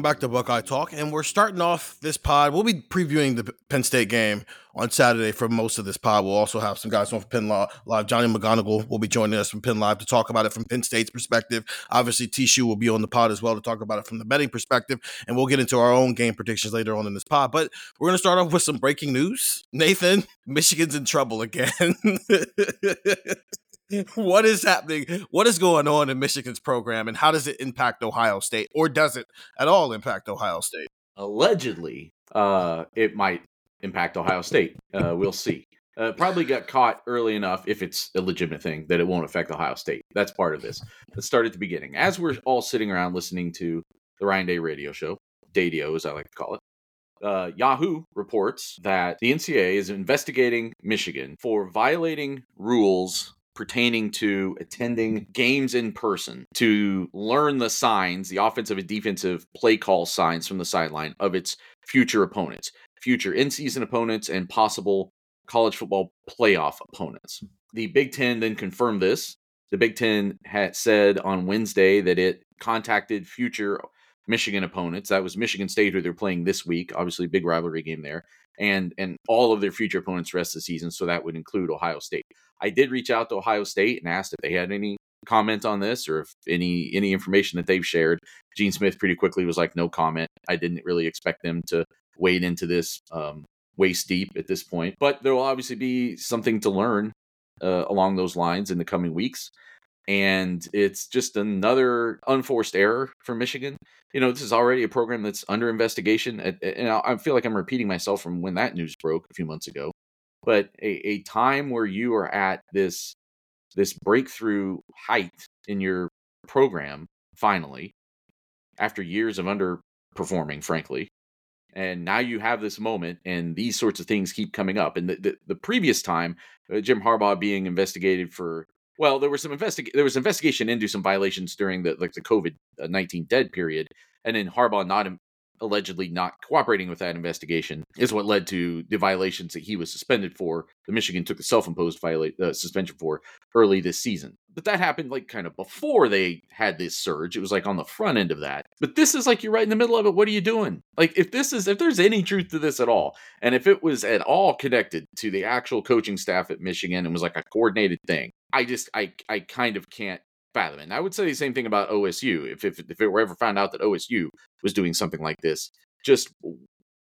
Welcome back to Buckeye Talk, and we're starting off this pod. We'll be previewing the Penn State game on Saturday for most of this pod. We'll also have some guys on from Penn Live. Johnny McGonigal will be joining us from Penn Live to talk about it from Penn State's perspective. Obviously, Tishu will be on the pod as well to talk about it from the betting perspective, and we'll get into our own game predictions later on in this pod. But we're going to start off with some breaking news. Nathan, Michigan's in trouble again. what is happening? What is going on in Michigan's program, and how does it impact Ohio State, or does it at all impact Ohio State? Allegedly, uh, it might impact Ohio State. Uh, we'll see. Uh, probably got caught early enough, if it's a legitimate thing, that it won't affect Ohio State. That's part of this. Let's start at the beginning. As we're all sitting around listening to the Ryan Day radio show, Dadio, as I like to call it, uh, Yahoo reports that the NCAA is investigating Michigan for violating rules pertaining to attending games in person to learn the signs, the offensive and defensive play call signs from the sideline of its future opponents, future in season opponents, and possible college football playoff opponents. The Big Ten then confirmed this. The Big Ten had said on Wednesday that it contacted future Michigan opponents. That was Michigan State, who they're playing this week. Obviously, big rivalry game there, and and all of their future opponents rest of the season. So that would include Ohio State. I did reach out to Ohio State and asked if they had any comment on this or if any any information that they've shared. Gene Smith pretty quickly was like, no comment. I didn't really expect them to wade into this um, waist deep at this point, but there will obviously be something to learn uh, along those lines in the coming weeks. And it's just another unforced error for Michigan. You know, this is already a program that's under investigation. And I feel like I'm repeating myself from when that news broke a few months ago but a, a time where you are at this this breakthrough height in your program finally after years of underperforming frankly and now you have this moment and these sorts of things keep coming up and the, the, the previous time uh, jim harbaugh being investigated for well there was some investig- there was investigation into some violations during the like the covid-19 uh, dead period and then harbaugh not allegedly not cooperating with that investigation is what led to the violations that he was suspended for. The Michigan took the self-imposed violate uh, suspension for early this season. But that happened like kind of before they had this surge. It was like on the front end of that. But this is like you're right in the middle of it. What are you doing? Like if this is if there's any truth to this at all, and if it was at all connected to the actual coaching staff at Michigan and was like a coordinated thing, I just I I kind of can't fathom. And I would say the same thing about OSU. If, if if it were ever found out that OSU was doing something like this, just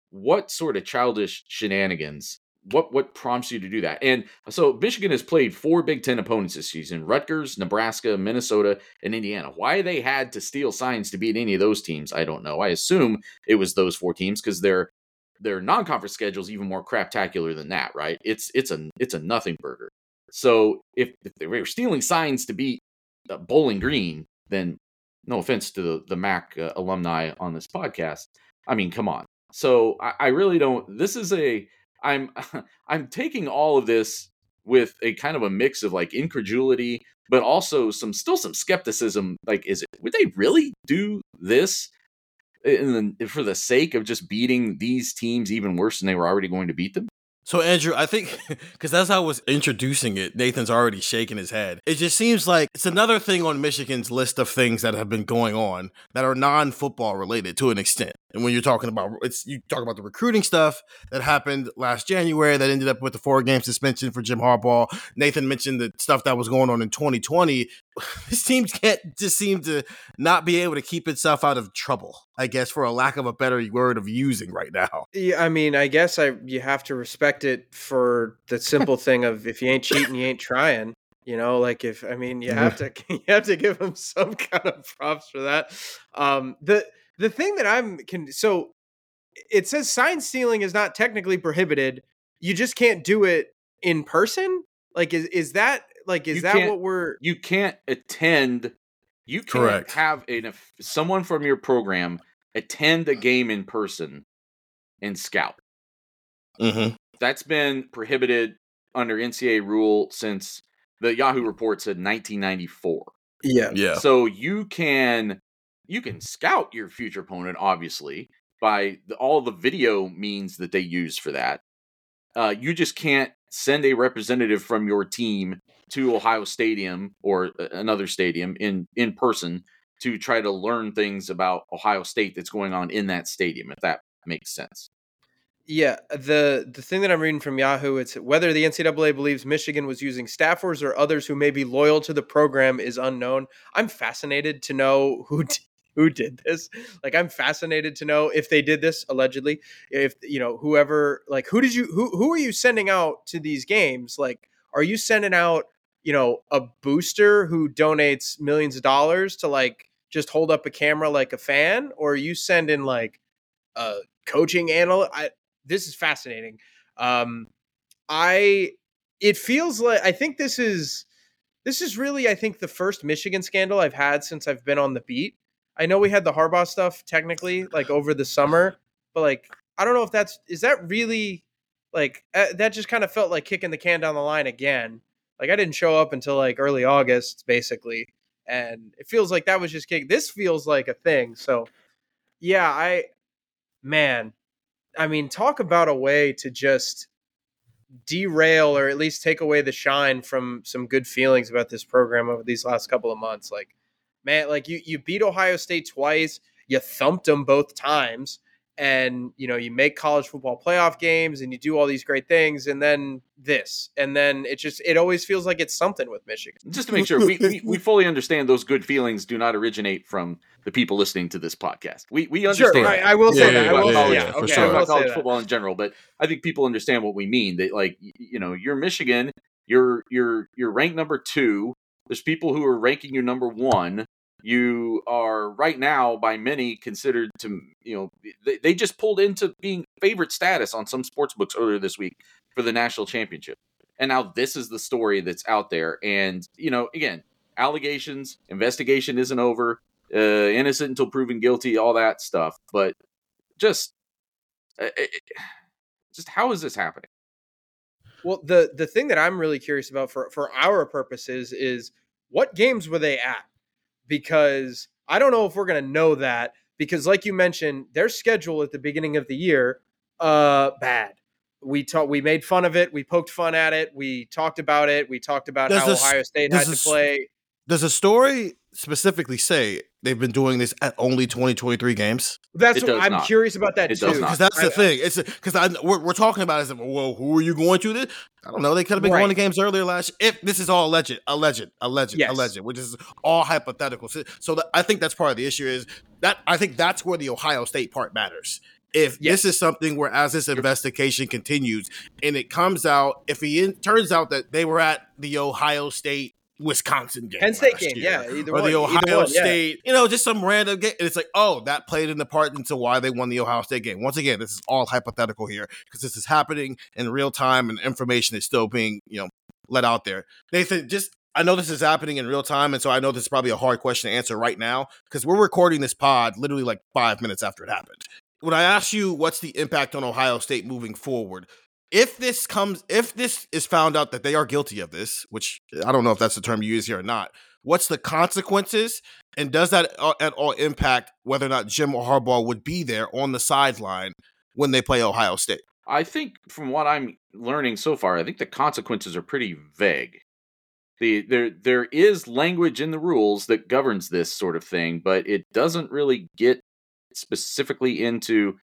what sort of childish shenanigans? What what prompts you to do that? And so Michigan has played four Big Ten opponents this season: Rutgers, Nebraska, Minnesota, and Indiana. Why they had to steal signs to beat any of those teams, I don't know. I assume it was those four teams because their their non-conference schedule is even more craptacular than that, right? It's it's a it's a nothing burger. So if, if they were stealing signs to beat Bowling Green, then no offense to the, the Mac uh, alumni on this podcast. I mean, come on. So I, I really don't. This is a. I'm I'm taking all of this with a kind of a mix of like incredulity, but also some still some skepticism. Like, is it would they really do this? In the, for the sake of just beating these teams even worse than they were already going to beat them? So Andrew, I think because as I was introducing it, Nathan's already shaking his head. It just seems like it's another thing on Michigan's list of things that have been going on that are non-football related to an extent. And when you're talking about it's you talk about the recruiting stuff that happened last January that ended up with the four game suspension for Jim Harbaugh. Nathan mentioned the stuff that was going on in 2020. This team can't just seem to not be able to keep itself out of trouble. I guess for a lack of a better word of using right now. Yeah, I mean, I guess I you have to respect it for the simple thing of if you ain't cheating, you ain't trying. You know, like if I mean, you have to you have to give them some kind of props for that. Um, the the thing that I'm can so it says sign stealing is not technically prohibited. You just can't do it in person. Like is is that like is You that what we're You can't attend. You can't Correct. have an, someone from your program attend a game in person and scout. Mm-hmm. That's been prohibited under NCAA rule since the Yahoo report said 1994. yeah Yeah. So you can you can scout your future opponent obviously by the, all the video means that they use for that. Uh, you just can't send a representative from your team to Ohio Stadium or another stadium in in person to try to learn things about Ohio State that's going on in that stadium. If that makes sense. Yeah, the the thing that I'm reading from Yahoo, it's whether the NCAA believes Michigan was using staffers or others who may be loyal to the program is unknown. I'm fascinated to know who who did this. Like, I'm fascinated to know if they did this allegedly. If you know whoever, like, who did you who who are you sending out to these games? Like, are you sending out you know a booster who donates millions of dollars to like just hold up a camera like a fan, or are you sending like a coaching analyst? I this is fascinating. Um, I it feels like I think this is this is really I think the first Michigan scandal I've had since I've been on the beat. I know we had the Harbaugh stuff technically like over the summer, but like I don't know if that's is that really like uh, that just kind of felt like kicking the can down the line again. Like I didn't show up until like early August basically, and it feels like that was just kick. This feels like a thing. So yeah, I man, I mean, talk about a way to just derail or at least take away the shine from some good feelings about this program over these last couple of months. Like, man, like you you beat Ohio State twice, you thumped them both times, and you know you make college football playoff games and you do all these great things, and then this, and then it just it always feels like it's something with Michigan. Just to make sure we, we, we fully understand those good feelings do not originate from the people listening to this podcast. We we understand. Sure, I, I will say Yeah, that. I yeah, will yeah, yeah, Okay, sure. I will about say college that. football in general, but I think people understand what we mean. That like you know, you're Michigan, you're you're you're ranked number two. There's people who are ranking you number one. You are right now by many considered to you know they, they just pulled into being favorite status on some sports books earlier this week for the national championship. And now this is the story that's out there. And you know, again, allegations, investigation isn't over. Uh, innocent until proven guilty, all that stuff. But just uh, it- just how is this happening? Well, the the thing that I'm really curious about for for our purposes is what games were they at? Because I don't know if we're going to know that because like you mentioned, their schedule at the beginning of the year uh bad. We talked we made fun of it, we poked fun at it, we talked about it, we talked about Does how this- Ohio State had to play Does the story specifically say they've been doing this at only 2023 games? That's what I'm not. curious about that It too. Because that's the I- thing. It's because I we're, we're talking about it as if, well, who are you going to? This I don't know. They could have been going to games earlier last. year. If this is all alleged, alleged, alleged, Yes. alleged, which is all hypothetical. So, so that, I think that's part of the issue. Is that I think that's where the Ohio State part matters. If Yes. this is something where, as this investigation continues, and it comes out, if he in, turns out that they were at the Ohio State Wisconsin game, Penn State last game, year, yeah, either or one, the either Ohio one, yeah. State, you know, just some random game. And it's like, oh, that played in the part into why they won the Ohio State game. Once again, this is all hypothetical here because this is happening in real time and information is still being, you know, let out there. Nathan, just I know this is happening in real time, and so I know this is probably a hard question to answer right now because we're recording this pod literally like five minutes after it happened. When I ask you what's the impact on Ohio State moving forward, if this comes, if this is found out that they are guilty of this, which I don't know if that's the term you use here or not, what's the consequences, and does that uh, at all impact whether or not Jim Harbaugh would be there on the sideline when they play Ohio State? I think from what I'm learning so far, I think the consequences are pretty vague. The there there is language in the rules that governs this sort of thing, but it doesn't really get specifically into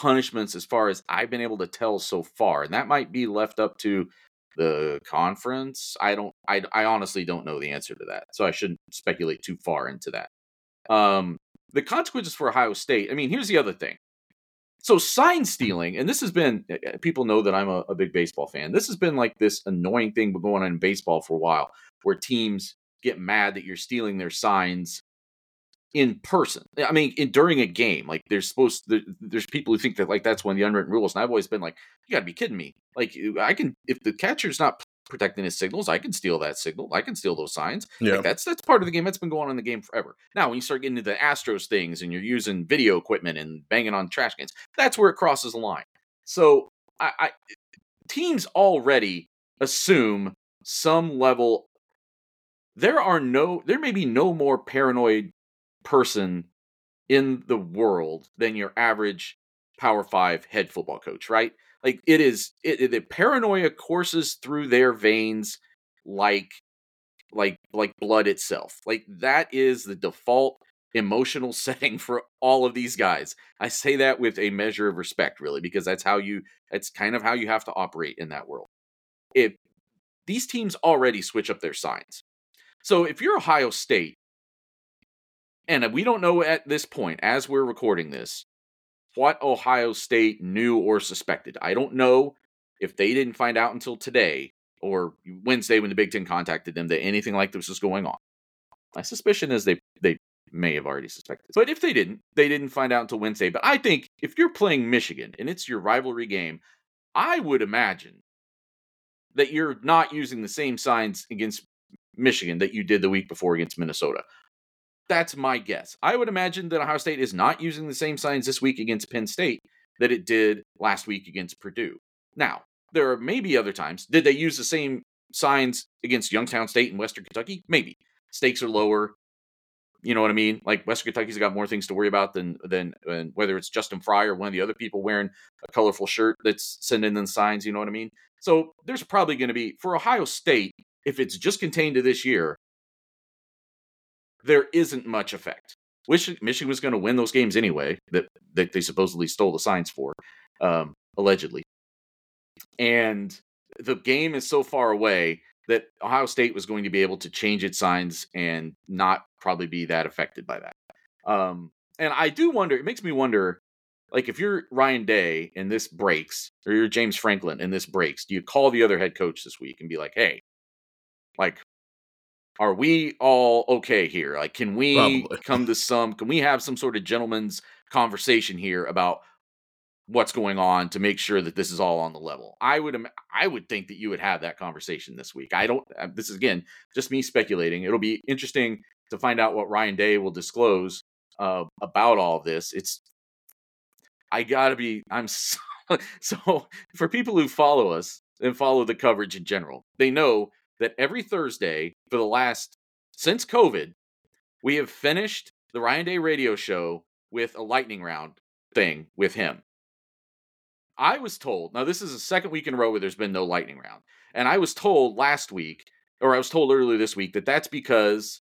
punishments as far as I've been able to tell so far. And that might be left up to the conference. I don't I I honestly don't know the answer to that. So I shouldn't speculate too far into that. Um the consequences for Ohio State. I mean, here's the other thing. So sign stealing, and this has been uh, people know that I'm a, a big baseball fan. This has been like this annoying thing going on in baseball for a while, where teams get mad that you're stealing their signs in person. Eh, I mean, in, during a game, like there's supposed there, there's people who think that like that's one of the unwritten rules, and I've always been like, you got to be kidding me. Like I can if the catcher's not protecting his signals, I can steal that signal. I can steal those signs. Like that's that's part of the game. That's been going on in the game forever. Now, when you start getting into the Astros things and you're using video equipment and banging on trash cans, that's where it crosses the line. So I, I teams already assume some level. There are no, there may be no more paranoid person in the world than your average Power Five head football coach, right? Like it is, it, it- the paranoia courses through their veins like, like, like blood itself. Like that is the default emotional setting for all of these guys. I say that with a measure of respect, really, because that's how you, that's kind of how you have to operate in that world. If these teams already switch up their signs, so if you're Ohio State, and uh, we don't know at this point, as we're recording this, what Ohio State knew or suspected. I don't know if they didn't find out until today or Wednesday when the Big Ten contacted them that anything like this was going on. My suspicion is they they may have already suspected. But if they didn't, they didn't find out until Wednesday. But I think if you're playing Michigan and it's your rivalry game, I would imagine that you're not using the same signs against Michigan that you did the week before against Minnesota. That's my guess. I would imagine that Ohio State is not using the same signs this week against Penn State that it did last week against Purdue. Now, there are maybe other times. Did they use the same signs against Youngstown State and Western Kentucky? Maybe. Stakes are lower. You know what I mean? Like Western Kentucky's got more things to worry about than than, than whether it's Justin Frye or one of the other people wearing a colorful shirt that's sending them signs. You know what I mean? So there's probably going to be for Ohio State if it's just contained to this year. There isn't much effect. Michigan was going to win those games anyway that that they supposedly stole the signs for, um, allegedly. And the game is so far away that Ohio State was going to be able to change its signs and not probably be that affected by that. Um, and I do wonder, it makes me wonder, like if you're Ryan Day and this breaks, or you're James Franklin and this breaks, do you call the other head coach this week and be like, hey, like, are we all okay here? Like, can we Probably. come to some, can we have some sort of gentleman's conversation here about what's going on to make sure that this is all on the level. I would I would think that you would have that conversation this week. I don't uh, this is again just me speculating. It'll be interesting to find out what Ryan Day will disclose uh, about all of this. It's I got to be I'm so, so for people who follow us and follow the coverage in general. They know that every Thursday for the last since COVID, we have finished the Ryan Day radio show with a lightning round thing with him. I was told, now this is the second week in a row where there's been no lightning round. And I was told last week, or I was told earlier this week, that that's because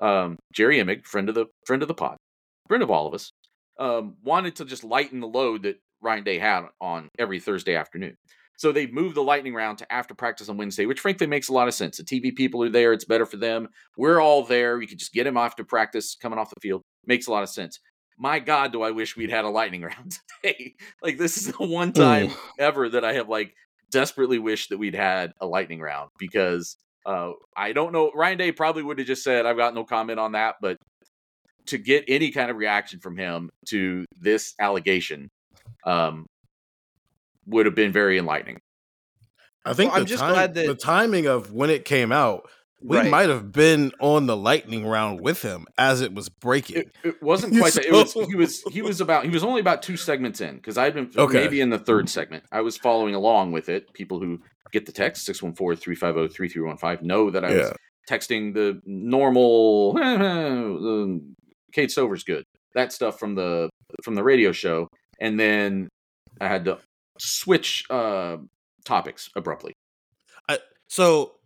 um, Jerry Emig, friend of the friend of the pod, friend of all of us, um, wanted to just lighten the load that Ryan Day had on every Thursday afternoon. So they moved the lightning round to after practice on Wednesday, which frankly makes a lot of sense. The TV people are there; it's better for them. We're all there. You can just get him after practice, coming off the field. Makes a lot of sense my God, do I wish we'd had a lightning round today. like this is the one time Ooh. ever that I have like desperately wished that we'd had a lightning round because uh I don't know Ryan Day probably would have just said I've got no comment on that, but to get any kind of reaction from him to this allegation um would have been very enlightening. I think Well, I'm the, just time- glad that- the timing of when it came out, we Right. might have been on the lightning round with him as it was breaking. It, it wasn't quite that. It was So- he was he was about he was only about two segments in because I'd been Okay. maybe in the third segment. I was following along with it. People who get the text 614-350-3315 know that I was yeah. texting the normal um, Kate Stover's good. That stuff from the from the radio show. And then I had to switch uh topics abruptly. So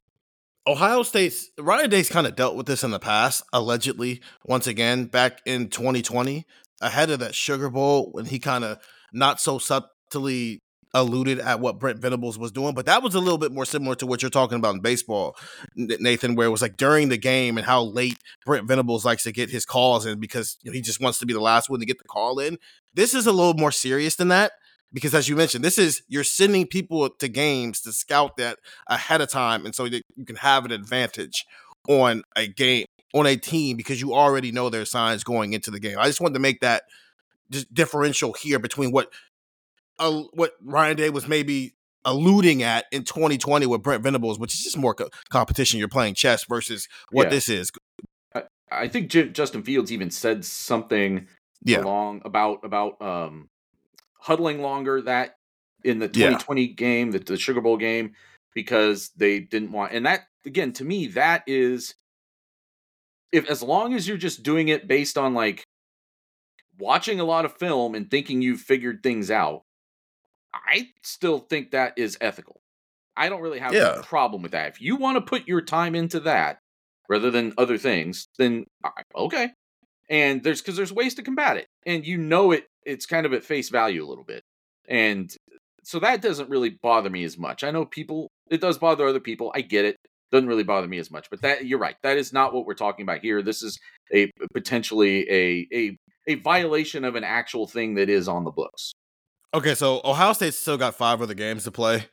Ohio State's Ryan Day's kind of dealt with this in the past, allegedly. Once again, back in 2020, ahead of that Sugar Bowl, when he kind of not so subtly alluded at what Brent Venables was doing, but that was a little bit more similar to what you're talking about in baseball, Nathan, where it was like during the game and how late Brent Venables likes to get his calls in because you know, he just wants to be the last one to get the call in. This is a little more serious than that because, as you mentioned, this is you're sending people to games to scout that ahead of time, and so that you can have an advantage on a game on a team because you already know their signs going into the game. I just wanted to make that just differential here between what uh, what Ryan Day was maybe alluding at in 2020 with Brent Venables, which is just more co- competition. You're playing chess versus what Yeah. this is. I think J- Justin Fields even said something Yeah, along about about um huddling longer that in the Yeah. 2020 game, the, the Sugar Bowl game, because they didn't want and that again to me that is if as long as you're just doing it based on like watching a lot of film and thinking you've figured things out, I still think that is ethical. I don't really have Yeah. a problem with that. If you want to put your time into that rather than other things, then okay. And there's because there's ways to combat it, and you know it. It's kind of at face value a little bit, and so that doesn't really bother me as much. I know people it does bother other people. I get it. Doesn't really bother me as much. But that you're right. That is not what we're talking about here. This is a potentially a a a violation of an actual thing that is on the books. Okay, so Ohio State's still got five other games to play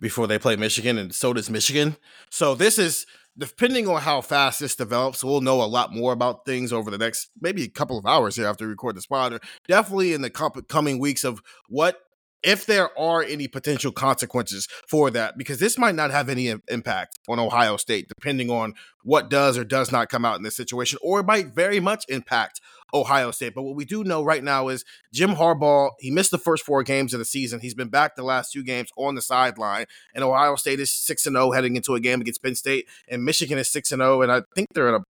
before they play Michigan, and so does Michigan. So this is depending on how fast this develops, we'll know a lot more about things over the next maybe a couple of hours here after we record this pod. Definitely in the comp- coming weeks of what if there are any potential consequences for that, because this might not have any impact on Ohio State, depending on what does or does not come out in this situation, or it might very much impact Ohio State. But what we do know right now is Jim Harbaugh, he missed the first four games of the season. He's been back the last two games on the sideline. And Ohio State is 6 and 0 heading into a game against Penn State. And Michigan is 6 and 0. And I think they're in a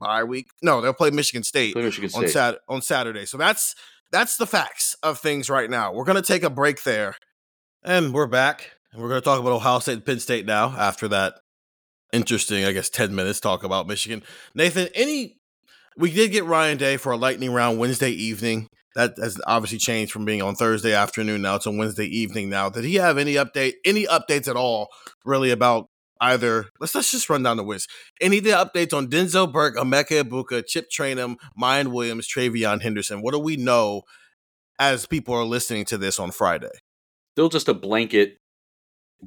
bye week. No, they'll play Michigan State Play Michigan on Sat on Saturday. So that's that's the facts of things right now. We're gonna take a break there. And we're back. And we're gonna talk about Ohio State and Penn State now after that interesting, I guess, 10 minutes talk about Michigan. Nathan, any we did get Ryan Day for a lightning round Wednesday evening. That has obviously changed from being on Thursday afternoon now to Wednesday evening now. Did he have any update, any updates at all, really about either? Let's let's just run down the list. Any the updates on Denzel Burke, Emeka Egbuka, Chip Trainum, Miyan Williams, TreVeyon Henderson? What do we know as people are listening to this on Friday? Still just a blanket.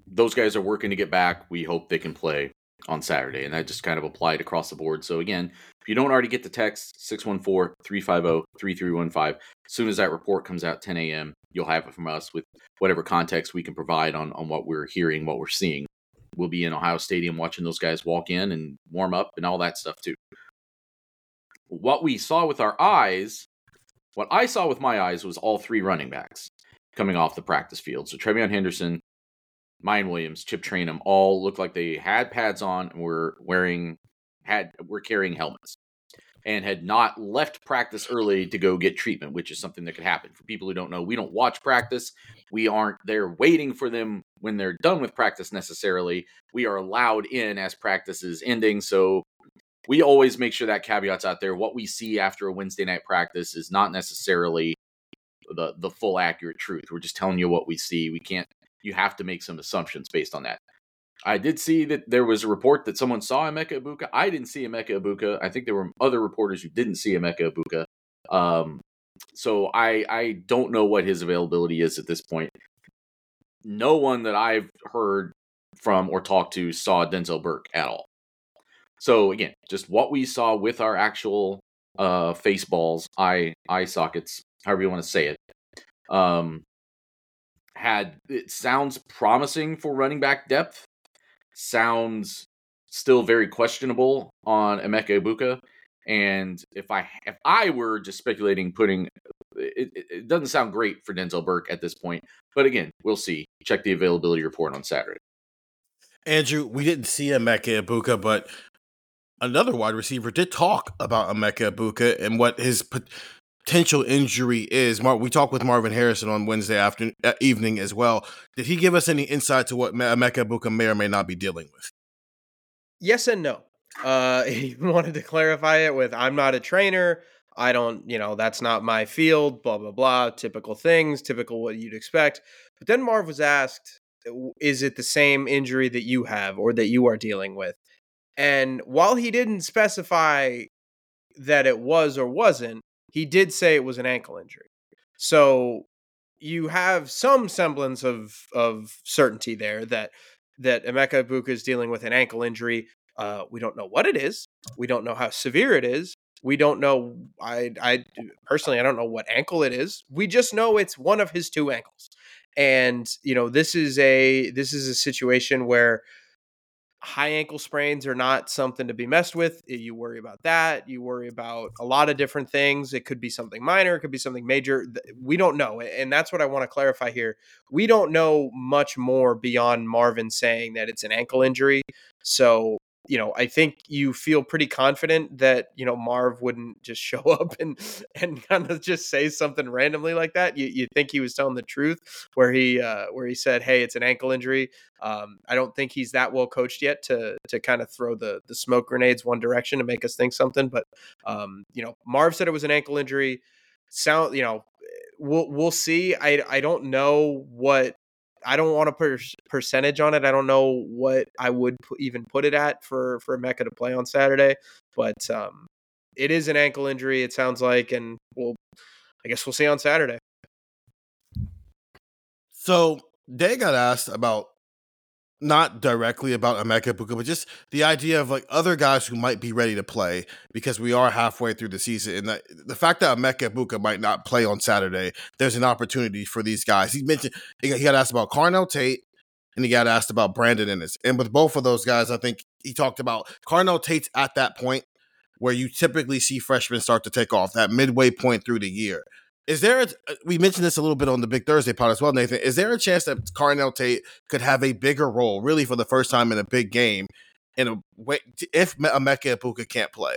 Those guys are working to get back. We hope they can play on Saturday. And that just kind of applied across the board. So again, if you don't already get the text, 614-350-3315, as soon as that report comes out 10 a.m., you'll have it from us with whatever context we can provide on, on what we're hearing, what we're seeing. We'll be in Ohio Stadium watching those guys walk in and warm up and all that stuff too. What we saw with our eyes, what I saw with my eyes was all three running backs coming off the practice field. So TreVeyon Henderson, Miyan Williams, Chip Trainum all looked like they had pads on and were wearing had were carrying helmets and had not left practice early to go get treatment, which is something that could happen. For people who don't know, we don't watch practice. We aren't there waiting for them when they're done with practice necessarily. We are allowed in as practice is ending. So we always make sure that caveat's out there. What we see after a Wednesday night practice is not necessarily the the full accurate truth. We're just telling you what we see. We can't you have to make some assumptions based on that. I did see that there was a report that someone saw Emeka Egbuka. I didn't see Emeka Egbuka. I think there were other reporters who didn't see Emeka Egbuka. Um, so I I don't know what his availability is at this point. No one that I've heard from or talked to saw Denzel Burke at all. So again, just what we saw with our actual uh face balls, eye eye sockets, however you want to say it. Um had it sounds promising for running back depth. Sounds still very questionable on Emeka Egbuka. And if I if I were just speculating, putting it, it, doesn't sound great for Denzel Burke at this point. But again, we'll see. Check the availability report on Saturday. Andrew, we didn't see Emeka Egbuka, but another wide receiver did talk about Emeka Ibuka and what his potential injury is. We talked with Marvin Harrison on Wednesday afternoon, uh, evening as well. Did he give us any insight to what Me- Emeka Egbuka may or may not be dealing with? Yes and no. Uh, he wanted to clarify it with I'm not a trainer. I don't, you know, that's not my field, blah, blah, blah. Typical things, typical what you'd expect. But then Marv was asked, is it the same injury that you have or that you are dealing with? And while he didn't specify that it was or wasn't, he did say it was an ankle injury. So you have some semblance of of certainty there that that Emeka Egbuka is dealing with an ankle injury. Uh, we don't know what it is. We don't know how severe it is. We don't know. I, I personally, I don't know what ankle it is. We just know it's one of his two ankles. And you know, this is a this is a situation where high ankle sprains are not something to be messed with. You worry about that. You worry about a lot of different things. It could be something minor. It could be something major. We don't know, and that's what I want to clarify here. We don't know much more beyond Marvin saying that it's an ankle injury. So you know, I think you feel pretty confident that you know Marv wouldn't just show up and and kind of just say something randomly like that. You you think he was telling the truth where he uh, where he said, "Hey, it's an ankle injury." Um, I don't think he's that well coached yet to to kind of throw the the smoke grenades one direction to make us think something. But um, you know, Marv said it was an ankle injury. Sound you know, we'll we'll see. I I don't know what I don't want to put a percentage on it. I don't know what I would even put it at for for Emeka to play on Saturday, but um, it is an ankle injury. It sounds like, and we'll I guess we'll see on Saturday. So they got asked about not directly about Emeka Egbuka, but just the idea of like other guys who might be ready to play because we are halfway through the season. And the, the fact that Emeka Egbuka might not play on Saturday, there's an opportunity for these guys. He mentioned he got asked about Carnell Tate and he got asked about Brandon Inniss. And with both of those guys, I think he talked about Carnell Tate's at that point where you typically see freshmen start to take off, that midway point through the year. Is there? A, uh, we mentioned this a little bit on the Big Thursday pod as well, Nathan. Is there a chance that Carnell Tate could have a bigger role, really, for the first time in a big game, in a way, if Emeka Egbuka can't play?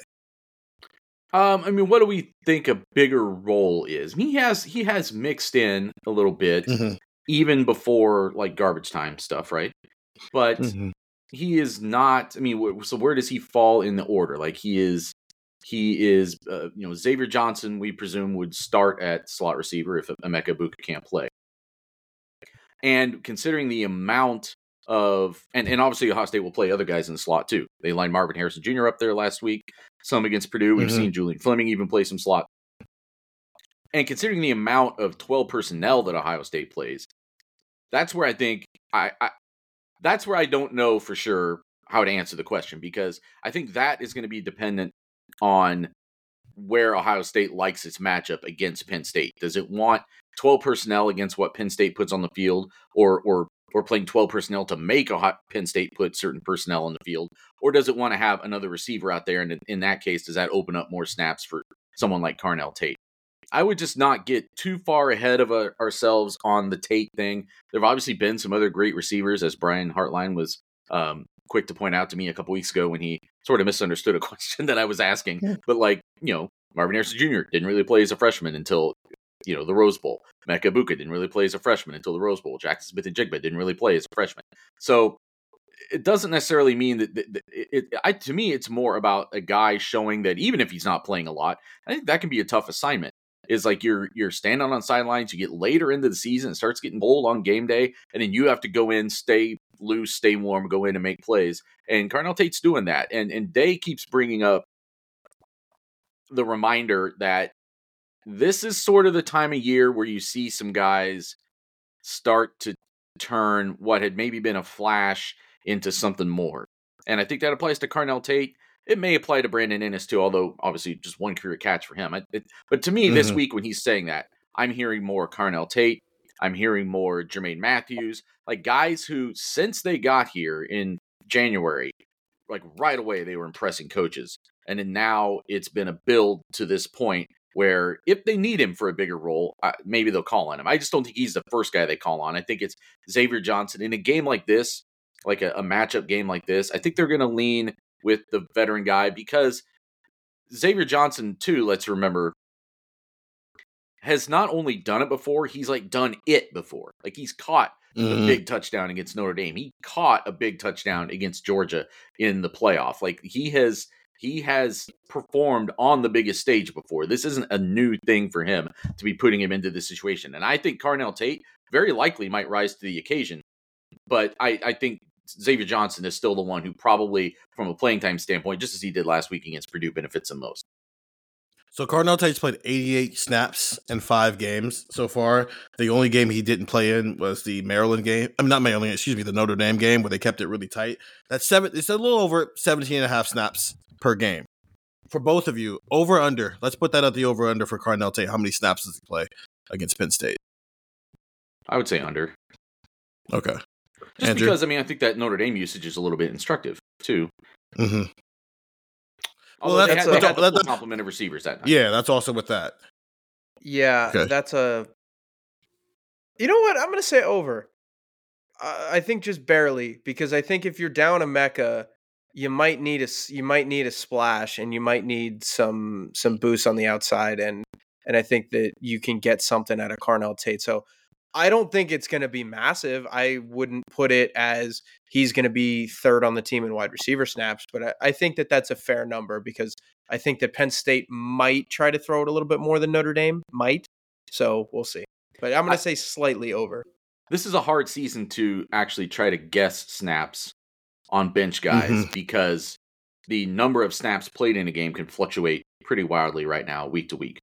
Um, I mean, what do we think a bigger role is? He has he has mixed in a little bit, mm-hmm. even before like garbage time stuff, right? But mm-hmm. he is not. I mean, so where does he fall in the order? Like he is he is, uh, you know, Xavier Johnson. We presume would start at slot receiver if Emeka Egbuka can't play. And considering the amount of, and, and obviously Ohio State will play other guys in the slot too. They lined Marvin Harrison Jr. up there last week. Some against Purdue. We've mm-hmm. seen Julian Fleming even play some slot. And considering the amount of 12 personnel that Ohio State plays, that's where I think I, I that's where I don't know for sure how to answer the question because I think that is going to be dependent on where Ohio State likes its matchup against Penn State. Does it want 12 personnel against what Penn State puts on the field or or or playing 12 personnel to make Ohio, Penn State put certain personnel on the field or does it want to have another receiver out there and in, in that case does that open up more snaps for someone like Carnell Tate? I would just not get too far ahead of a, uh, ourselves on the Tate thing. There have obviously been some other great receivers, as Brian Hartline was um, quick to point out to me a couple weeks ago when he sort of misunderstood a question that I was asking. Yeah. But like, you know, Marvin Harrison Jr. didn't really play as a freshman until you know the Rose Bowl. Emeka Egbuka didn't really play as a freshman until the Rose Bowl. Jaxon Smith-Njigba didn't really play as a freshman. So it doesn't necessarily mean that, that, that it, it, I, to me it's more about a guy showing that even if he's not playing a lot, I think that can be a tough assignment. Is like you're you're standing on sidelines, you get later into the season, it starts getting cold on game day, and then you have to go in, stay loose, stay warm, go in and make plays. And Carnell Tate's doing that. And and Day keeps bringing up the reminder that this is sort of the time of year where you see some guys start to turn what had maybe been a flash into something more. And I think that applies to Carnell Tate. It may apply to Brandon Inniss too, although obviously just one career catch for him. It, but to me, mm-hmm. this week when he's saying that, I'm hearing more Carnell Tate. I'm hearing more Jermaine Mathews, like guys who, since they got here in January, like right away they were impressing coaches. And then now it's been a build to this point where if they need him for a bigger role, uh, maybe they'll call on him. I just don't think he's the first guy they call on. I think it's Xavier Johnson in a game like this, like a, a matchup game like this. I think they're going to lean with the veteran guy because Xavier Johnson, too, let's remember, has not only done it before, he's like done it before. Like he's caught mm-hmm. a big touchdown against Notre Dame. He caught a big touchdown against Georgia in the playoff. Like he has he has performed on the biggest stage before. This isn't a new thing for him to be putting him into this situation. And I think Carnell Tate very likely might rise to the occasion. But I, I think Xavier Johnson is still the one who probably, from a playing time standpoint, just as he did last week against Purdue, benefits him most. So Carnell Tate's played 88 snaps in five games so far. The only game he didn't play in was the Maryland game. I mean, not Maryland, excuse me, the Notre Dame game where they kept it really tight. That's seven. It's a little over 17 and a half snaps per game. For both of you, over under. Let's put that at the over under for Carnell Tate. How many snaps does he play against Penn State? I would say under. Okay. Just Andrew? because I mean I think that Notre Dame usage is a little bit instructive too. Mm-hmm. Well, that's, they had, they had the complement of receivers that night. Yeah, that's also with that. Yeah, okay. that's a. You know what? I'm going to say over. I think just barely because I think if you're down Emeka, you might need a s- you might need a splash and you might need some some boost on the outside and and I think that you can get something out of Carnell Tate. So I don't think it's going to be massive. I wouldn't put it as he's going to be third on the team in wide receiver snaps, but I, I think that that's a fair number because I think that Penn State might try to throw it a little bit more than Notre Dame might. So we'll see. But I'm going to say slightly over. This is a hard season to actually try to guess snaps on bench guys mm-hmm. because the number of snaps played in a game can fluctuate pretty wildly right now, week to week,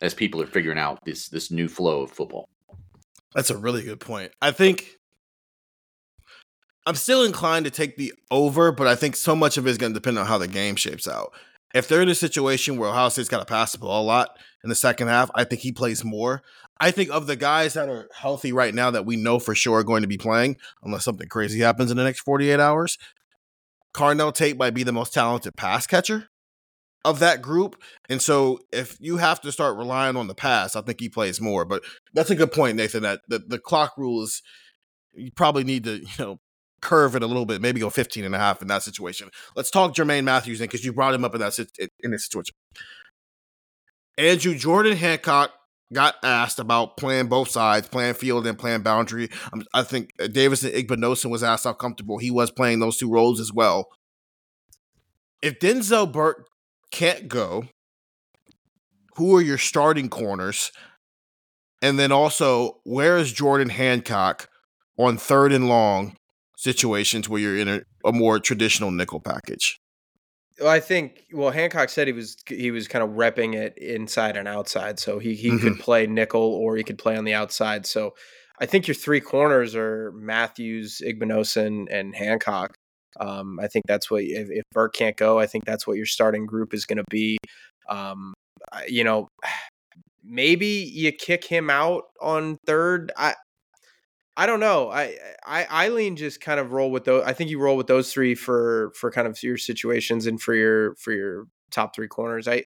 as people are figuring out this this new flow of football. That's a really good point. I think I'm still inclined to take the over, but I think so much of it is going to depend on how the game shapes out. If they're in a situation where Ohio State's got to pass the ball a lot in the second half, I think he plays more. I think of the guys that are healthy right now that we know for sure are going to be playing, unless something crazy happens in the next 48 hours, Carnell Tate might be the most talented pass catcher of that group. And so if you have to start relying on the pass, I think he plays more. But that's a good point, Nathan, that the, the clock rule is you probably need to, you know, curve it a little bit, maybe go 15 and a half in that situation. Let's talk Jermaine Mathews in because you brought him up in that in this situation. Andrew Jordan Hancock got asked about playing both sides, playing field and playing boundary. Um, I think Davison Igbinosun was asked how comfortable he was playing those two roles as well. If Denzel Burke can't go, who are your starting corners? And then also, where is Jordan Hancock on third and long situations where you're in a, a more traditional nickel package? Well, I think well Hancock said he was he was kind of repping it inside and outside, so he he could mm-hmm. play nickel or he could play on the outside. So I think your three corners are Mathews, Igbinosun, and Hancock. Um, I think that's what if, if Burke can't go, I think that's what your starting group is going to be. Um, you know, maybe you kick him out on third. I I don't know. I I Eileen just kind of roll with those. I think you roll with those three for for kind of your situations and for your for your top three corners. I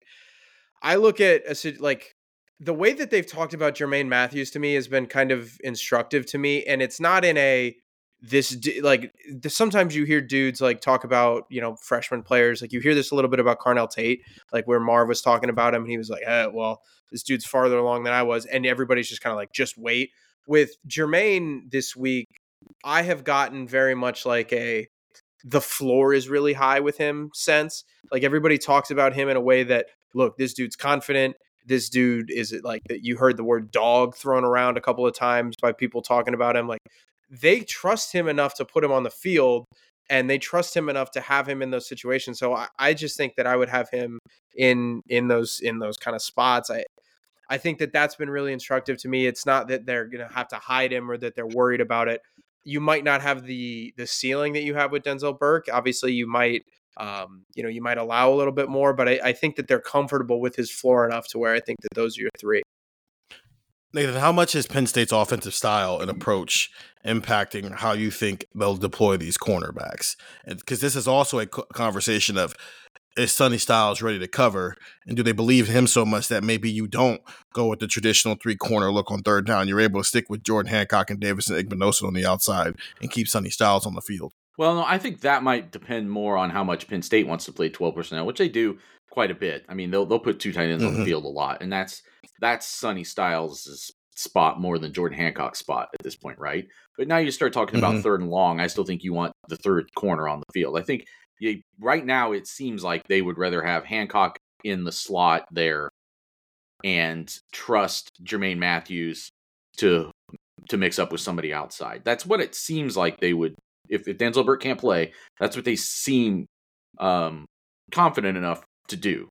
I look at a like the way that they've talked about Jermaine Mathews to me has been kind of instructive to me, and it's not in a this like sometimes you hear dudes like talk about you know freshman players like you hear this a little bit about Carnell Tate like where Marv was talking about him and he was like eh, well this dude's farther along than I was and everybody's just kind of like just wait with Jermaine this week, I have gotten very much like a the floor is really high with him sense. Like everybody talks about him in a way that look, this dude's confident. This dude is it like that you heard the word dog thrown around a couple of times by people talking about him. Like they trust him enough to put him on the field and they trust him enough to have him in those situations. So I, I just think that I would have him in in those in those kind of spots. I I think that that's been really instructive to me. It's not that they're going to have to hide him or that they're worried about it. You might not have the the ceiling that you have with Denzel Burke. Obviously, you might um, you know you might allow a little bit more, but I, I think that they're comfortable with his floor enough to where I think that those are your three. Nathan, how much is Penn State's offensive style and approach impacting how you think they'll deploy these cornerbacks? Because this is also a conversation of is Sonny Styles ready to cover, and do they believe him so much that maybe you don't go with the traditional three corner look on third down? You're able to stick with Jordan Hancock and Davison Igbinosun on the outside and keep Sonny Styles on the field. Well, no, I think that might depend more on how much Penn State wants to play 12 personnel, which they do quite a bit. I mean, they'll they'll put two tight ends on the Mhm. field a lot, and that's that's Sonny Styles' spot more than Jordan Hancock's spot at this point, right? But now you start talking about Mhm. third and long. I still think you want the third corner on the field. I think you, right now it seems like they would rather have Hancock in the slot there and trust Jermaine Mathews to to mix up with somebody outside. That's what it seems like they would if, if Denzel Burke can't play, that's what they seem um, confident enough to do.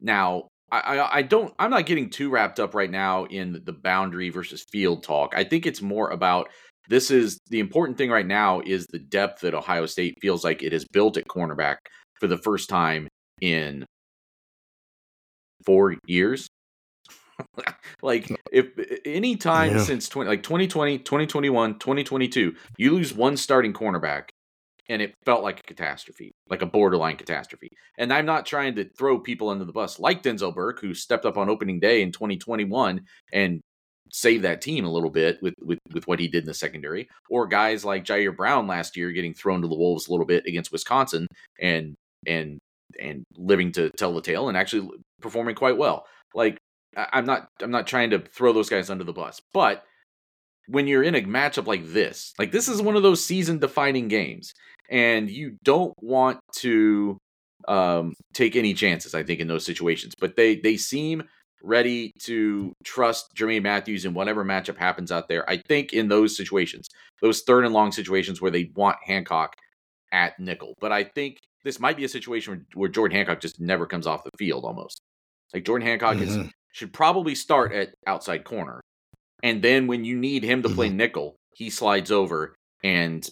Now, I, I, I don't. I'm not getting too wrapped up right now in the boundary versus field talk. I think it's more about this is the important thing right now is the depth that Ohio State feels like it has built at cornerback for the first time in four years. like if any time Yeah. since 20 like 2020 2021 2022 you lose one starting cornerback and it felt like a catastrophe like a borderline catastrophe and i'm not trying to throw people under the bus like denzel burke who stepped up on opening day in 2021 and saved that team a little bit with, with with what he did in the secondary, or guys like Jyaire Brown last year getting thrown to the wolves a little bit against Wisconsin and and and living to tell the tale and actually performing quite well. Like I'm not I'm not trying to throw those guys under the bus, but when you're in a matchup like this, like this is one of those season defining games, and you don't want to um, take any chances. I think in those situations, but they they seem ready to trust Jermaine Mathews in whatever matchup happens out there. I think in those situations, those third and long situations where they want Hancock at nickel, but I think this might be a situation where, Jordan Hancock just never comes off the field almost. Like Jordan Hancock mm-hmm. is should probably start at outside corner. And then when you need him to play mm-hmm. nickel, he slides over and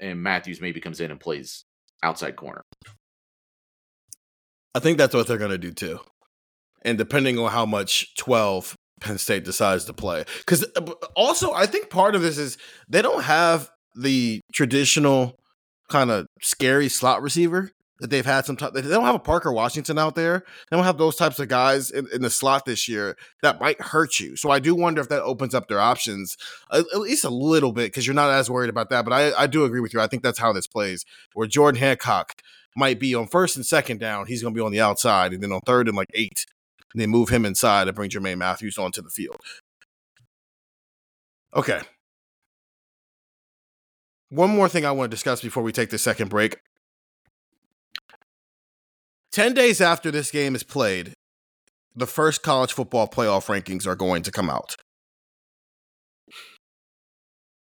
and Mathews maybe comes in and plays outside corner. I think that's what they're going to do too. And depending on how much 12 Penn State decides to play. Cuz uh, also I think part of this is they don't have the traditional kind of scary slot receiver that they've had some time. They don't have a Parker Washington out there. They don't have those types of guys in, in, the slot this year that might hurt you. So I do wonder if that opens up their options at, at least a little bit because you're not as worried about that. But I, I do agree with you. I think that's how this plays. Where Jordan Hancock might be on first and second down, he's going to be on the outside, and then on third and like eight, they move him inside and bring Jermaine Mathews onto the field. Okay. One more thing I want to discuss before we take the second break. 10 days after this game is played, the first college football playoff rankings are going to come out.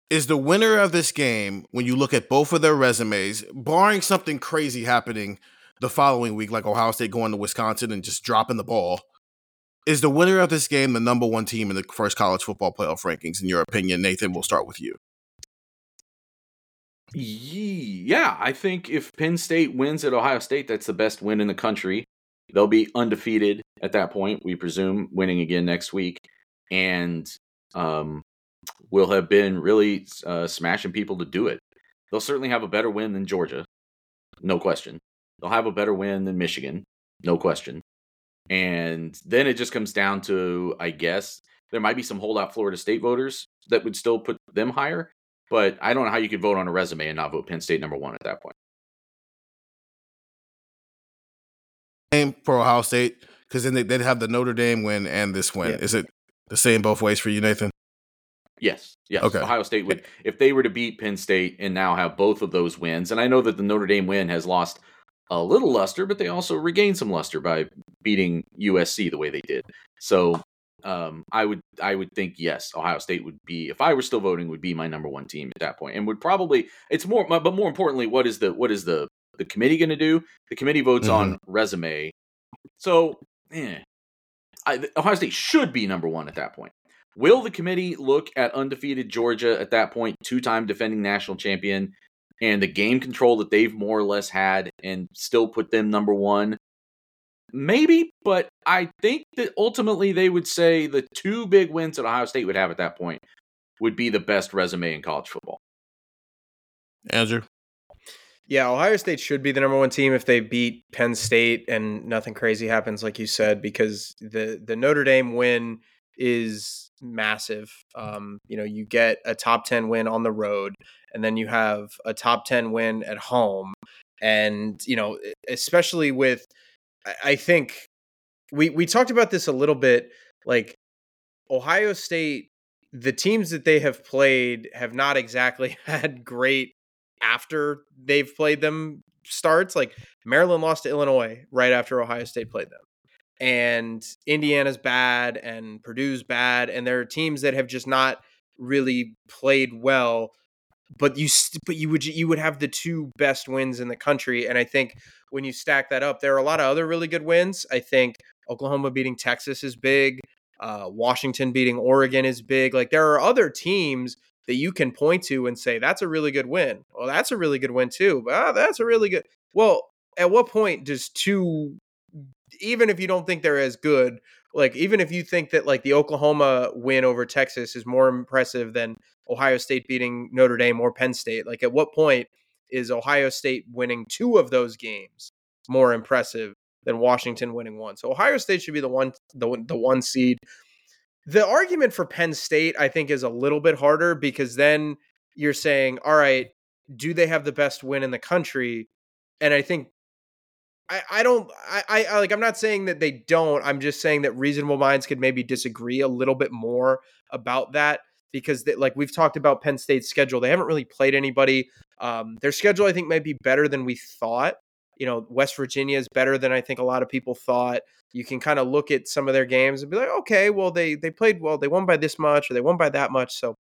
Is the winner of this game, when you look at both of their resumes, barring something crazy happening the following week, like Ohio State going to Wisconsin and just dropping the ball, is the winner of this game the number one team in the first college football playoff rankings, in your opinion? Nathan, we'll start with you. Yeah, I think if Penn State wins at Ohio State, that's the best win in the country. They'll be undefeated at that point, we presume, winning again next week, and um, will have been really uh, smashing people to do it. They'll certainly have a better win than Georgia, no question. They'll have a better win than Michigan, no question. And then it just comes down to, I guess, there might be some holdout Florida State voters that would still put them higher. But I don't know how you could vote on a resume and not vote Penn State number one at that point. Same for Ohio State because then they, would have the Notre Dame win and this win. Yeah. Is it the same both ways for you, Nathan? Yes. Yes. Okay. Ohio State would, if they were to beat Penn State and now have both of those wins, and I know that the Notre Dame win has lost a little luster, but they also regained some luster by beating USC the way they did. So um, I would I would think yes, Ohio State would be if I were still voting would be my number one team at that point, and would probably it's more but more importantly, what is the what is the the committee going to do? The committee votes mm-hmm. on resume, so eh, I, Ohio State should be number one at that point. Will the committee look at undefeated Georgia at that point, two time defending national champion, and the game control that they've more or less had, and still put them number one? Maybe, but I think that ultimately they would say the two big wins that Ohio State would have at that point would be the best resume in college football. Andrew. Yeah, Ohio State should be the number one team if they beat Penn State and nothing crazy happens, like you said, because the the Notre Dame win is massive. Um, you know, you get a top ten win on the road, and then you have a top ten win at home, and you know, especially with I think we we talked about this a little bit. Like Ohio State, the teams that they have played have not exactly had great after they've played them starts. Like Maryland lost to Illinois right after Ohio State played them. And Indiana's bad and Purdue's bad. And there are teams that have just not really played well but you but you would you would have the two best wins in the country and i think when you stack that up there are a lot of other really good wins. I think oklahoma beating texas is big uh, washington beating oregon is big like there are other teams that you can point to and say that's a really good win. Well that's a really good win too but ah, that's a really good well at what point does two even if you don't think they're as good like even if you think that like the Oklahoma win over Texas is more impressive than Ohio State beating Notre Dame or Penn State, like at what point is Ohio State winning two of those games more impressive than Washington winning one? So Ohio State should be the one the, the one seed. the argument for Penn State, I think, is a little bit harder because then you're saying, all right, do they have the best win in the country? And I think I, I don't I, I like I'm not saying that they don't. I'm just saying that reasonable minds could maybe disagree a little bit more about that because they, like we've talked about Penn State's schedule. They haven't really played anybody. Um, their schedule I think might be better than we thought. You know, West Virginia is better than I think a lot of people thought. You can kind of look at some of their games and be like, okay, well they they played well, they won by this much or they won by that much. So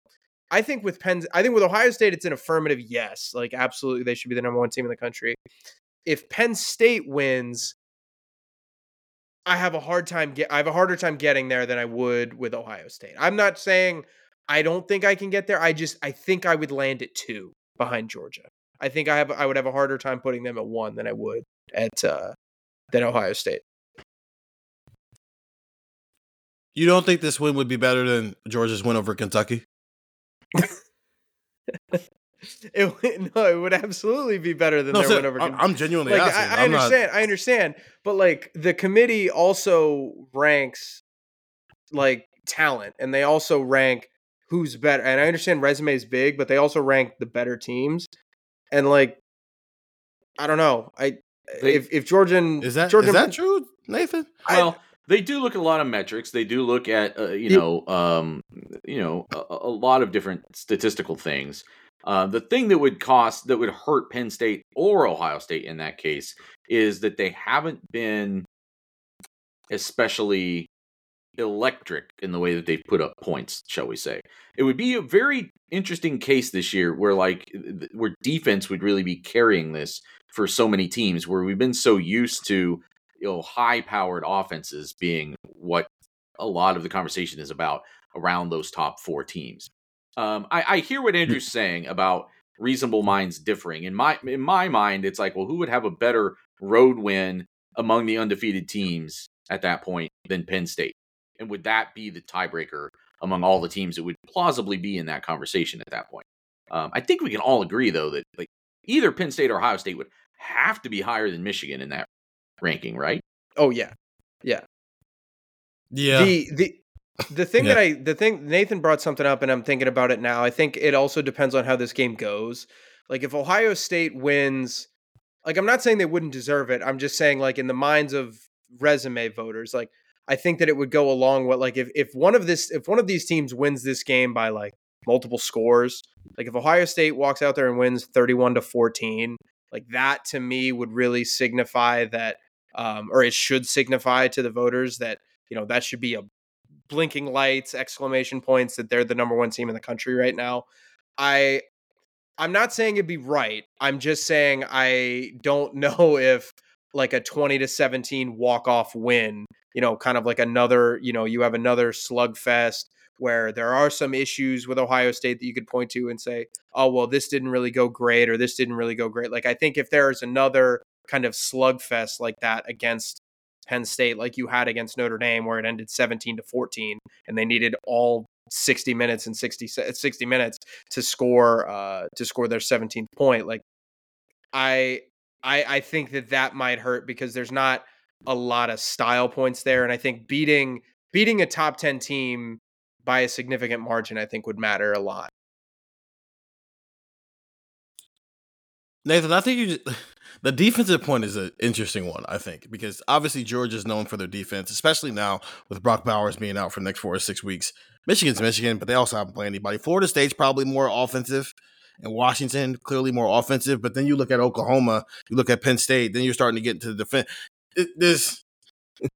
I think with Penn, I think with Ohio State, it's an affirmative yes. Like absolutely, they should be the number one team in the country if Penn State wins, I have a hard time get I have a harder time getting there than I would with Ohio State. I'm not saying I don't think I can get there. I just I think I would land at 2 behind Georgia. I think I have I would have a harder time putting them at 1 than I would at uh than Ohio State. You don't think this win would be better than Georgia's win over Kentucky? It no, it would absolutely be better than no, their so, win over. I'm, I'm genuinely like, asking. I, I understand. Not... I understand, but like the committee also ranks like talent, and they also rank who's better. And I understand resume is big, but they also rank the better teams. And like, I don't know. I they, if if Georgian is that Georgian, is that true, Nathan? Well. They do look at a lot of metrics. They do look at uh, you know um, you know a, a, lot of different statistical things. Uh, the thing that would cost that would hurt Penn State or Ohio State in that case is that they haven't been especially electric in the way that they've put up points, shall we say. It would be a very interesting case this year where like where defense would really be carrying this for so many teams where we've been so used to you know high powered offenses being what a lot of the conversation is about around those top four teams. Um, I, I hear what Andrew's saying about reasonable minds differing. In my in my mind, it's like, well, who would have a better road win among the undefeated teams at that point than Penn State? And would that be the tiebreaker among all the teams that would plausibly be in that conversation at that point? Um, I think we can all agree though that like either Penn State or Ohio State would have to be higher than Michigan in that ranking, right? Oh yeah, yeah, yeah. The the the thing yeah. that I the thing Nathan brought something up and I'm thinking about it now. I think it also depends on how this game goes. Like if Ohio State wins, like I'm not saying they wouldn't deserve it. I'm just saying like in the minds of resume voters, like I think that it would go along with like if if one of this if one of these teams wins this game by like multiple scores, like if Ohio State walks out there and wins 31 to 14, like that to me would really signify that um or it should signify to the voters that you know that should be a blinking lights, exclamation points that they're the number one team in the country right now. I I'm not saying it'd be right. I'm just saying I don't know if like a 20 to 17 walk off win, you know, kind of like another, you know, you have another slugfest where there are some issues with Ohio State that you could point to and say, oh, well, this didn't really go great or this didn't really go great. Like, I think if there's another kind of slugfest like that against Penn State like you had against Notre Dame where it ended 17 to 14 and they needed all 60 minutes and 60 60 minutes to score uh to score their 17th point like I I I think that that might hurt because there's not a lot of style points there and I think beating beating a top 10 team by a significant margin I think would matter a lot. Nathan, I think you just the defensive point is an interesting one, I think, because obviously Georgia is known for their defense, especially now with Brock Bowers being out for the next four or six weeks. Michigan's Michigan, but they also haven't played anybody. Florida State's probably more offensive, and Washington clearly more offensive. But then you look at Oklahoma, you look at Penn State, then you're starting to get into the defense. This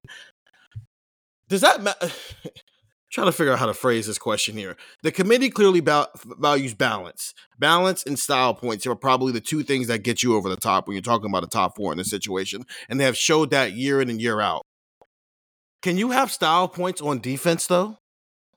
does that matter? trying to figure out how to phrase this question here. The committee clearly ba- values balance. Balance and style points are probably the two things that get you over the top when you're talking about a top four in this situation. And they have showed that year in and year out. Can you have style points on defense, though?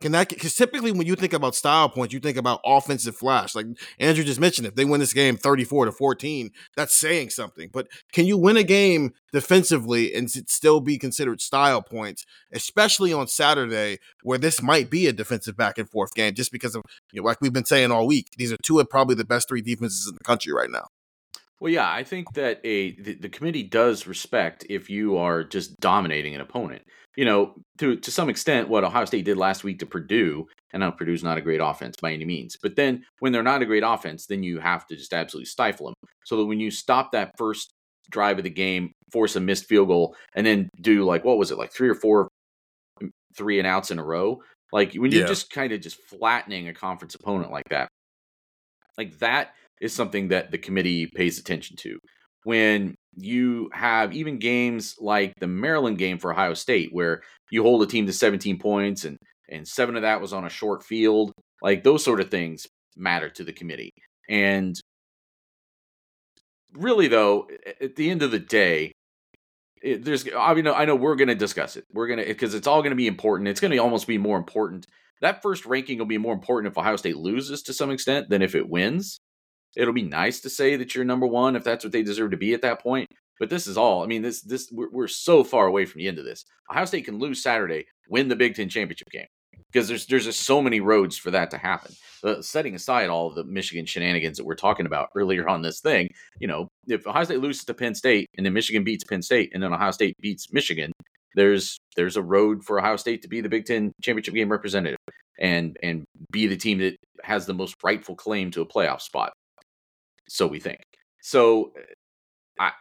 Can that because typically when you think about style points, you think about offensive flash. Like Andrew just mentioned, if they win this game 34 to 14, that's saying something. But can you win a game defensively and still be considered style points, especially on Saturday, where this might be a defensive back and forth game, just because of you know, like we've been saying all week, these are two of probably the best three defenses in the country right now. Well, yeah, I think that a the, the committee does respect if you are just dominating an opponent. You know, to to some extent, what Ohio State did last week to Purdue, and now Purdue's not a great offense by any means. But then when they're not a great offense, then you have to just absolutely stifle them. So that when you stop that first drive of the game, force a missed field goal, and then do like what was it, like three or four mm, three and outs in a row, like when you're Yeah. just kind of just flattening a conference opponent like that, like that is something that the committee pays attention to. When you have even games like the Maryland game for Ohio State, where you hold a team to 17 points and and seven of that was on a short field, like those sort of things matter to the committee. And really, though, at the end of the day, it, there's I mean I know we're going to discuss it. We're going to because it's all going to be important. It's going to almost be more important. That first ranking will be more important if Ohio State loses to some extent than if it wins. It'll be nice to say that you're number one if that's what they deserve to be at that point. But this is all. I mean, this this we're, we're so far away from the end of this. Ohio State can lose Saturday, win the Big Ten championship game because there's there's just so many roads for that to happen. Uh, setting aside all of the Michigan shenanigans that we're talking about earlier on this thing, you know, if Ohio State loses to Penn State and then Michigan beats Penn State and then Ohio State beats Michigan, there's there's a road for Ohio State to be the Big Ten championship game representative and and be the team that has the most rightful claim to a playoff spot. So we think. So eh, I,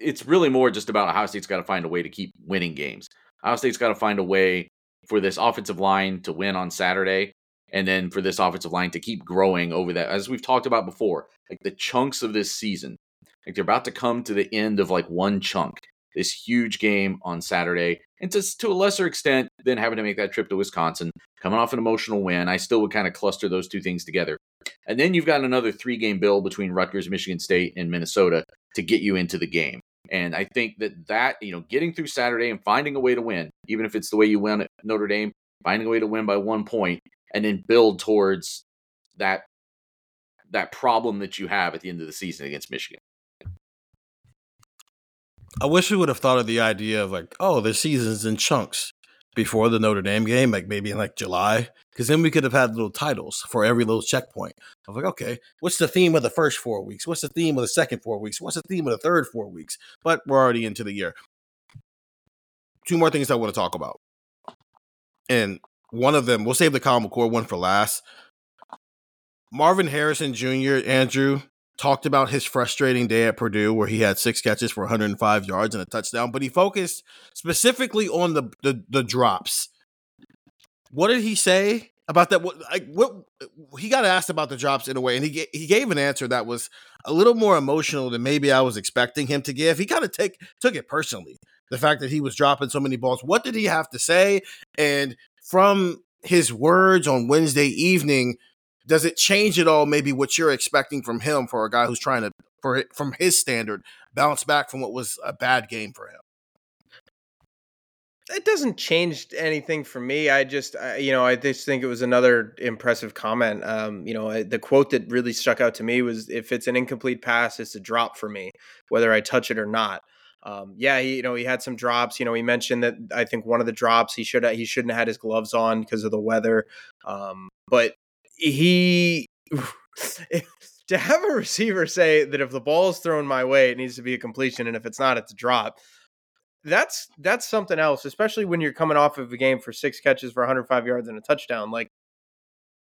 it's really more just about Ohio State's got to find a way to keep winning games. Ohio State's got to find a way for this offensive line to win on Saturday, and then for this offensive line to keep growing over that. As we've talked about before, like the chunks of this season, like they're about to come to the end of like one chunk. This huge game on Saturday, and to to a lesser extent than having to make that trip to Wisconsin, coming off an emotional win, I still would kind of cluster those two things together. And then you've got another three game bill between Rutgers, Michigan State, and Minnesota to get you into the game. And I think that that, you know, getting through Saturday and finding a way to win, even if it's the way you win at Notre Dame, finding a way to win by one point and then build towards that that problem that you have at the end of the season against Michigan. I wish we would have thought of the idea of like, oh, the season's in chunks before the Notre Dame game, like maybe in like July, because then we could have had little titles for every little checkpoint. I was like, okay, what's the theme of the first four weeks? What's the theme of the second four weeks? What's the theme of the third four weeks? But we're already into the year. Two more things I want to talk about, and one of them we'll save the Kyle McCord one for last. Marvin Harrison Jr. Andrew talked about his frustrating day at Purdue where he had six catches for 105 yards and a touchdown, but he focused specifically on the the, the drops. What did he say about that? What, like, what he got asked about the drops in a way, and he he gave an answer that was a little more emotional than maybe I was expecting him to give. He kind of take took it personally, the fact that he was dropping so many balls. What did he have to say? And from his words on Wednesday evening, does it change at all? Maybe what you're expecting from him for a guy who's trying to, for from his standard, bounce back from what was a bad game for him. It doesn't change anything for me. I just, I, you know, I just think it was another impressive comment. Um, you know, the quote that really stuck out to me was, "If it's an incomplete pass, it's a drop for me, whether I touch it or not." Um, yeah, he, you know, he had some drops. You know, he mentioned that I think one of the drops he should he shouldn't have had his gloves on because of the weather. Um, but he to have a receiver say that if the ball is thrown my way, it needs to be a completion, and if it's not, it's a drop that's that's something else, especially when you're coming off of a game for six catches for 105 yards and a touchdown. Like,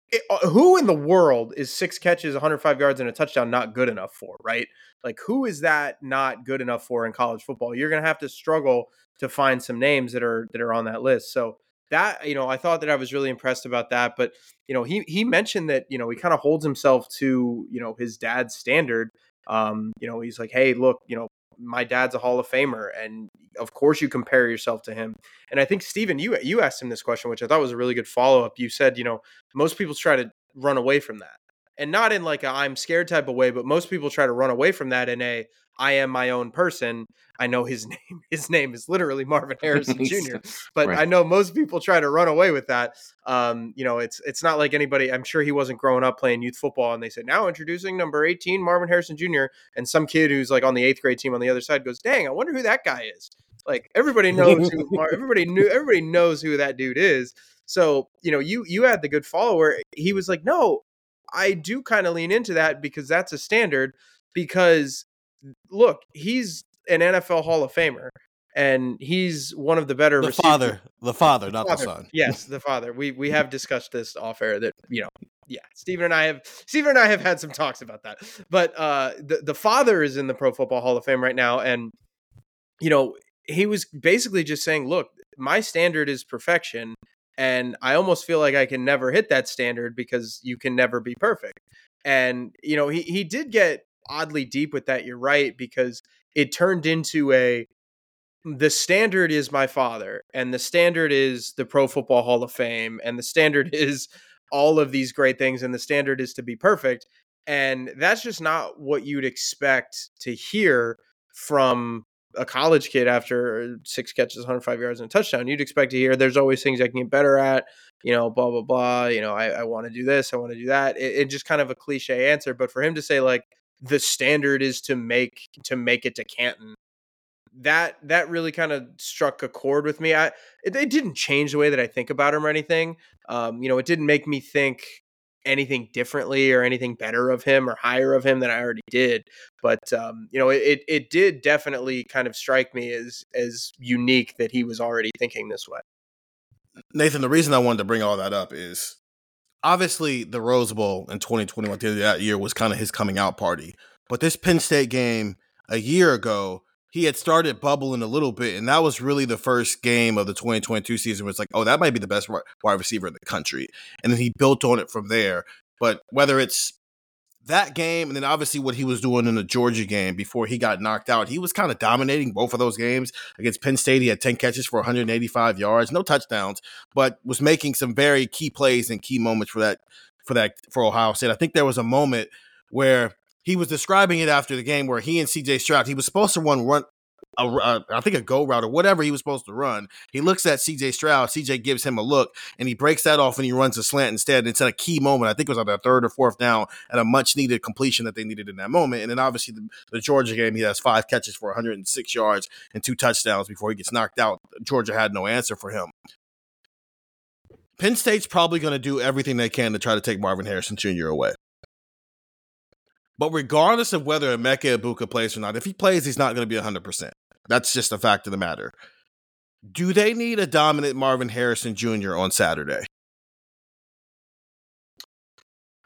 it, uh, who in the world is six catches, 105 yards and a touchdown not good enough for? Right? Like, who is that not good enough for in college football? You're gonna have to struggle to find some names that are that are on that list. So that you know, I thought that I was really impressed about that. But you know, he he mentioned that you know he kind of holds himself to you know his dad's standard. Um, you know, he's like, hey, look, you know, my dad's a Hall of Famer, and of course you compare yourself to him. And I think Stephen, you you asked him this question, which I thought was a really good follow up. You said, you know, most people try to run away from that, and not in like a I'm scared type of way, but most people try to run away from that in a I am my own person. I know his name. His name is literally Marvin Harrison Jr. But Right. I know most people try to run away with that. Um, you know, it's it's not like anybody. I'm sure he wasn't growing up playing youth football, and they said now introducing number 18, Marvin Harrison Jr. And some kid who's like on the eighth grade team on the other side goes, "Dang, I wonder who that guy is." Like everybody knows who Mar- everybody knew everybody knows who that dude is. So you know, you you had the good follower. He was like, "No, I do kind of lean into that because that's a standard." Because look, he's an NFL Hall of Famer, and he's one of the better. The receivers- father, the father, not father. the son. Yes, the father. We we have discussed this off air. That you know, yeah, Stephen and I have Stephen and I have had some talks about that. But uh, the the father is in the Pro Football Hall of Fame right now, and you know, he was basically just saying, "Look, my standard is perfection." And I almost feel like I can never hit that standard because you can never be perfect. And, you know, he, he did get oddly deep with that. You're right, because it turned into a the standard is my father, and the standard is the Pro Football Hall of Fame, and the standard is all of these great things, and the standard is to be perfect. And that's just not what you'd expect to hear from a college kid after six catches, 105 yards, and a touchdown. You'd expect to hear there's always things I can get better at, you know, blah, blah, blah. You know, I, I want to do this, I want to do that. It, it just kind of a cliche answer. But for him to say, like, the standard is to make to make it to Canton that that really kind of struck a chord with me. I it, it, didn't change the way that I think about him or anything. Um, you know, it didn't make me think anything differently or anything better of him or higher of him than I already did. But um, you know, it it did definitely kind of strike me as as unique that he was already thinking this way. Nathan, the reason I wanted to bring all that up is obviously the Rose Bowl in 2021 at the end of that year was kind of his coming out party. But this Penn State game a year ago he had started bubbling a little bit, and that was really the first game of the 2022 season. It's like, oh, that might be the best wide receiver in the country, and then he built on it from there. But whether it's that game and then obviously what he was doing in the Georgia game before he got knocked out, he was kind of dominating both of those games against Penn State. He had 10 catches for 185 yards, no touchdowns, but was making some very key plays and key moments for that for that for Ohio State. I think there was a moment where he was describing it after the game where he and CJ Stroud, he was supposed to run run a, a, I think a go route or whatever he was supposed to run. He looks at CJ Stroud. CJ gives him a look and he breaks that off and he runs a slant instead. And it's at a key moment. I think it was on the third or fourth down at a much needed completion that they needed in that moment. And then obviously the, the, Georgia game, he has five catches for 106 yards and two touchdowns before he gets knocked out. Georgia had no answer for him. Penn State's probably going to do everything they can to try to take Marvin Harrison Jr. away. But regardless of whether Emeka Egbuka plays or not, if he plays, he's not going to be 100%. That's just a fact of the matter. Do they need a dominant Marvin Harrison Jr. on Saturday?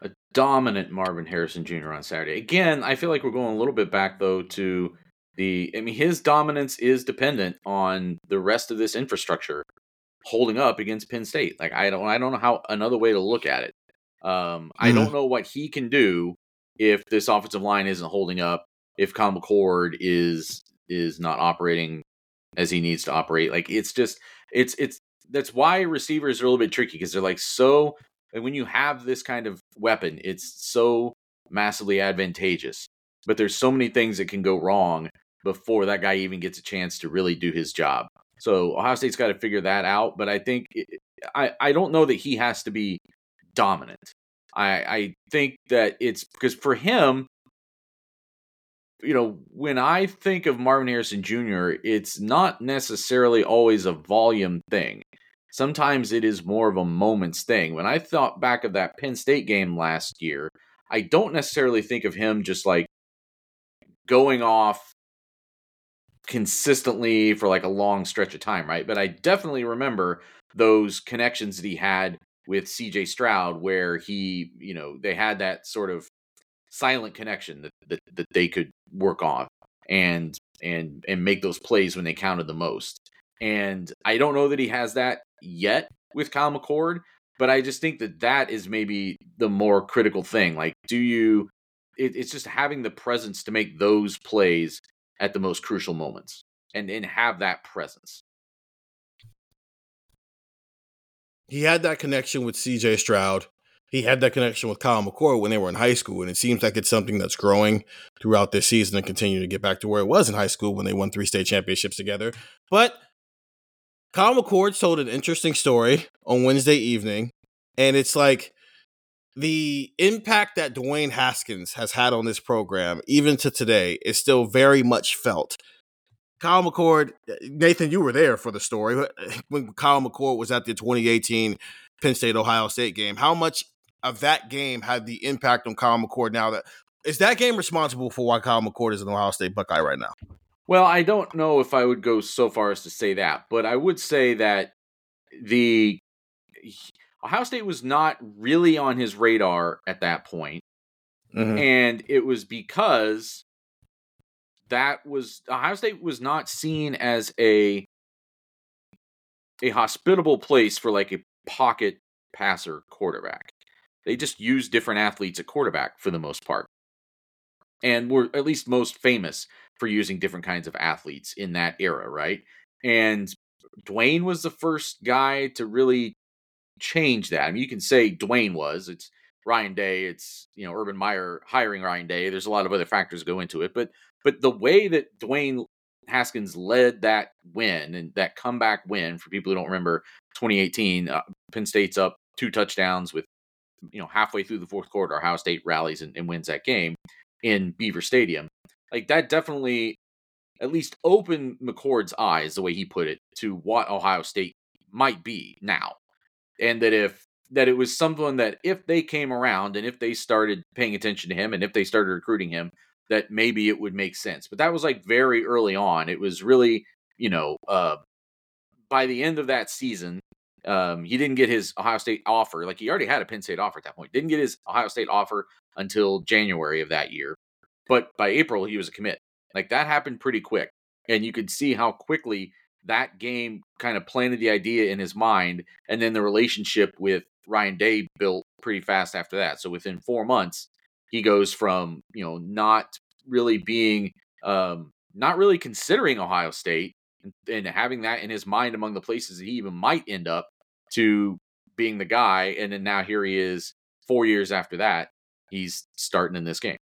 A dominant Marvin Harrison Jr. on Saturday. Again, I feel like we're going a little bit back, though, to the. I mean, his dominance is dependent on the rest of this infrastructure holding up against Penn State. Like, I don't, I don't know how another way to look at it. Um, mm-hmm. I don't know what he can do if this offensive line isn't holding up, if Kyle McCord is is not operating as he needs to operate. Like it's just it's it's that's why receivers are a little bit tricky because they're like so and when you have this kind of weapon, it's so massively advantageous. But there's so many things that can go wrong before that guy even gets a chance to really do his job. So Ohio State's got to figure that out. But I think I I don't know that he has to be dominant. I, I think that it's because for him, you know, when I think of Marvin Harrison Jr., it's not necessarily always a volume thing. Sometimes it is more of a moments thing. When I thought back of that Penn State game last year, I don't necessarily think of him just like going off consistently for like a long stretch of time, right? But I definitely remember those connections that he had with CJ Stroud, where he, you know, they had that sort of silent connection that, that, that they could work on and and and make those plays when they counted the most. And I don't know that he has that yet with Kyle McCord, but I just think that that is maybe the more critical thing. Like, do you? It, it's just having the presence to make those plays at the most crucial moments and and have that presence. He had that connection with CJ Stroud. He had that connection with Kyle McCord when they were in high school, and it seems like it's something that's growing throughout this season and continue to get back to where it was in high school when they won three state championships together. But Kyle McCord told an interesting story on Wednesday evening, and it's like the impact that Dwayne Haskins has had on this program, even to today, is still very much felt. Kyle McCord, Nathan, you were there for the story when Kyle McCord was at the 2018 Penn State Ohio State game. How much of that game had the impact on Kyle McCord now that Is that game responsible for why Kyle McCord is an Ohio State Buckeye right now? Well, I don't know if I would go so far as to say that, but I would say that the Ohio State was not really on his radar at that point, Mhm. and it was because that was Ohio State was not seen as a a hospitable place for like a pocket passer quarterback. They just use different athletes at quarterback for the most part. And were at least most famous for using different kinds of athletes in that era, right? And Dwayne was the first guy to really change that. I mean, you can say Dwayne was. It's Ryan Day. It's you know Urban Meyer hiring Ryan Day. There's a lot of other factors go into it, but but the way that Dwayne Haskins led that win and that comeback win for people who don't remember 2018, uh, Penn State's up two touchdowns with you know halfway through the fourth quarter. Ohio State rallies and, and wins that game in Beaver Stadium. Like that definitely at least opened McCord's eyes, the way he put it, to what Ohio State might be now. And that if that it was someone that if they came around and if they started paying attention to him and if they started recruiting him, that maybe it would make sense. But that was like very early on. It was really, you know, uh, by the end of that season, um, he didn't get his Ohio State offer. Like he already had a Penn State offer at that point. Didn't get his Ohio State offer until January of that year. But by April, he was a commit. Like that happened pretty quick. And you could see how quickly that game kind of planted the idea in his mind. And then the relationship with Ryan Day built pretty fast after that. So within four months, he goes from, you know, not really being, um, not really considering Ohio State and, and having that in his mind among the places he even might end up to being the guy. And then now here he is four years after that. He's starting in this game.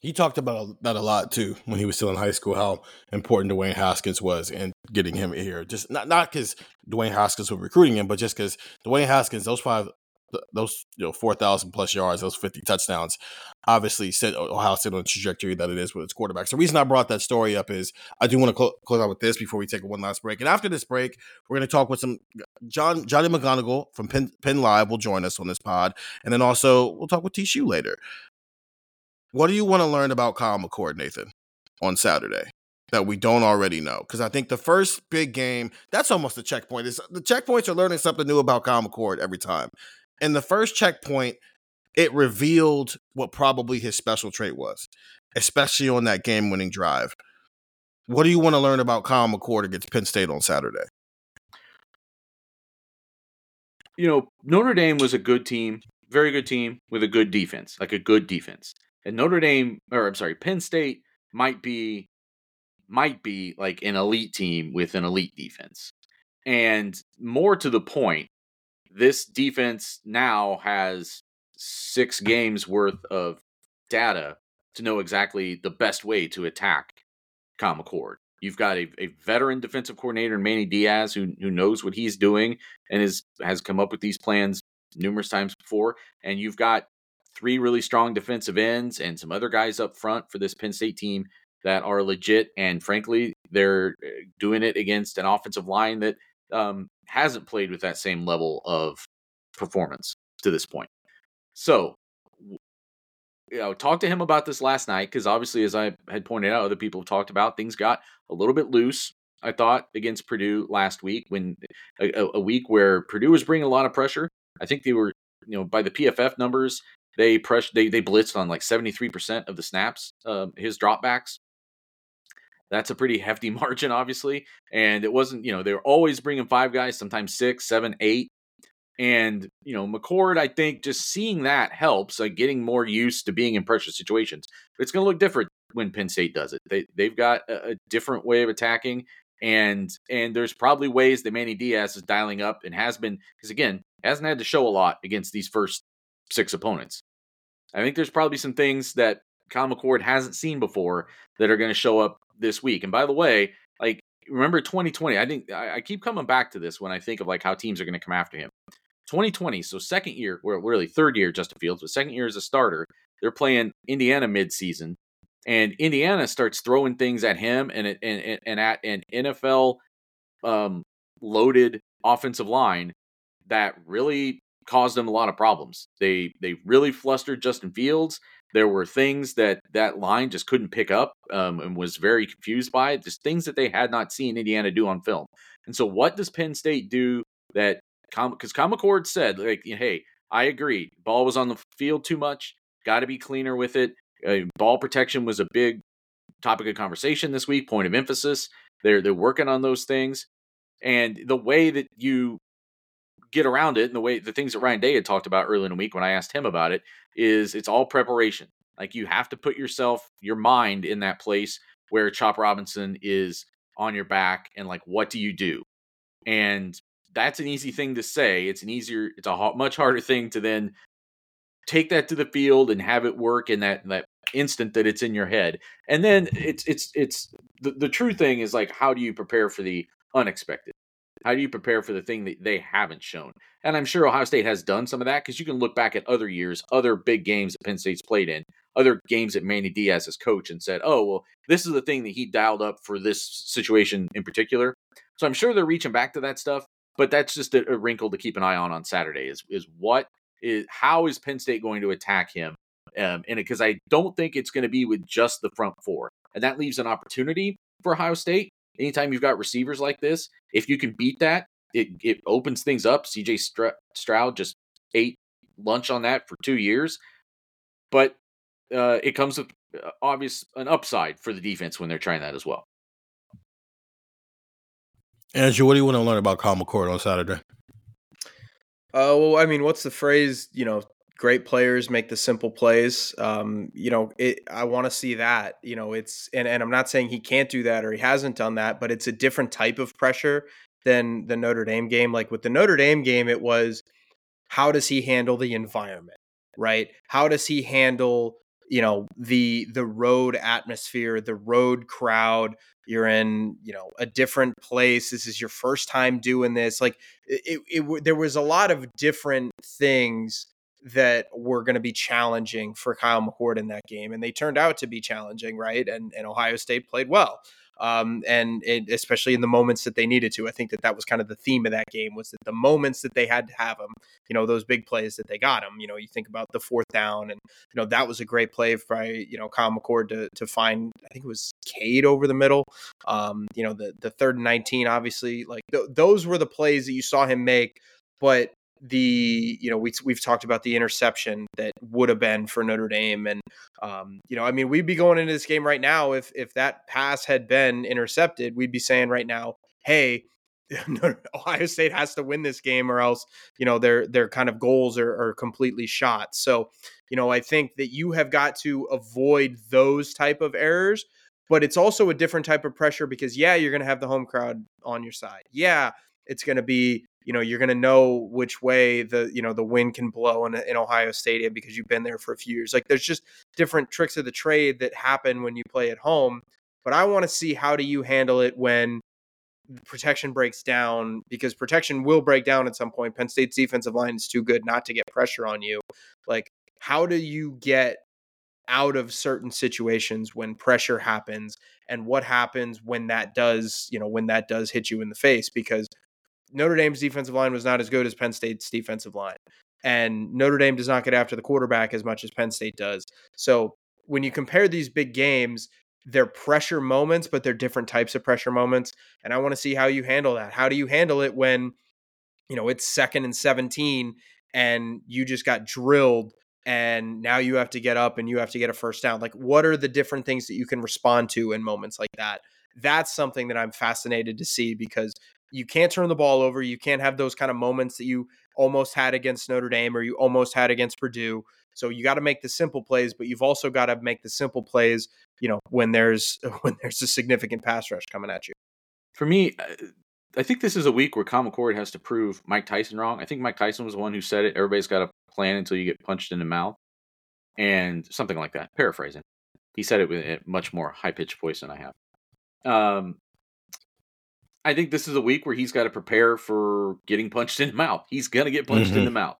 He talked about that a lot too when he was still in high school. How important Dwayne Haskins was and getting him here. Just not not because Dwayne Haskins was recruiting him, but just because Dwayne Haskins, those five, th- those you know four thousand plus yards, those fifty touchdowns, obviously set Ohio State on the trajectory that it is with its quarterbacks. The reason I brought that story up is I do want to clo- close out with this before we take one last break. And after this break, we're going to talk with some John Johnny McGonigal from Penn, Penn Live will join us on this pod, and then also we'll talk with Tishu later. What do you want to learn about Kyle McCord, Nathan, on Saturday that we don't already know? Because I think the first big game, that's almost a checkpoint. Is the checkpoints are learning something new about Kyle McCord every time. And the first checkpoint, it revealed what probably his special trait was, especially on that game-winning drive. What do you want to learn about Kyle McCord against Penn State on Saturday? You know, Notre Dame was a good team, very good team with a good defense, like a good defense. And Notre Dame, or I'm sorry, Penn State might be might be like an elite team with an elite defense. And more to the point, this defense now has six games worth of data to know exactly the best way to attack McCord. You've got a, a veteran defensive coordinator in Manny Diaz who who knows what he's doing and is has come up with these plans numerous times before. And you've got three really strong defensive ends and some other guys up front for this Penn State team that are legit. And frankly, they're uh, doing it against an offensive line that um, hasn't played with that same level of performance to this point. So, you know, talked to him about this last night because obviously, as I had pointed out, other people have talked about things got a little bit loose. I thought against Purdue last week when a, a week where Purdue was bringing a lot of pressure. I think they were, you know, by the PFF numbers, they press they they blitzed on like seventy three percent of the snaps. Uh, his dropbacks. That's a pretty hefty margin, obviously, and it wasn't. You know, they were always bringing five guys, sometimes six, seven, eight. And you know, McCord, I think just seeing that helps, like getting more used to being in pressure situations. It's going to look different when Penn State does it. They they've got a, a different way of attacking, and and there's probably ways that Manny Diaz is dialing up and has been because again hasn't had to show a lot against these first six opponents. I think there's probably some things that Kyle McCord hasn't seen before that are going to show up this week. And by the way, like remember 2020, I think I, keep coming back to this when I think of like how teams are going to come after him. 2020, so second year, well, really third year, Justin Fields, but second year as a starter. They're playing Indiana midseason, and Indiana starts throwing things at him and and and at an NFL um, loaded offensive line that really caused them a lot of problems. They they really flustered Justin Fields. There were things that that line just couldn't pick up um, and was very confused by. Just things that they had not seen Indiana do on film. And so, what does Penn State do that? Because Com- Cord said, like, hey, I agree. Ball was on the field too much. Got to be cleaner with it. Uh, ball protection was a big topic of conversation this week. Point of emphasis. They're they're working on those things, and the way that you get around it, and the way the things that Ryan Day had talked about early in the week when I asked him about it, is it's all preparation. Like you have to put yourself, your mind in that place where Chop Robinson is on your back, and like, what do you do? And that's an easy thing to say. It's an easier, it's a much harder thing to then take that to the field and have it work in that that instant that it's in your head. And then it's it's it's the, the true thing is like how do you prepare for the unexpected? How do you prepare for the thing that they haven't shown? And I'm sure Ohio State has done some of that because you can look back at other years, other big games that Penn State's played in, other games that Manny Diaz has coached and said, oh, well, this is the thing that he dialed up for this situation in particular. So I'm sure they're reaching back to that stuff, but that's just a, a wrinkle to keep an eye on on Saturday is, is what is, how is Penn State going to attack him? Um, and because I don't think it's going to be with just the front four. And that leaves an opportunity for Ohio State anytime you've got receivers like this, if you can beat that, it, it opens things up. CJ Stroud just ate lunch on that for two years. But uh, it comes with uh, obvious an upside for the defense when they're trying that as well. Andrew, what do you want to learn about Kyle McCord on Saturday? Uh, well, I mean, what's the phrase? You know, great players make the simple plays. Um, you know, it, I want to see that. You know, it's and, and I'm not saying he can't do that or he hasn't done that, but it's a different type of pressure than the Notre Dame game. Like with the Notre Dame game, it was how does he handle the environment, right? How does he handle you know the the road atmosphere, the road crowd? You're in you know a different place. This is your first time doing this. Like it, it, it there was a lot of different things that were going to be challenging for Kyle McCord in that game, and they turned out to be challenging, right? And and Ohio State played well, um, and it, especially in the moments that they needed to. I think that that was kind of the theme of that game was that the moments that they had to have them, you know, those big plays that they got them. You know, you think about the fourth down, and you know that was a great play by you know Kyle McCord to to find. I think it was Cade over the middle. Um, you know, the the third and nineteen, obviously, like th- those were the plays that you saw him make. But the you know we we've talked about the interception that would have been for Notre Dame. And um, you know I mean we'd be going into this game right now if if that pass had been intercepted we'd be saying right now hey Ohio State has to win this game or else you know their their kind of goals are, are completely shot. So you know I think that you have got to avoid those type of errors but it's also a different type of pressure because yeah you're going to have the home crowd on your side. Yeah it's going to be you know you're going to know which way the you know the wind can blow in, in ohio stadium because you've been there for a few years. Like there's just different tricks of the trade that happen when you play at home but i want to see how do you handle it when protection breaks down because protection will break down at some point. Penn state's defensive line is too good not to get pressure on you. Like how do you get out of certain situations when pressure happens and what happens when that does you know when that does hit you in the face? Because Notre Dame's defensive line was not as good as Penn State's defensive line. And Notre Dame does not get after the quarterback as much as Penn State does. So when you compare these big games, they're pressure moments, but they're different types of pressure moments. And I want to see how you handle that. How do you handle it when, you know, it's second and 17 and you just got drilled and now you have to get up and you have to get a first down? Like, what are the different things that you can respond to in moments like that? That's something that I'm fascinated to see because you can't turn the ball over. You can't have those kind of moments that you almost had against Notre Dame or you almost had against Purdue. So you got to make the simple plays, but you've also got to make the simple plays, you know, when there's when there's a significant pass rush coming at you. For me, uh, I think this is a week where Kyle McCord has to prove Mike Tyson wrong. I think Mike Tyson was the one who said it. Everybody's got a plan until you get punched in the mouth, and something like that. Paraphrasing, he said it with a much more high pitched voice than I have. Um, I think this is a week where he's got to prepare for getting punched in the mouth. He's gonna get punched mm-hmm. in the mouth.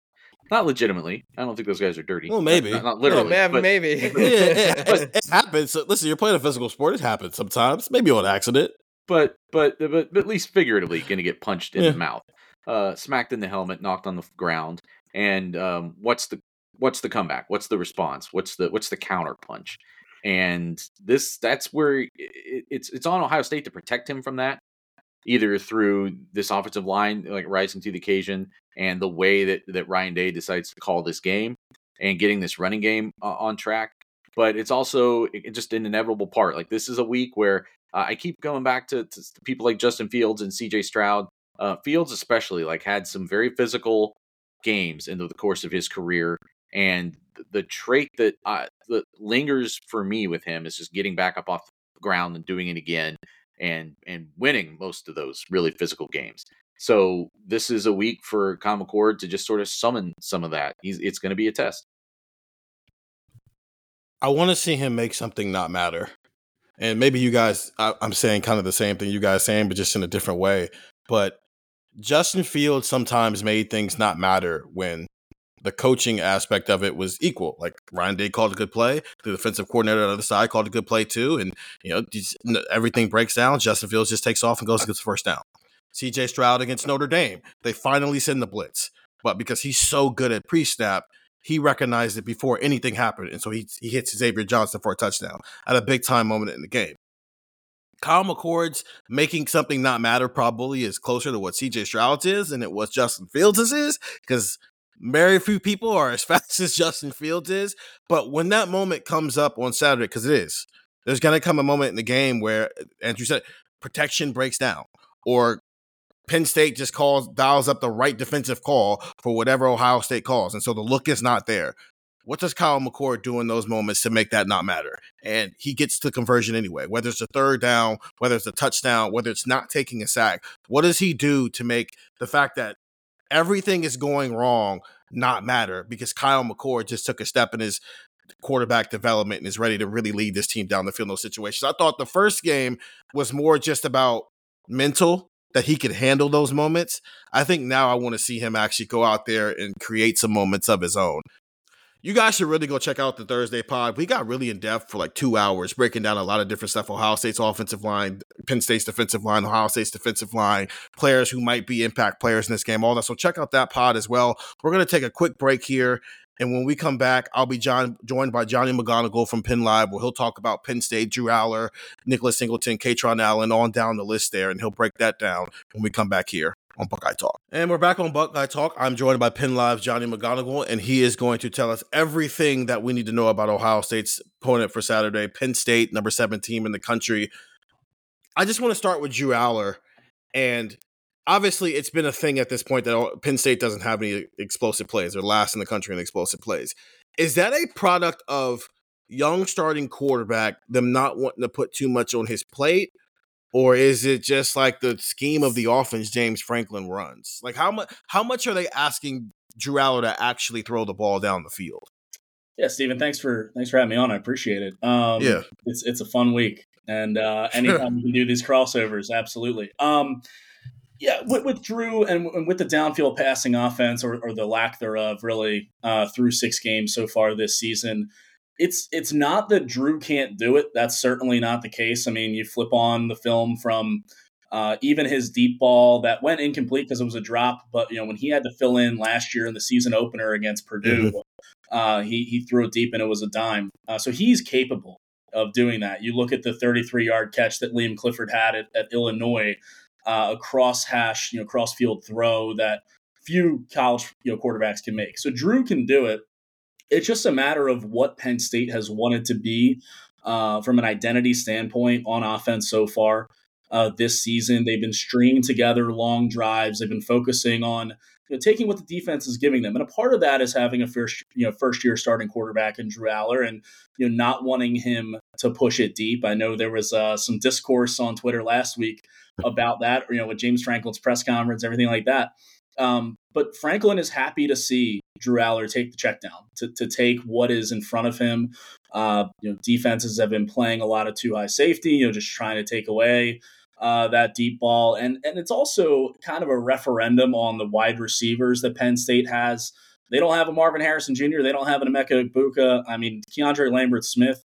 Not legitimately. I don't think those guys are dirty. Well, maybe. Not, not literally. Yeah, but, maybe. yeah, it, it, it happens. Listen, you're playing a physical sport. It happens sometimes. Maybe on accident. But but but, at least figuratively, going to get punched in yeah. the mouth, uh, smacked in the helmet, knocked on the ground. and um, what's the what's the comeback? What's the response? What's the what's the counter punch? And this that's where it, it's it's on Ohio State to protect him from that, either through this offensive line like rising to the occasion and the way that that Ryan Day decides to call this game and getting this running game uh, on track. But it's also just an inevitable part. Like this is a week where uh, I keep going back to, to, people like Justin Fields and C.J. Stroud. Uh, Fields especially like had some very physical games into the course of his career, and the trait that uh, that lingers for me with him is just getting back up off the ground and doing it again, and and winning most of those really physical games. So this is a week for Kyle McCord to just sort of summon some of that. He's, it's going to be a test. I want to see him make something not matter. And maybe you guys, I, am saying kind of the same thing you guys saying, but just in a different way. But Justin Fields sometimes made things not matter when the coaching aspect of it was equal. Like Ryan Day called a good play, the defensive coordinator on the other side called a good play too, and you know everything breaks down. Justin Fields just takes off and goes and gets the first down. C.J. Stroud against Notre Dame, they finally send the blitz, but because he's so good at pre-snap, he recognized it before anything happened, and so he he hits Xavier Johnson for a touchdown at a big time moment in the game. Kyle McCord's making something not matter probably is closer to what CJ Stroud's is than it was Justin Fields' is because very few people are as fast as Justin Fields is. But when that moment comes up on Saturday, because it is, there's going to come a moment in the game where, Andrew said, protection breaks down or Penn State just calls, dials up the right defensive call for whatever Ohio State calls. And so the look is not there. What does Kyle McCord do in those moments to make that not matter? And he gets to conversion anyway, whether it's a third down, whether it's a touchdown, whether it's not taking a sack. What does he do to make the fact that everything is going wrong not matter? Because Kyle McCord just took a step in his quarterback development and is ready to really lead this team down the field in those situations. I thought the first game was more just about mental that he could handle those moments. I think now I want to see him actually go out there and create some moments of his own you guys should really go check out the Thursday pod. We got really in depth for like two hours, breaking down a lot of different stuff. Ohio State's offensive line, Penn State's defensive line, Ohio State's defensive line, players who might be impact players in this game, all that. So check out that pod as well. We're going to take a quick break here. And when we come back, I'll be John, joined by Johnny McGonigal from Penn Live, where he'll talk about Penn State, Drew Allar, Nicholas Singleton, Kaytron Allen, on down the list there, and he'll break that down when we come back here on Buckeye Talk. And we're back on Buckeye Talk. I'm joined by Penn Live's Johnny McGonigal, and he is going to tell us everything that we need to know about Ohio State's opponent for Saturday, Penn State, number seven team in the country. I just want to start with Drew Allar. And obviously, it's been a thing at this point that Penn State doesn't have any explosive plays. They're last in the country in explosive plays. Is that a product of young starting quarterback, them not wanting to put too much on his plate? Or is it just like the scheme of the offense James Franklin runs? Like how much how much are they asking Drew Allar to actually throw the ball down the field? Yeah, Stephen, thanks for thanks for having me on. I appreciate it. Um, yeah, it's it's a fun week, and uh, anytime we can do these crossovers, absolutely. Um, yeah, with, with Drew and, and, with the downfield passing offense or, or the lack thereof, really uh, through six games so far this season, it's it's not that Drew can't do it. That's certainly not the case. I mean, you flip on the film from uh, even his deep ball that went incomplete because it was a drop. But you know, when he had to fill in last year in the season opener against Purdue, mm-hmm. uh, he he threw it deep and it was a dime. Uh, so he's capable of doing that. You look at the 33 yard catch that Liam Clifford had at, at Illinois, uh, a cross hash, you know, cross field throw that few college you know quarterbacks can make. So Drew can do it it's just a matter of what Penn State has wanted to be uh, from an identity standpoint on offense so far uh, this season. They've been stringing together long drives. They've been focusing on you know, taking what the defense is giving them, and a part of that is having a first you know first year starting quarterback in Drew Allar, and you know not wanting him to push it deep. I know there was uh, some discourse on Twitter last week about that, you know, with James Franklin's press conference, everything like that. Um, but Franklin is happy to see Drew Allar take the check down, to, to take what is in front of him. Uh, you know, defenses have been playing a lot of two high safety, you know, just trying to take away uh, that deep ball. And, and it's also kind of a referendum on the wide receivers that Penn State has. They don't have a Marvin Harrison Jr., they don't have an Emeka Egbuka. I mean, Keandre Lambert Smith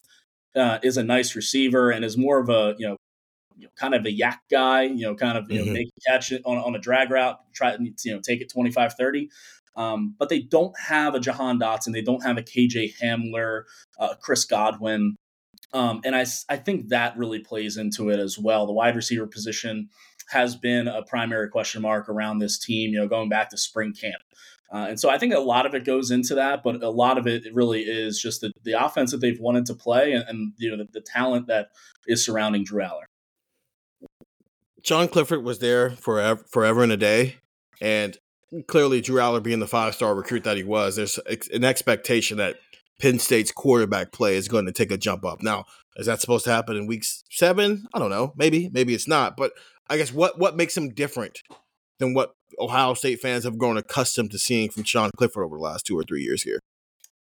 uh, is a nice receiver and is more of a, you know, you know, kind of a yak guy, you know, kind of you Mhm. know make a catch on, on a drag route, try to you know take it 25, 30. Um, but they don't have a Jahan Dotson, they don't have a KJ Hamler, uh, Chris Godwin. Um, and I think that really plays into it as well. The wide receiver position has been a primary question mark around this team, you know, going back to spring camp. Uh, and so I think a lot of it goes into that, but a lot of it really is just the, the offense that they've wanted to play and, and you know the, the talent that is surrounding Drew Allar. Sean Clifford was there forever, forever and a day, and clearly Drew Allar being the five star recruit that he was, there's an expectation that Penn State's quarterback play is going to take a jump up. Now, is that supposed to happen in week seven? I don't know. Maybe, maybe it's not. But I guess what what makes him different than what Ohio State fans have grown accustomed to seeing from Sean Clifford over the last two or three years here?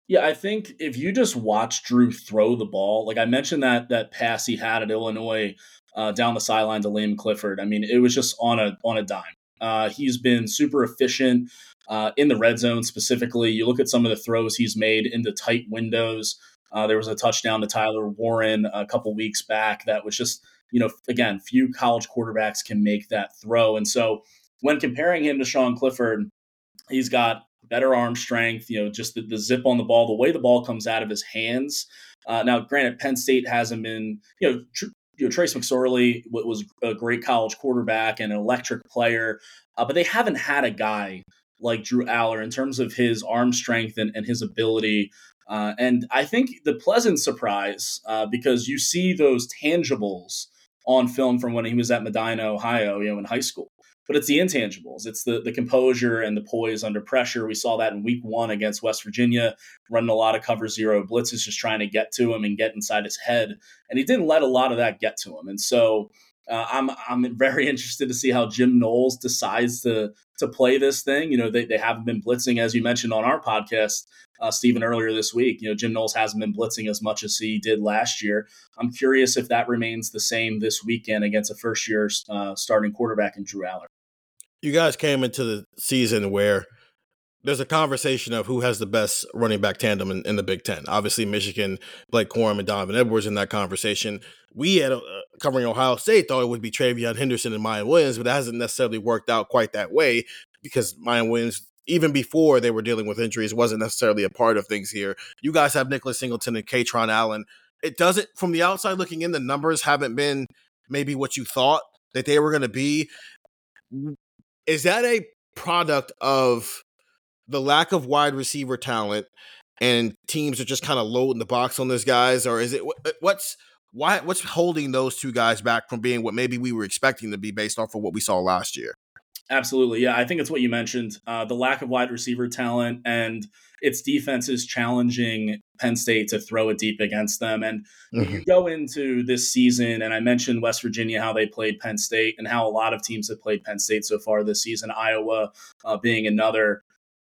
Yeah, I think if you just watch Drew throw the ball, like I mentioned that that pass he had at Illinois uh, down the sideline to Liam Clifford. I mean, it was just on a on a dime. Uh, he's been super efficient uh, in the red zone specifically. You look at some of the throws he's made into tight windows. Uh, there was a touchdown to Tyler Warren a couple weeks back that was just, you know, again, few college quarterbacks can make that throw. And so when comparing him to Sean Clifford, he's got better arm strength, you know, just the, the zip on the ball, the way the ball comes out of his hands. Uh, now, granted, Penn State hasn't been, you know, tr- you know, Trace McSorley was a great college quarterback and an electric player, uh, but they haven't had a guy like Drew Allar in terms of his arm strength and, and his ability. Uh, and I think the pleasant surprise, uh, because you see those tangibles on film from when he was at Medina, Ohio, you know, in high school. But it's the intangibles. It's the the composure and the poise under pressure. We saw that in week one against West Virginia, running a lot of cover zero blitzes, just trying to get to him and get inside his head. And he didn't let a lot of that get to him. And so uh, I'm I'm very interested to see how Jim Knowles decides to to play this thing. You know, they, they haven't been blitzing, as you mentioned on our podcast, uh, Stephen, earlier this week. You know, Jim Knowles hasn't been blitzing as much as he did last year. I'm curious if that remains the same this weekend against a first year uh, starting quarterback in Drew Allar. You guys came into the season where there's a conversation of who has the best running back tandem in, in the Big Ten. Obviously, Michigan, Blake Corum, and Donovan Edwards in that conversation. We at uh, covering Ohio State thought it would be TreVeyon Henderson and Miyan Williams, but it hasn't necessarily worked out quite that way because Miyan Williams, even before they were dealing with injuries, wasn't necessarily a part of things here. You guys have Nicholas Singleton and Kaytron Allen. It doesn't, from the outside looking in, the numbers haven't been maybe what you thought that they were going to be. Is that a product of the lack of wide receiver talent and teams are just kind of loading the box on those guys? Or is it uh, what's why what's holding those two guys back from being what maybe we were expecting to be based off of what we saw last year Absolutely. Yeah. I think it's what you mentioned uh, the lack of wide receiver talent and its defenses challenging Penn State to throw it deep against them. And mm-hmm. you go into this season, and I mentioned West Virginia, how they played Penn State, and how a lot of teams have played Penn State so far this season, Iowa uh, being another.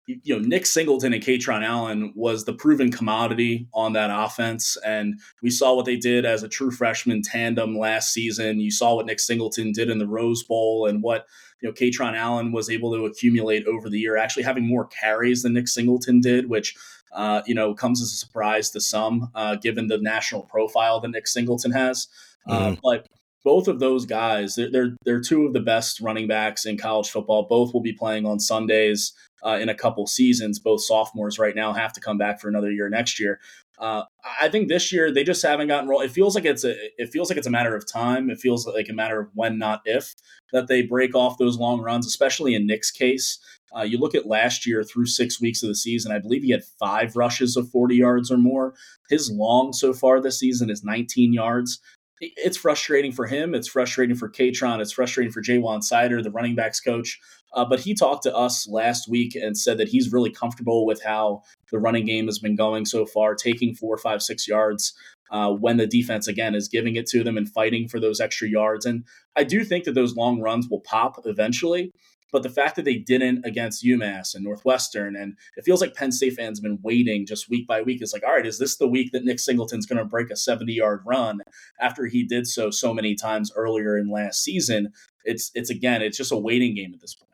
You know, Nick Singleton and Kaytron Allen was the proven commodity on that offense. And we saw what they did as a true freshman tandem last season. You saw what Nick Singleton did in the Rose Bowl and what you know, Kaytron Allen was able to accumulate over the year, actually having more carries than Nick Singleton did, which, uh, you know, comes as a surprise to some, uh, given the national profile that Nick Singleton has. Mm-hmm. Uh, but both of those guys, they're, they're, they're two of the best running backs in college football. Both will be playing on Sundays uh, in a couple seasons. Both sophomores right now have to come back for another year next year. Uh, I think this year they just haven't gotten roll. It feels like it's a it feels like it's a matter of time. It feels like a matter of when, not if, that they break off those long runs. Especially in Nick's case, uh, you look at last year through six weeks of the season. I believe he had five rushes of forty yards or more. His long so far this season is nineteen yards. It's frustrating for him. It's frustrating for Kaytron. It's frustrating for Ja'Juan Seider, the running backs coach. Uh, but he talked to us last week and said that he's really comfortable with how the running game has been going so far, taking four, five, six yards uh, when the defense, again, is giving it to them and fighting for those extra yards. And I do think that those long runs will pop eventually. But the fact that they didn't against UMass and Northwestern, and it feels like Penn State fans have been waiting just week by week. It's like, all right, is this the week that Nick Singleton's going to break a 70 yard run after he did so so many times earlier in last season? It's it's again, it's just a waiting game at this point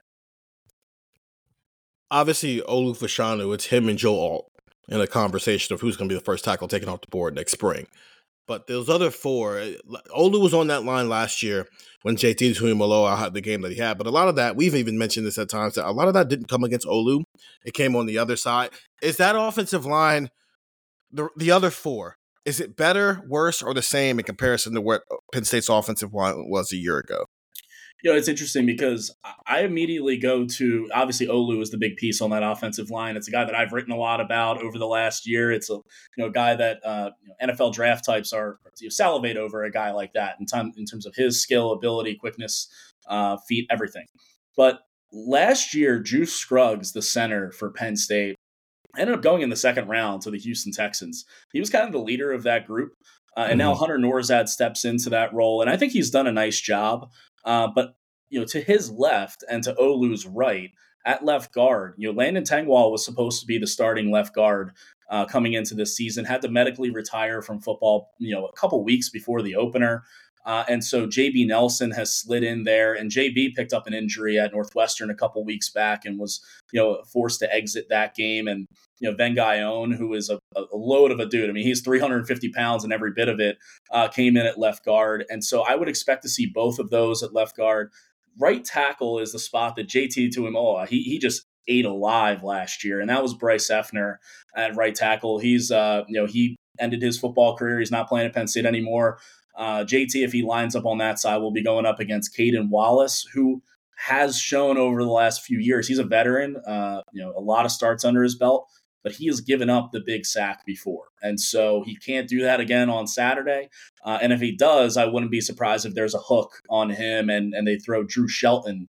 obviously Olu Fashanu, it's him and Joe Alt in a conversation of who's going to be the first tackle taken off the board next spring. But those other four, eh, Olu was on that line last year when JT Tuimoloau had the game that he had. But a lot of that, we've even mentioned this at times, that a lot of that didn't come against Olu. It came on the other side. Is that offensive line, the, the other four, is it better, worse, or the same in comparison to what Penn State's offensive line was a year ago? You know, it's interesting because I immediately go to obviously Olu is the big piece on that offensive line. It's a guy that I've written a lot about over the last year. It's a you know guy that uh, you know, NFL draft types are you know, salivate over a guy like that in time in terms of his skill, ability, quickness, uh, feet, everything. But last year, Juice Scruggs, the center for Penn State, ended up going in the second round to the Houston Texans. He was kind of the leader of that group. Uh, and mm-hmm. now Hunter Nourzad steps into that role, and I think he's done a nice job. Uh, but you know, to his left and to Olu's right at left guard, you know, Landon Tengwall was supposed to be the starting left guard uh, coming into this season. Had to medically retire from football, you know, a couple weeks before the opener. Uh, and so JB Nelson has slid in there, and JB picked up an injury at Northwestern a couple weeks back and was, you know, forced to exit that game. And you know, Vega Ioane, who is a, a, load of a dude. I mean, he's 350 pounds and every bit of it uh, came in at left guard. And so I would expect to see both of those at left guard. Right tackle is the spot that JT Tuimoloau, he, he just ate alive last year. And that was Bryce Effner at right tackle. He's, uh, you know, he ended his football career. He's not playing at Penn State anymore. Uh, JT, if he lines up on that side, will be going up against Caden Wallace, who has shown over the last few years. He's a veteran, uh, you know, a lot of starts under his belt, but he has given up the big sack before. And so he can't do that again on Saturday. Uh, and if he does, I wouldn't be surprised if there's a hook on him and, and they throw Drew Shelton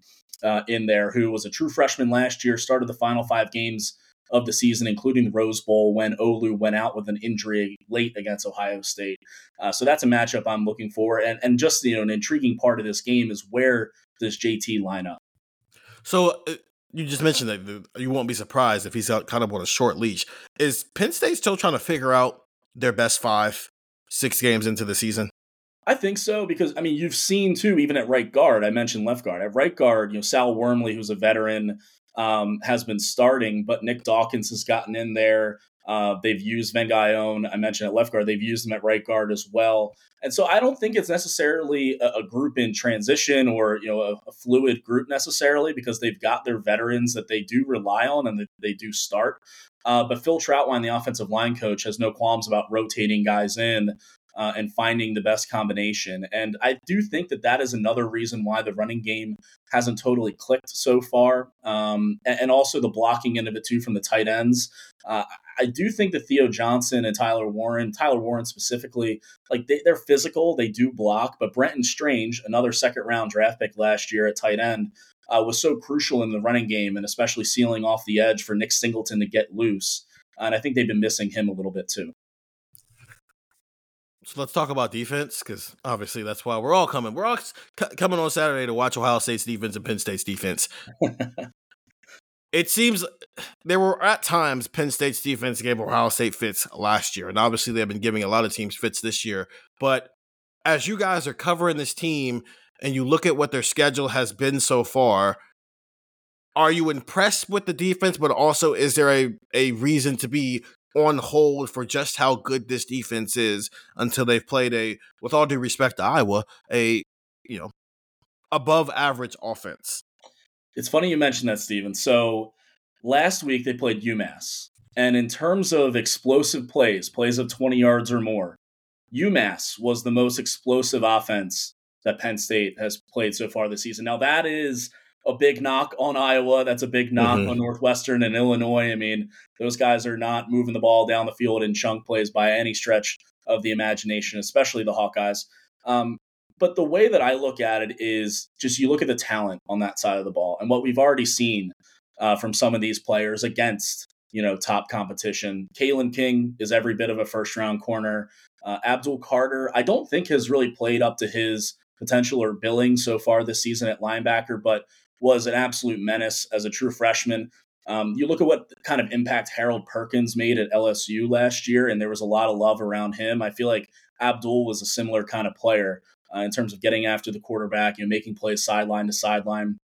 uh, in there, who was a true freshman last year, started the final five games of the season, including the Rose Bowl when Olu went out with an injury late against Ohio State. Uh, so that's a matchup I'm looking for. And, and just, you know, an intriguing part of this game is where does JT line up? So uh, you just mentioned that you won't be surprised if he's out kind of on a short leash. Is Penn State still trying to figure out their best five, six games into the season? I think so because I mean you've seen too even at right guard I mentioned left guard at right guard you know Sal Wormley who's a veteran um, has been starting but Nick Dawkins has gotten in there. Uh, they've used Vega Ioane I mentioned at left guard. They've used him at right guard as well. And so I don't think it's necessarily a, a group in transition or you know a, a, fluid group necessarily because they've got their veterans that they do rely on and that they do start. Uh, but Phil Trautwein, the offensive line coach, has no qualms about rotating guys in uh, and finding the best combination. And I do think that that is another reason why the running game hasn't totally clicked so far. Um, and, and, also the blocking end of it too from the tight ends. Uh, I do think that Theo Johnson and Tyler Warren, Tyler Warren specifically, like they, are physical, they do block, but Brenton Strange, another second round draft pick last year at tight end, uh, was so crucial in the running game and especially sealing off the edge for Nick Singleton to get loose. And I think they've been missing him a little bit too. So let's talk about defense because obviously that's why we're all coming. We're all c- coming on Saturday to watch Ohio State's defense and Penn State's defense. it seems there were at times Penn State's defense gave Ohio State fits last year, and obviously they've been giving a lot of teams fits this year. But as you guys are covering this team and you look at what their schedule has been so far, are you impressed with the defense? But also, is there a, a reason to be on hold for just how good this defense is until they've played a, with all due respect to Iowa, a you know above average offense. It's funny you mentioned that, Stephen. So last week they played UMass, and in terms of explosive plays, plays of 20 yards or more, UMass was the most explosive offense that Penn State has played so far this season. Now that is a big knock on Iowa. That's a big knock mm-hmm. on Northwestern and Illinois. I mean, those guys are not moving the ball down the field in chunk plays by any stretch of the imagination, especially the Hawkeyes. Um, but the way that I look at it is just you look at the talent on that side of the ball and what we've already seen uh, from some of these players against you know top competition. Kalen King is every bit of a first round corner. Uh, Abdul Carter, I don't think has really played up to his potential or billing so far this season at linebacker, but was an absolute menace as a true freshman. Um, you look at what kind of impact Harold Perkins made at LSU last year, and there was a lot of love around him. I feel like Abdul was a similar kind of player uh, in terms of getting after the quarterback, you know, making plays sideline to sideline.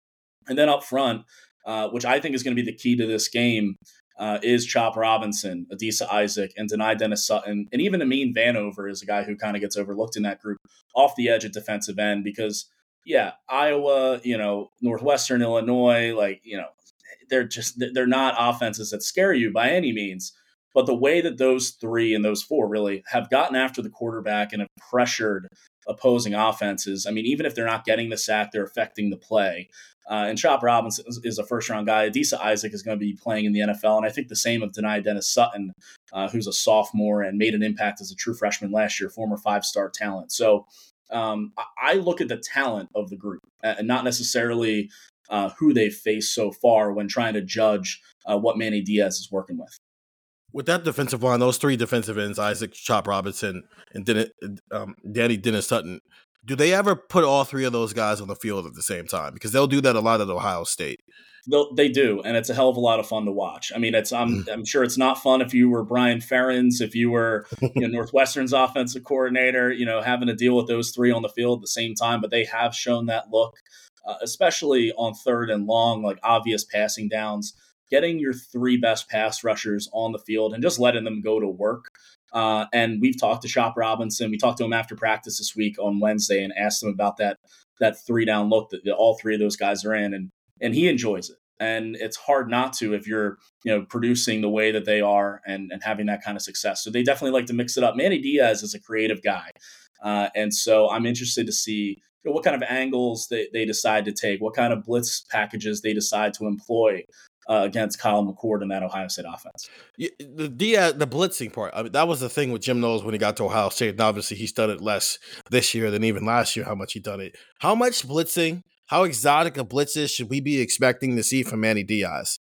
And then up front, uh, which I think is going to be the key to this game, uh, is Chop Robinson, Adisa Isaac, and Dani Dennis Sutton, and even Amin Vanover is a guy who kind of gets overlooked in that group off the edge at defensive end because, yeah, Iowa, you know, Northwestern Illinois, like you know, they're just they're not offenses that scare you by any means. But the way that those three and those four really have gotten after the quarterback and have pressured opposing offenses. I mean, even if they're not getting the sack, they're affecting the play. Uh, and Chop Robinson is, is, a first round guy. Adisa Isaac is going to be playing in the NFL. And I think the same of Dani Dennis Sutton, uh, who's a sophomore and made an impact as a true freshman last year, former five star talent. So um, I look at the talent of the group and not necessarily uh, who they've faced so far when trying to judge uh, what Manny Diaz is working with with that defensive line, those three defensive ends, Isaac Chop Robinson and um, Dani Dennis Sutton, do they ever put all three of those guys on the field at the same time? Because they'll do that a lot at Ohio State. They'll, do, and it's a hell of a lot of fun to watch. I mean, it's I'm mm. I'm sure it's not fun if you were Brian Ferentz, if you were you know, Northwestern's offensive coordinator, you know, having to deal with those three on the field at the same time. But they have shown that look, uh, especially on third and long, like obvious passing downs getting your three best pass rushers on the field and just letting them go to work. Uh, and we've talked to Chop Robinson. We talked to him after practice this week on Wednesday and asked him about that that three down look that, that all three of those guys are in, and and he enjoys it. And it's hard not to if you're you know producing the way that they are and and having that kind of success. So they definitely like to mix it up. Manny Diaz is a creative guy, uh, and so I'm interested to see you know, what kind of angles they, they decide to take, what kind of blitz packages they decide to employ uh, against Kyle McCord in that Ohio State offense. Yeah, the Diaz, the blitzing part. I mean, that was the thing with Jim Knowles when he got to Ohio State. And obviously, he's done it less this year than even last year. How much he done it? How much blitzing? How exotic a blitzes should we be expecting to see from Manny Diaz?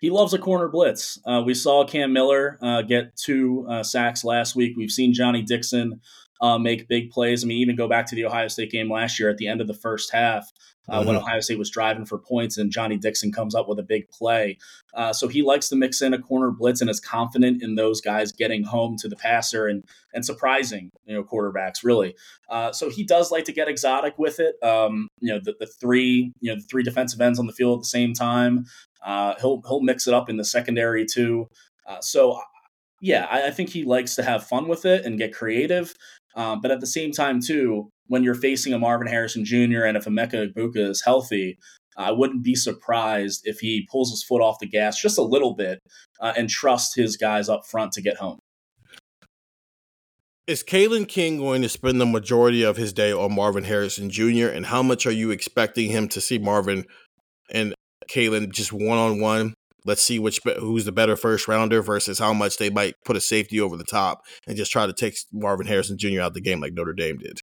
He loves a corner blitz. Uh, we saw Cam Miller uh, get two uh, sacks last week. We've seen Johnny Dixon uh, make big plays. I mean, even go back to the Ohio State game last year at the end of the first half uh, mm-hmm. when Ohio State was driving for points and Johnny Dixon comes up with a big play. Uh, so he likes to mix in a corner blitz and is confident in those guys getting home to the passer and and surprising you know quarterbacks really. Uh, so he does like to get exotic with it. Um, you know the, the three you know the three defensive ends on the field at the same time. Uh, he'll he'll mix it up in the secondary too. Uh, so yeah, I, I, think he likes to have fun with it and get creative. Um, but at the same time, too, when you're facing a Marvin Harrison Jr. and if Emeka Egbuka is healthy, I wouldn't be surprised if he pulls his foot off the gas just a little bit uh, and trusts his guys up front to get home. Is Kalen King going to spend the majority of his day on Marvin Harrison Jr. and how much are you expecting him to see Marvin and Kalen just one on one let's see which who's the better first rounder versus how much they might put a safety over the top and just try to take Marvin Harrison Jr. out of the game like Notre Dame did.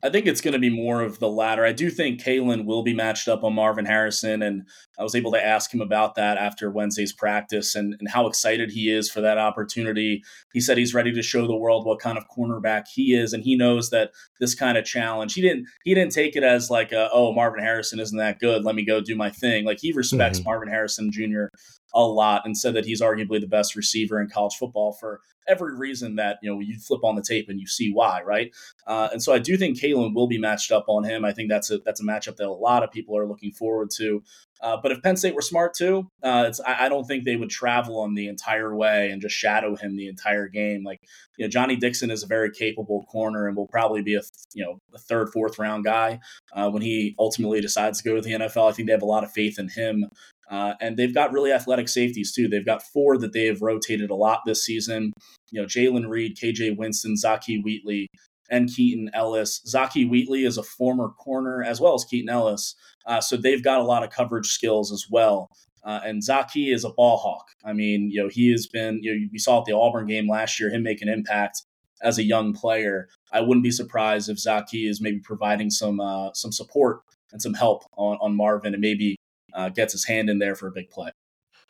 I think it's going to be more of the latter. I do think Kalen will be matched up on Marvin Harrison, and I was able to ask him about that after Wednesday's practice and, and how excited he is for that opportunity. He said he's ready to show the world what kind of cornerback he is, and he knows that this kind of challenge he didn't he didn't take it as like a, oh Marvin Harrison isn't that good, let me go do my thing. Like he respects mm-hmm. Marvin Harrison Jr a lot and said that he's arguably the best receiver in college football for every reason that you know you flip on the tape and you see why, right? Uh, and so I do think Kalen will be matched up on him. I think that's a that's a matchup that a lot of people are looking forward to. Uh, but if Penn State were smart too, uh, I, I, don't think they would travel him the entire way and just shadow him the entire game. Like you know, Johnny Dixon is a very capable corner and will probably be a you know a third, fourth round guy uh, when he ultimately decides to go to the NFL. I think they have a lot of faith in him. Uh, and they've got really athletic safeties too. They've got four that they have rotated a lot this season. You know, Jaylen Reed, KJ Winston, Zakee Wheatley, and Keaton Ellis. Zakee Wheatley is a former corner as well as Keaton Ellis. Uh, so they've got a lot of coverage skills as well. Uh, and Zakee is a ball hawk. I mean, you know, he has been, you know, we saw at the Auburn game last year, him make an impact as a young player. I wouldn't be surprised if Zakee is maybe providing some uh, some support and some help on, on Marvin and maybe uh, gets his hand in there for a big play.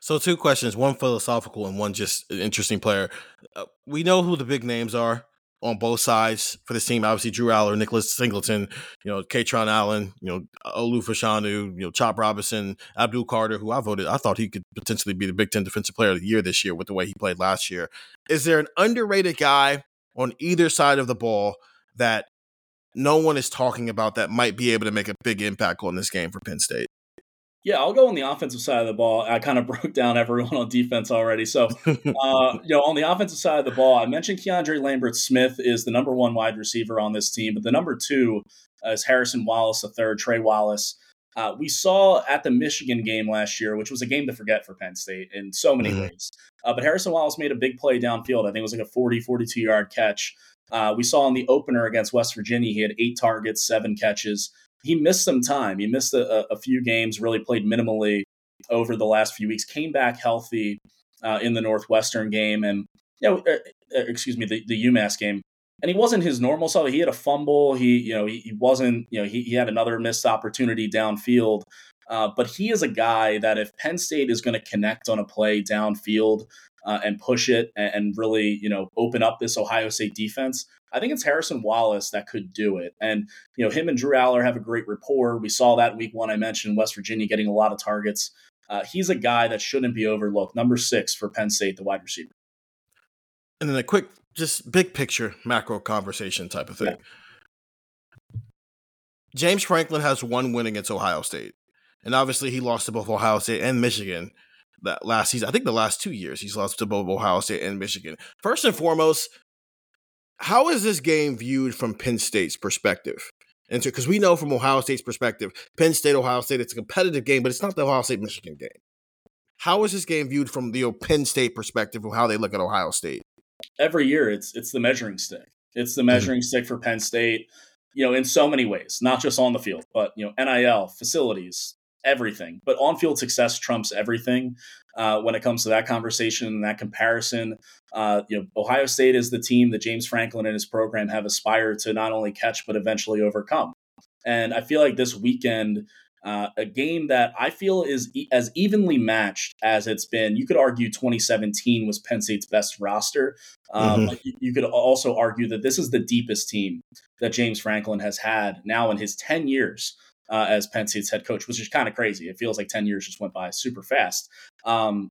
So, two questions one philosophical and one just an interesting player. Uh, we know who the big names are on both sides for this team. Obviously, Drew Allar, Nicholas Singleton, you know, Kaytron Allen, you know, Olu Fashanu, you know, Chop Robinson, Abdul Carter, who I voted, I thought he could potentially be the Big Ten Defensive Player of the Year this year with the way he played last year. Is there an underrated guy on either side of the ball that no one is talking about that might be able to make a big impact on this game for Penn State? Yeah, I'll go on the offensive side of the ball. I kind of broke down everyone on defense already. So, uh, you know, on the offensive side of the ball, I mentioned Keandre Lambert Smith is the number one wide receiver on this team, but the number two uh, is Harrison Wallace, the third, Trey Wallace. Uh, we saw at the Michigan game last year, which was a game to forget for Penn State in so many mm-hmm. ways. Uh, but Harrison Wallace made a big play downfield. I think it was like a 40, 42 yard catch. Uh, we saw in the opener against West Virginia, he had eight targets, seven catches. He missed some time. He missed a, a few games, really played minimally over the last few weeks, came back healthy uh, in the Northwestern game and, you know, er, er, excuse me, the, the UMass game and he wasn't his normal self. He had a fumble. He, you know, he, he wasn't, you know, he, he had another missed opportunity downfield. Uh, but he is a guy that if Penn State is going to connect on a play downfield uh, and push it and, and, really, you know, open up this Ohio State defense, I think it's Harrison Wallace that could do it. And, you know, him and Drew Allar have a great rapport. We saw that week one. I mentioned West Virginia getting a lot of targets. Uh, he's a guy that shouldn't be overlooked. Number six for Penn State, the wide receiver. And then a quick just big picture macro conversation type of thing. Yeah. James Franklin has one win against Ohio State. And obviously he lost to both Ohio State and Michigan that last season. I think the last two years he's lost to both Ohio State and Michigan. First and foremost, how is this game viewed from Penn State's perspective? And because we know from Ohio State's perspective, Penn State, Ohio State, it's a competitive game, but it's not the Ohio State Michigan game. How is this game viewed from the Penn State perspective of how they look at Ohio State? every year it's it's the measuring stick. It's the mm-hmm. measuring stick for Penn State, you know, in so many ways, not just on the field, but you know, NIL, facilities, everything. But on-field success trumps everything uh, when it comes to that conversation and that comparison. Uh, you know, Ohio State is the team that James Franklin and his program have aspired to not only catch but eventually overcome. And I feel like this weekend uh, a game that I feel is e- as evenly matched as it's been. You could argue 2017 was Penn State's best roster. Um, mm-hmm. you, you, could also argue that this is the deepest team that James Franklin has had now in his 10 years uh, as Penn State's head coach, which is kind of crazy. It feels like 10 years just went by super fast. Um,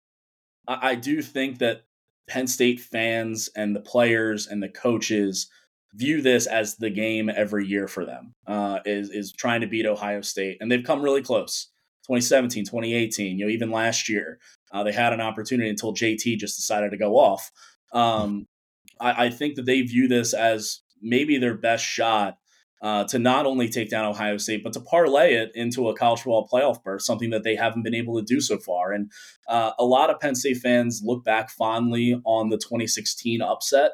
I, I do think that Penn State fans and the players and the coaches – view this as the game every year for them uh, is is trying to beat Ohio State, and they've come really close. 2017, 2018, you know, even last year, uh, they had an opportunity until JT just decided to go off. Um, I, I, think that they view this as maybe their best shot uh, to not only take down Ohio State, but to parlay it into a college football playoff berth, something that they haven't been able to do so far. And uh, a lot of Penn State fans look back fondly on the 2016 upset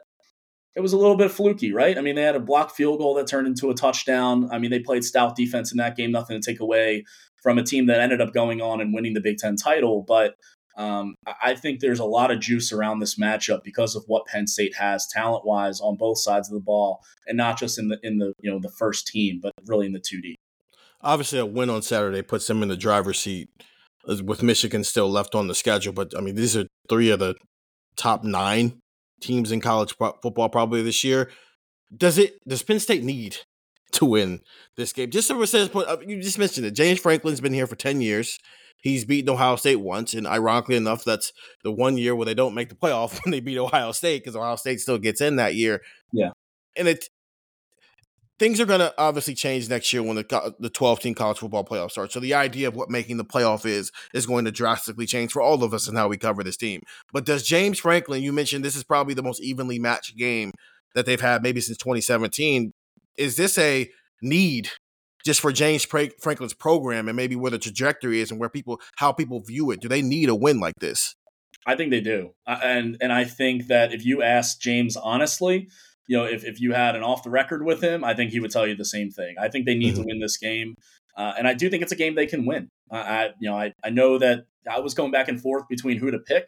it was a little bit fluky, right? I mean, they had a blocked field goal that turned into a touchdown. I mean, they played stout defense in that game, nothing to take away from a team that ended up going on and winning the Big Ten title. But um, I think there's a lot of juice around this matchup because of what Penn State has talent wise on both sides of the ball, and not just in the in the you know the first team, but really in the two D. Obviously, a win on Saturday puts them in the driver's seat with Michigan still left on the schedule. But I mean, these are three of the top nine teams in college football probably this year. Does it? Does Penn State need to win this game? Just sense point, uh, you just mentioned it. James Franklin's been here for ten years. He's beaten Ohio State once, and ironically enough, that's the one year where they don't make the playoff when they beat Ohio State because Ohio State still gets in that year. Yeah, and it things are going to obviously change next year when the the 12 team college football playoff starts. So the idea of what making the playoff is is going to drastically change for all of us and how we cover this team. But does James Franklin, you mentioned this is probably the most evenly matched game that they've had maybe since 2017. Is this a need just for James Franklin's program and maybe where the trajectory is and where people how people view it? Do they need a win like this? I think they do. And and I think that if you ask James honestly, you know, if, if you had an off the record with him, I think he would tell you the same thing. I think they need mm-hmm. to win this game. Uh, and I do think it's a game they can win. I, I, you know, I, I know that I was going back and forth between who to pick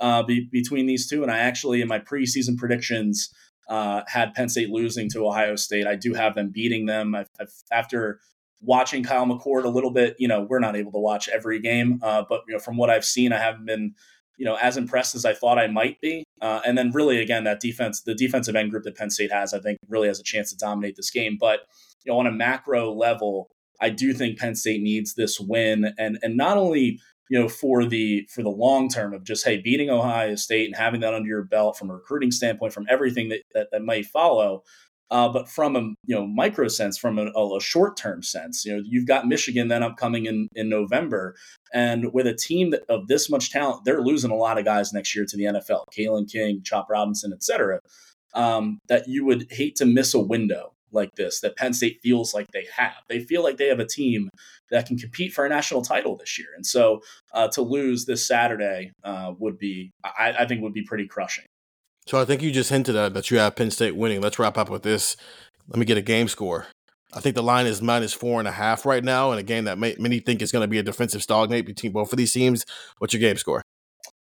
uh, be, between these two. And I actually, in my preseason predictions, uh, had Penn State losing to Ohio State. I do have them beating them. I've, I've, after watching Kyle McCord a little bit, you know, we're not able to watch every game, uh, but you know, from what I've seen, I haven't been you know, as impressed as I thought I might be. Uh, and then really, again, that defense, the defensive end group that Penn State has, I think really has a chance to dominate this game. But, you know, on a macro level, I do think Penn State needs this win. And, and not only, you know, for the, for the long term of just, hey, beating Ohio State and having that under your belt from a recruiting standpoint, from everything that, that, that might follow, Uh, but from a you know micro sense, from a, a short term sense, you know you've got Michigan then upcoming in in November, and with a team that, of this much talent, they're losing a lot of guys next year to the NFL. Kalen King, Chop Robinson, etc. Um, that you would hate to miss a window like this that Penn State feels like they have. They feel like they have a team that can compete for a national title this year, and so uh, to lose this Saturday uh, would be, I, I think, would be pretty crushing. So I think you just hinted at that you have Penn State winning. Let's wrap up with this. Let me get a game score. I think the line is minus four and a half right now, and a game that may, many think is going to be a defensive stalemate between both of these teams. What's your game score?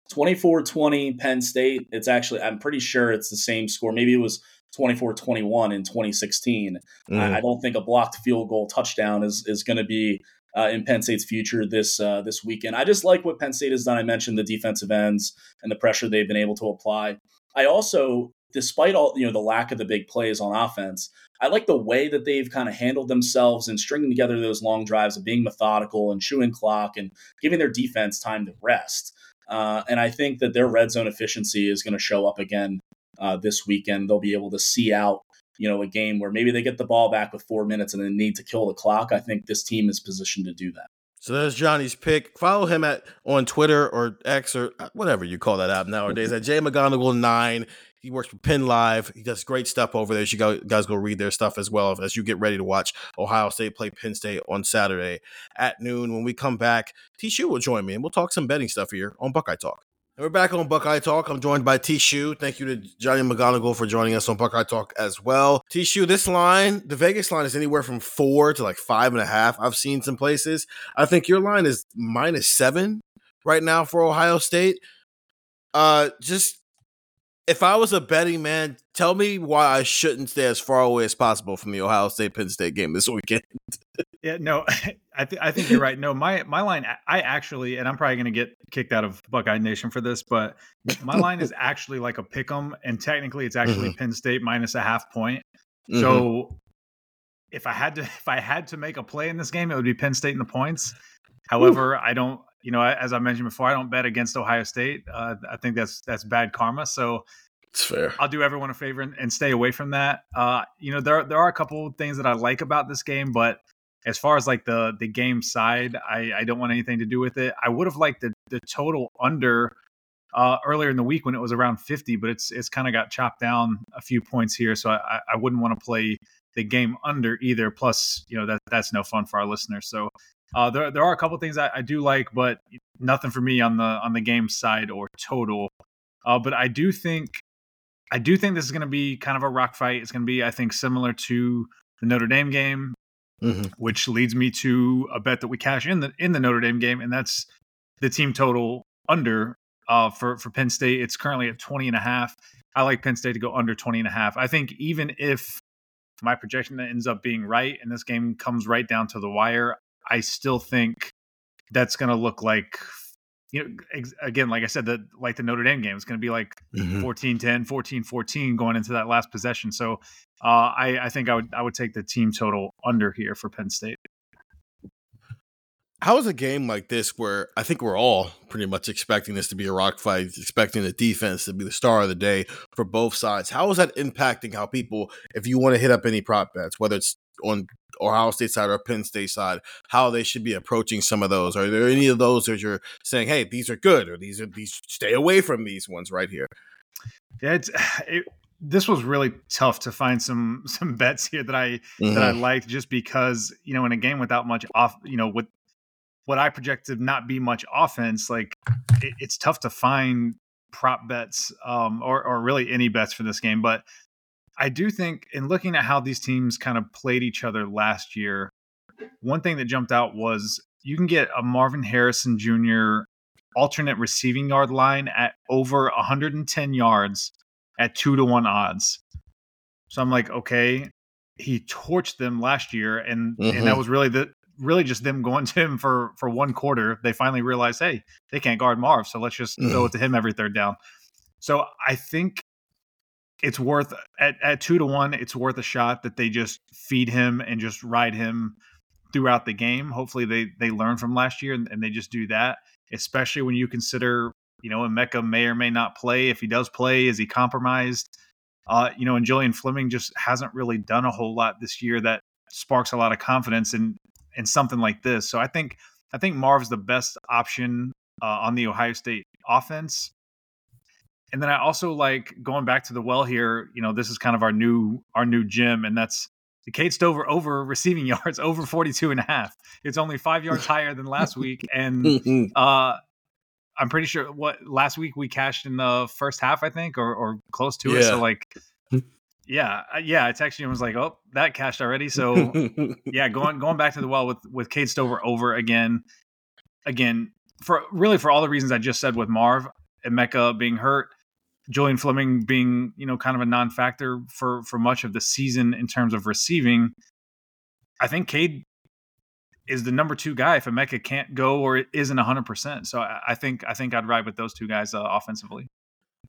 24 20 Penn State. It's actually, I'm pretty sure it's the same score. Maybe it was 24 21 in 2016. Mm. I, I, don't think a blocked field goal touchdown is, is going to be uh, in Penn State's future this uh, this weekend. I just like what Penn State has done. I mentioned the defensive ends and the pressure they've been able to apply. I also, despite all you know, the lack of the big plays on offense, I like the way that they've kind of handled themselves and stringing together those long drives of being methodical and chewing clock and giving their defense time to rest. Uh, and I think that their red zone efficiency is going to show up again uh, this weekend. They'll be able to see out, you know, a game where maybe they get the ball back with four minutes and then need to kill the clock. I think this team is positioned to do that. So there's Johnny's pick. Follow him at on Twitter or X or uh, whatever you call that app nowadays at Jay McGonigal nine. He works for Penn Live. He does great stuff over there. You guys go read their stuff as well as you get ready to watch Ohio State play Penn State on Saturday at noon. When we come back, T. Will join me and we'll talk some betting stuff here on Buckeye Talk. And we're back on Buckeye Talk. I'm joined by T. Shu. Thank you to Johnny McGonigal for joining us on Buckeye Talk as well. T. Shu, this line, the Vegas line is anywhere from four to like five and a half. I've seen some places. I think your line is minus seven right now for Ohio State. Uh, just if I was a betting man, tell me why I shouldn't stay as far away as possible from the Ohio State Penn State game this weekend. yeah, no, I, th- I think you're right. No, my my line, I actually, and I'm probably going to get kicked out of Buckeye Nation for this, but my line is actually like a pick 'em, and technically it's actually mm-hmm. Penn State minus a half point. Mm-hmm. So if I had to, if I had to make a play in this game, it would be Penn State in the points. However, Ooh. I don't you know, as I mentioned before, I don't bet against Ohio State. Uh, I think that's that's bad karma. So it's fair. I'll do everyone a favor and, and stay away from that. Uh, you know, there there are a couple things that I like about this game, but as far as like the the game side, I, I don't want anything to do with it. I would have liked the the total under uh, earlier in the week when it was around 50, but it's it's kind of got chopped down a few points here, so I, I wouldn't want to play the game under either. Plus, you know that that's no fun for our listeners. So uh, there there are a couple things I, I, do like, but nothing for me on the on the game side or total. Uh, but I do think I do think this is going to be kind of a rock fight. It's going to be, I think, similar to the Notre Dame game, mm-hmm. which leads me to a bet that we cash in the in the Notre Dame game, and that's the team total under uh, for for Penn State. It's currently at 20 and a half. I like Penn State to go under 20 and a half. I think even if my projection that ends up being right and this game comes right down to the wire, I still think that's going to look like you know ex- again like I said that like the Notre Dame game is going to be like mm-hmm. 14-10, 14-14 going into that last possession. So uh, I I think I would I would take the team total under here for Penn State. How is a game like this where I think we're all pretty much expecting this to be a rock fight, expecting the defense to be the star of the day for both sides? How is that impacting how people, if you want to hit up any prop bets, whether it's on Ohio State side or Penn State side, how they should be approaching some of those? Are there any of those that you're saying, hey, these are good, or these are these stay away from these ones right here? Yeah, it's it, this was really tough to find some some bets here that I mm-hmm. that I mm-hmm. liked just because you know in a game without much off, you know, with what I projected not be much offense, like it, it's tough to find prop bets um, or or really any bets for this game, but I do think in looking at how these teams kind of played each other last year, one thing that jumped out was you can get a Marvin Harrison Jr. alternate receiving yard line at over 110 yards at two to one odds. So I'm like, okay, he torched them last year, and mm-hmm. and that mm-hmm. was really the really just them going to him for for one quarter. They finally realized, hey, they can't guard Marv, so let's just throw it to him every third down. So I think it's worth at, at two to one it's worth a shot that they just feed him and just ride him throughout the game hopefully they they learn from last year and, and they just do that especially when you consider you know Emeka may or may not play if he does play is he compromised Uh, you know, and Julian Fleming just hasn't really done a whole lot this year that sparks a lot of confidence in in something like this. So I think I think Marv's the best option uh, on the Ohio State offense. And then I also like going back to the well here. You know, this is kind of our new our new gym, and that's the Cade Stover over receiving yards over 42 and a half. It's only five yards higher than last week, and uh, I'm pretty sure what last week we cashed in the first half, I think, or or close to it. So like, yeah, yeah, I texted you and was like, oh, that cashed already. So yeah, going going back to the well with with Cade Stover over again, again for really for all the reasons I just said with Marv and Mecca being hurt, Julian Fleming being you know kind of a non-factor for for much of the season in terms of receiving. I think Cade is the number two guy if Emeka can't go or isn't hundred percent. So I, I think I think I'd ride with those two guys uh, offensively.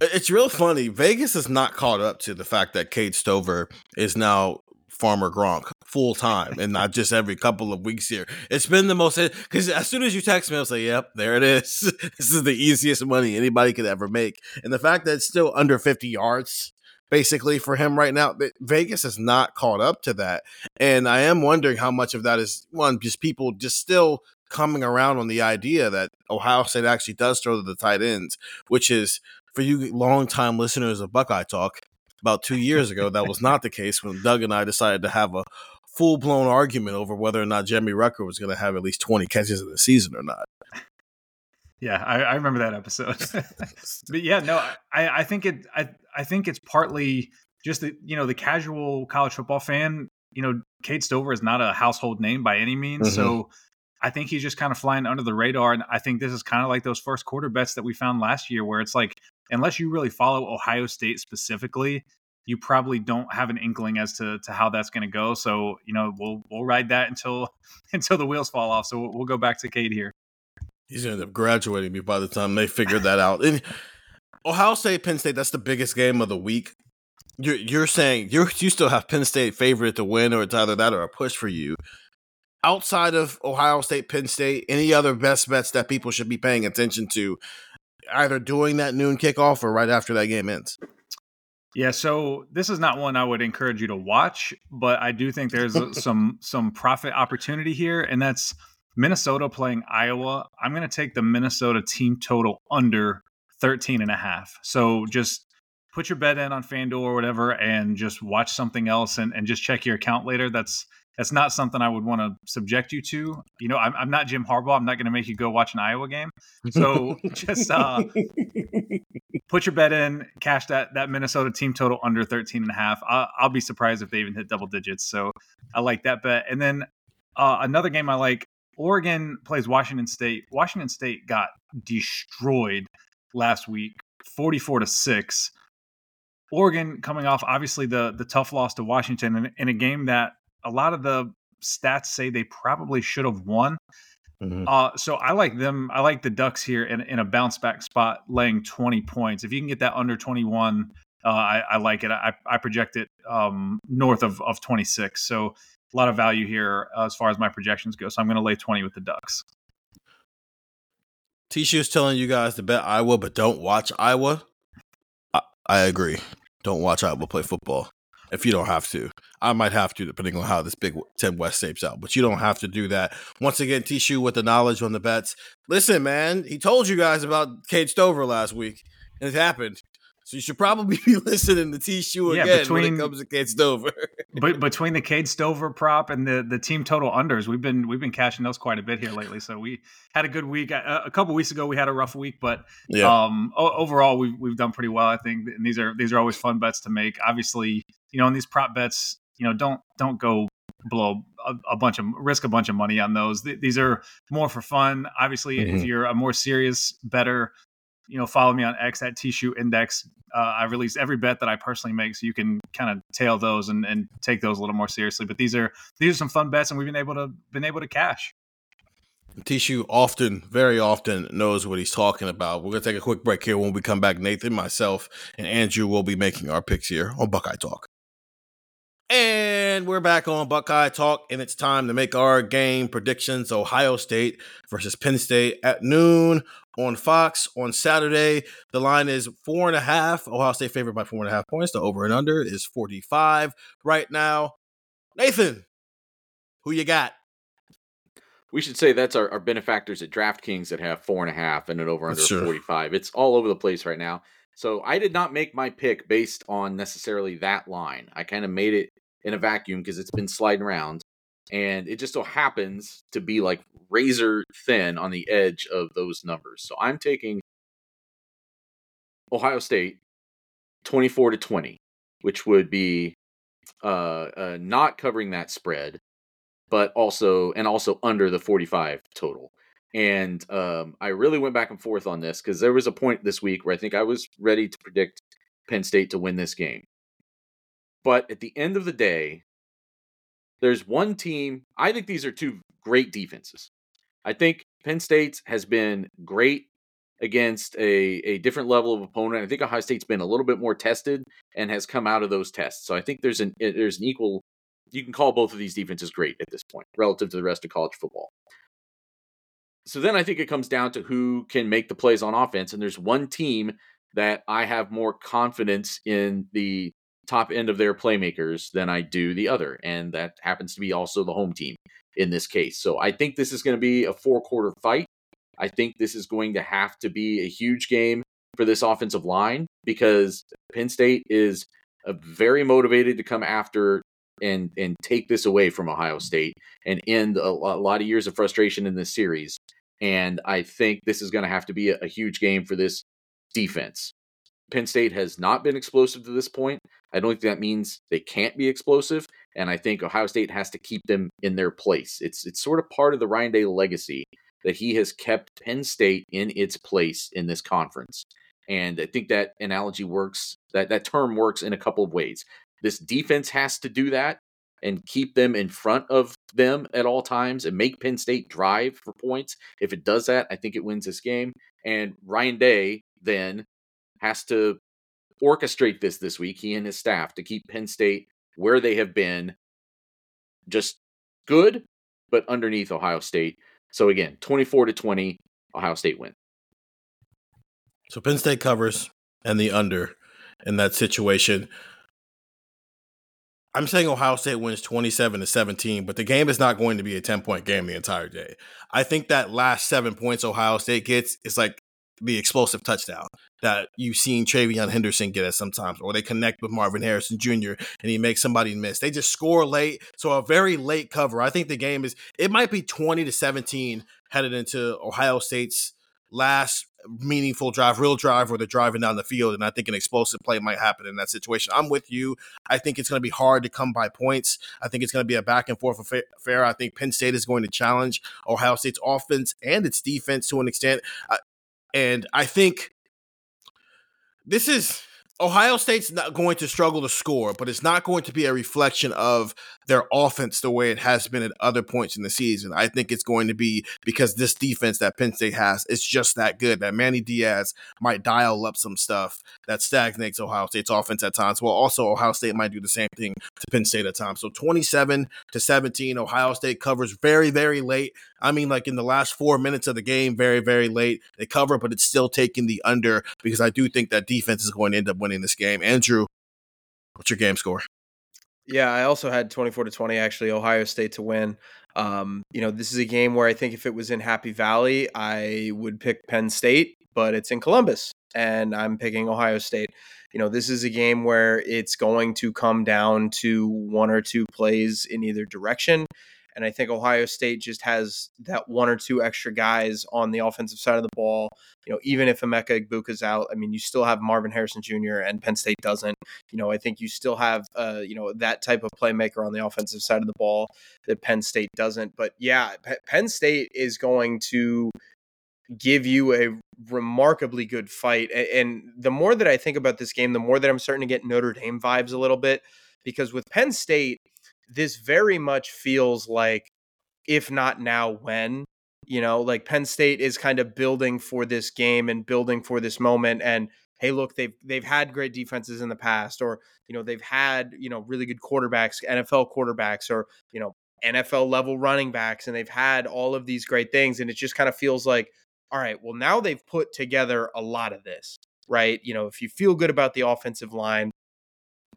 It's real funny. Vegas is not caught up to the fact that Cade Stover is now Farmer Gronk full time and not just every couple of weeks here. It's been the most because as soon as you text me, I was like, "Yep, there it is. this is the easiest money anybody could ever make." And the fact that it's still under fifty yards, basically for him right now, Vegas is not caught up to that. And I am wondering how much of that is one just people just still coming around on the idea that Ohio State actually does throw to the tight ends, which is for you longtime listeners of Buckeye Talk, about two years ago, that was not the case when Doug and I decided to have a full blown argument over whether or not Jeremy Ruckert was going to have at least 20 catches in the season or not. Yeah, I, I remember that episode. but yeah, no, I, I think it I, I think it's partly just the you know the casual college football fan. You know, Cade Stover is not a household name by any means, Mhm. so I think he's just kind of flying under the radar. And I think this is kind of like those first quarter bets that we found last year, where it's like unless you really follow Ohio State specifically, you probably don't have an inkling as to to how that's going to go. So you know, we'll we'll ride that until until the wheels fall off. So we'll, we'll go back to Cade here. He's going to end up graduating me by the time they figure that out. And Ohio State, Penn State, that's the biggest game of the week. You're, you're saying you you still have Penn State favorite to win, or it's either that or a push for you. Outside of Ohio State, Penn State, any other best bets that people should be paying attention to, either doing that noon kickoff or right after that game ends? Yeah, so this is not one I would encourage you to watch, but I do think there's uh, some some profit opportunity here, and that's Minnesota playing Iowa. I'm going to take the Minnesota team total under 13 and a half. So just put your bet in on FanDuel or whatever and just watch something else and, and just check your account later. That's that's not something I would want to subject you to. You know, I'm, I'm not Jim Harbaugh. I'm not going to make you go watch an Iowa game. So just uh, put your bet in, cash that that Minnesota team total under 13 and a half. I'll, I'll be surprised if they even hit double digits. So I like that bet. And then uh, another game I like, Oregon plays Washington State. Washington State got destroyed last week, 44 to 6. Oregon coming off obviously the the tough loss to Washington in, in a game that a lot of the stats say they probably should have won. Mhm. Uh, so I like them. I like the Ducks here in, in a bounce back spot, laying 20 points. If you can get that under 21, uh, I, I like it. I, I project it um, north of, of 26. So a lot of value here uh, as far as my projections go. So I'm going to lay 20 with the Ducks. T-Shoe's telling you guys to bet Iowa, but don't watch Iowa. I, I agree. Don't watch Iowa play football if you don't have to. I might have to, depending on how this Big Ten West shapes out, but you don't have to do that. Once again, T-Shoe with the knowledge on the bets. Listen, man, he told you guys about Cade Stover last week, and it happened. So you should probably be listening to T-Shoe Yeah, again between- when it comes to Cade Stover. But between the Cade Stover prop and the the team total unders, we've been we've been cashing those quite a bit here lately. So we had a good week. A, a couple weeks ago, we had a rough week, but yeah. um overall we've we've done pretty well i think and these are these are always fun bets to make obviously you know in these prop bets you know don't don't go blow a, a bunch of risk a bunch of money on those Th- these are more for fun obviously if Mhm. you're a more serious better you know follow me on x at t-shoe index uh, i release every bet that i personally make so you can kind of tail those and, and take those a little more seriously but these are these are some fun bets and we've been able to been able to cash T-Shoe often, very often knows what he's talking about. We're going to take a quick break here. When we come back, Nathan, myself, and Andrew will be making our picks here on Buckeye Talk. And we're back on Buckeye Talk, and it's time to make our game predictions. Ohio State versus Penn State at noon on Fox on Saturday. The line is four and a half. Ohio State favored by four and a half points. The over and under is 45 right now. Nathan, who you got? We should say that's our, our benefactors at DraftKings that have four and a half and an over under Sure. 45. It's all over the place right now. So I did not make my pick based on necessarily that line. I kind of made it in a vacuum because it's been sliding around. And it just so happens to be like razor thin on the edge of those numbers. So I'm taking Ohio State 24 to 20, which would be uh, uh, not covering that spread, but also and also under the 45 total. And um, I really went back and forth on this because there was a point this week where I think I was ready to predict Penn State to win this game. But at the end of the day, there's one team. I think these are two great defenses. I think Penn State has been great against a, a different level of opponent. I think Ohio State's been a little bit more tested and has come out of those tests. So I think there's an there's an equal. You can call both of these defenses great at this point relative to the rest of college football. So then I think it comes down to who can make the plays on offense, and there's one team that I have more confidence in the top end of their playmakers than I do the other, and that happens to be also the home team in this case. So I think this is going to be a four quarter fight. I think this is going to have to be a huge game for this offensive line because Penn State is uh, very motivated to come after and and take this away from Ohio State and end a, lot of years of frustration in this series. And I think this is going to have to be a, a huge game for this defense. Penn State has not been explosive to this point. I don't think that means they can't be explosive, and I think Ohio State has to keep them in their place. It's it's sort of part of the Ryan Day legacy that he has kept Penn State in its place in this conference. And I think that analogy works, that, that term works in a couple of ways. This defense has to do that and keep them in front of them at all times and make Penn State drive for points. If it does that, I think it wins this game. And Ryan Day then has to orchestrate this this week, he and his staff, to keep Penn State where they have been just good, but underneath Ohio State. So again, 24 to 20, Ohio State win. So Penn State covers and the under in that situation. I'm saying Ohio State wins 27 to 17, but the game is not going to be a 10 point game the entire day. I think that last seven points Ohio State gets is like the explosive touchdown that you've seen TreVeyon Henderson get at sometimes, or they connect with Marvin Harrison Jr. and he makes somebody miss. They just score late. So a very late cover. I think the game is, it might be 20 to 17 headed into Ohio State's last meaningful drive, real drive where they're driving down the field. And I think an explosive play might happen in that situation. I'm with you. I think it's going to be hard to come by points. I think it's going to be a back and forth affair. I think Penn State is going to challenge Ohio State's offense and its defense to an extent. And I think this is Ohio State's not going to struggle to score, but it's not going to be a reflection of their offense the way it has been at other points in the season. I think it's going to be because this defense that Penn State has is just that good. That Manny Diaz might dial up some stuff that stagnates Ohio State's offense at times. Well, also Ohio State might do the same thing to Penn State at times. So 27 to 17, Ohio State covers very, very late. I mean, like in the last four minutes of the game, very, very late. They cover, but it's still taking the under because I do think that defense is going to end up winning this game. Andrew, what's your game score? Yeah, I also had 24 to 20 actually Ohio State to win. Um, you know, this is a game where I think if it was in Happy Valley, I would pick Penn State, but it's in Columbus and I'm picking Ohio State. You know, this is a game where it's going to come down to one or two plays in either direction. And I think Ohio State just has that one or two extra guys on the offensive side of the ball. You know, even if Emeka Egbuka's out, I mean, you still have Marvin Harrison Jr. and Penn State doesn't. You know, I think you still have, uh, you know, that type of playmaker on the offensive side of the ball that Penn State doesn't. But yeah, P- Penn State is going to give you a remarkably good fight. And the more that I think about this game, the more that I'm starting to get Notre Dame vibes a little bit because with Penn State, this very much feels like if not now when you know like penn state is kind of building for this game and building for this moment and hey look they've they've had great defenses in the past or you know they've had you know really good quarterbacks nfl quarterbacks or you know nfl level running backs and they've had all of these great things and it just kind of feels like all right, well, now they've put together a lot of this, right? You know, if you feel good about the offensive line,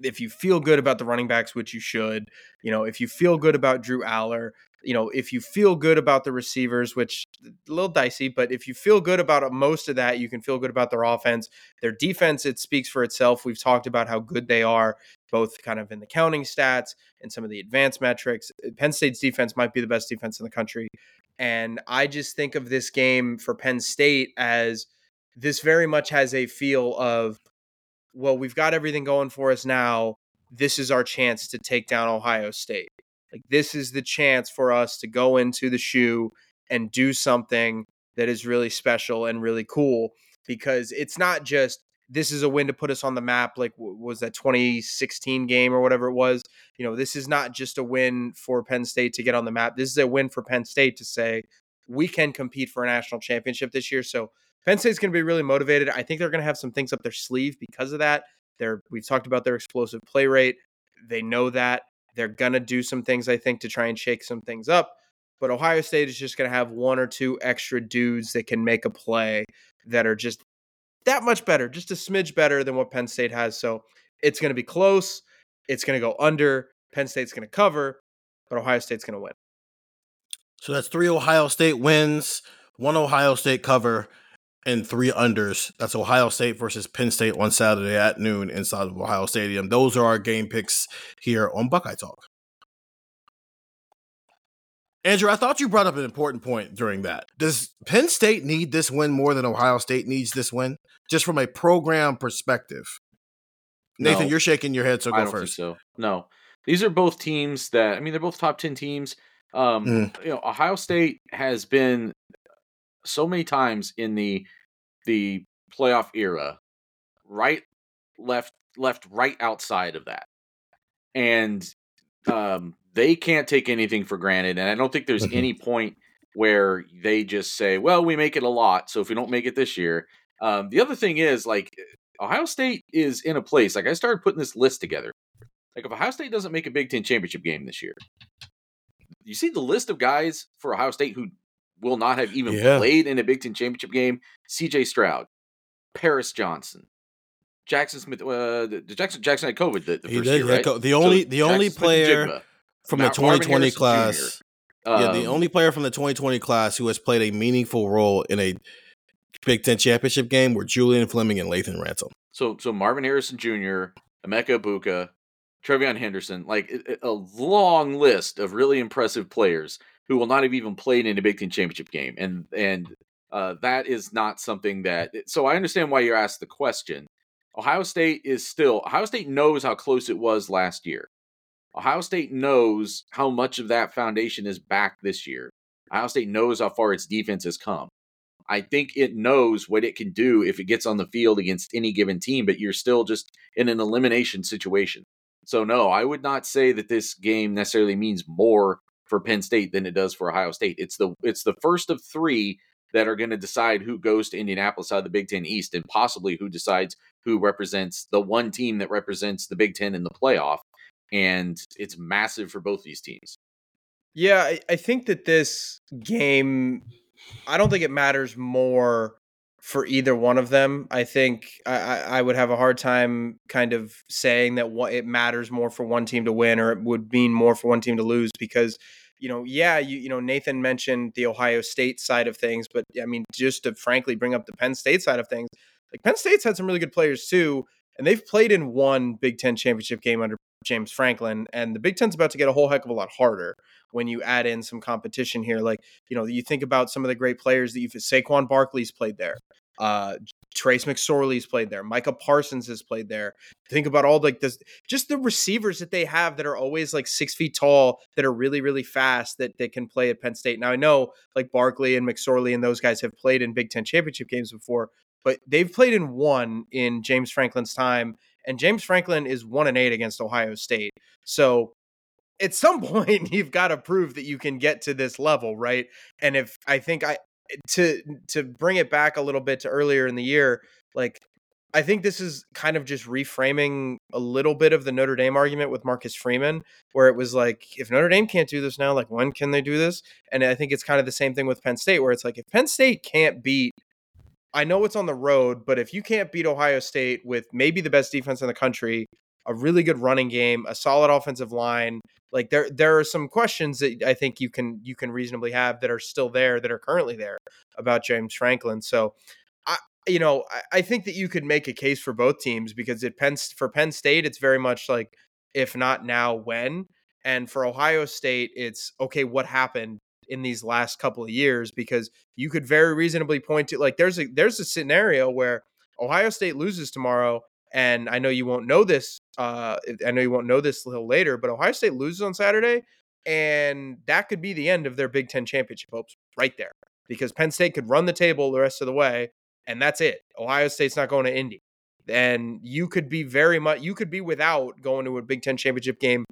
if you feel good about the running backs, which you should, you know, if you feel good about Drew Allar, you know, if you feel good about the receivers, which a little dicey, but if you feel good about uh, most of that, you can feel good about their offense. Their defense, it speaks for itself. We've talked about how good they are, both kind of in the counting stats and some of the advanced metrics. Uh, Penn State's defense might be the best defense in the country. And I just think of this game for Penn State as this very much has a feel of, well, we've got everything going for us now. This is our chance to take down Ohio State. Like, this is the chance for us to go into the shoe and do something that is really special and really cool because it's not just this is a win to put us on the map like was that 2016 game or whatever it was you know this is not just a win for penn state to get on the map this is a win for penn state to say we can compete for a national championship this year so penn state's going to be really motivated i think they're going to have some things up their sleeve because of that they're we've talked about their explosive play rate they know that they're going to do some things, I think, to try and shake some things up. But Ohio State is just going to have one or two extra dudes that can make a play that are just that much better, just a smidge better than what Penn State has. So it's going to be close. It's going to go under. Penn State's going to cover, but Ohio State's going to win. So that's three Ohio State wins, one Ohio State cover, and three unders. That's Ohio State versus Penn State on Saturday at noon inside of Ohio Stadium. Those are our game picks here on Buckeye Talk. Andrew, I thought you brought up an important point during that. Does Penn State need this win more than Ohio State needs this win, just from a program perspective? Nathan, No. you're shaking your head, so go first. so. No, these are both teams that I mean they're both top ten teams. Um, Mm. You know, Ohio State has been so many times in the the playoff era, right, left, left, right outside of that, and um, they can't take anything for granted. And I don't think there's Mhm. any point where they just say, "Well, we make it a lot, so if we don't make it this year." Um, the other thing is like Ohio State is in a place like I started putting this list together. Like if Ohio State doesn't make a Big Ten championship game this year, you see the list of guys for Ohio State who will not have even Yeah. played in a Big Ten championship game: C.J. Stroud, Paris Johnson, Jackson Smith. Uh, Jackson Jackson had COVID the, the first did, year, right? co- the only So the only Jackson Smith-Njigba, player from the 2020 Harrison Jr., class. yeah, the um, only player from the 2020 class who has played a meaningful role in a Big Ten championship game were Julian Fleming and Lathan Ransom. So so Marvin Harrison Jr., Emeka Egbuka, TreVeyon Henderson, like a long list of really impressive players who will not have even played in a Big Ten championship game, and and uh, that is not something that. So I understand why you're asked the question. Ohio State is still Ohio State knows how close it was last year. Ohio State knows how much of that foundation is back this year. Ohio State knows how far its defense has come. I think it knows what it can do if it gets on the field against any given team, but you're still just in an elimination situation. So no, I would not say that this game necessarily means more for Penn State than it does for Ohio State. It's the it's the first of three that are going to decide who goes to Indianapolis out of the Big Ten East, and possibly who decides who represents the one team that represents the Big Ten in the playoff. And it's massive for both these teams. Yeah, I, I think that this game, I don't think it matters more for either one of them. I think I, I would have a hard time kind of saying that what it matters more for one team to win or it would mean more for one team to lose because you know, yeah, you you know, Nathan mentioned the Ohio State side of things, but I mean, just to frankly bring up the Penn State side of things, like Penn State's had some really good players too, and they've played in one Big Ten championship game under James Franklin, and the Big Ten's about to get a whole heck of a lot harder when you add in some competition here. Like, you know, you think about some of the great players that you've Saquon Barkley's played there. Uh Trace McSorley's played there. Micah Parsons has played there. Think about all like this, just the receivers that they have that are always like six feet tall, that are really, really fast, that they can play at Penn State. Now I know like Barkley and McSorley and those guys have played in Big Ten championship games before, but they've played in one in James Franklin's time, and James Franklin is one and eight against Ohio State. So at some point you've got to prove that you can get to this level, right? And if I think I to to bring it back a little bit to earlier in the year, like I think this is kind of just reframing a little bit of the Notre Dame argument with Marcus Freeman, where it was like, if Notre Dame can't do this now, like when can they do this? And I think it's kind of the same thing with Penn State, where it's like, if Penn State can't beat, I know it's on the road, but if you can't beat Ohio State with maybe the best defense in the country, a really good running game, a solid offensive line, like there there are some questions that I think you can you can reasonably have that are still there that are currently there about James Franklin. So I you know, I, I think that you could make a case for both teams because it Penn for Penn State, it's very much like if not now, when. And for Ohio State, it's okay, what happened in these last couple of years? Because you could very reasonably point to like there's a there's a scenario where Ohio State loses tomorrow, and I know you won't know this. Uh, I know you won't know this a little later, but Ohio State loses on Saturday, and that could be the end of their Big Ten championship hopes right there. Because Penn State could run the table the rest of the way, and that's it. Ohio State's not going to Indy. And you could be very much you could be without going to a Big Ten championship game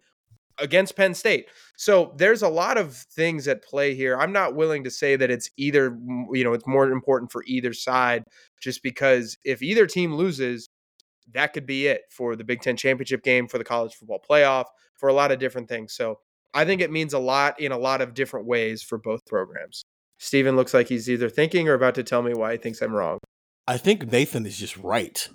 against Penn State. So there's a lot of things at play here. I'm not willing to say that it's either you know it's more important for either side, just because if either team loses, that could be it for the Big Ten championship game, for the college football playoff, for a lot of different things. So I think it means a lot in a lot of different ways for both programs. Steven looks like he's either thinking or about to tell me why he thinks I'm wrong. I think Nathan is just right.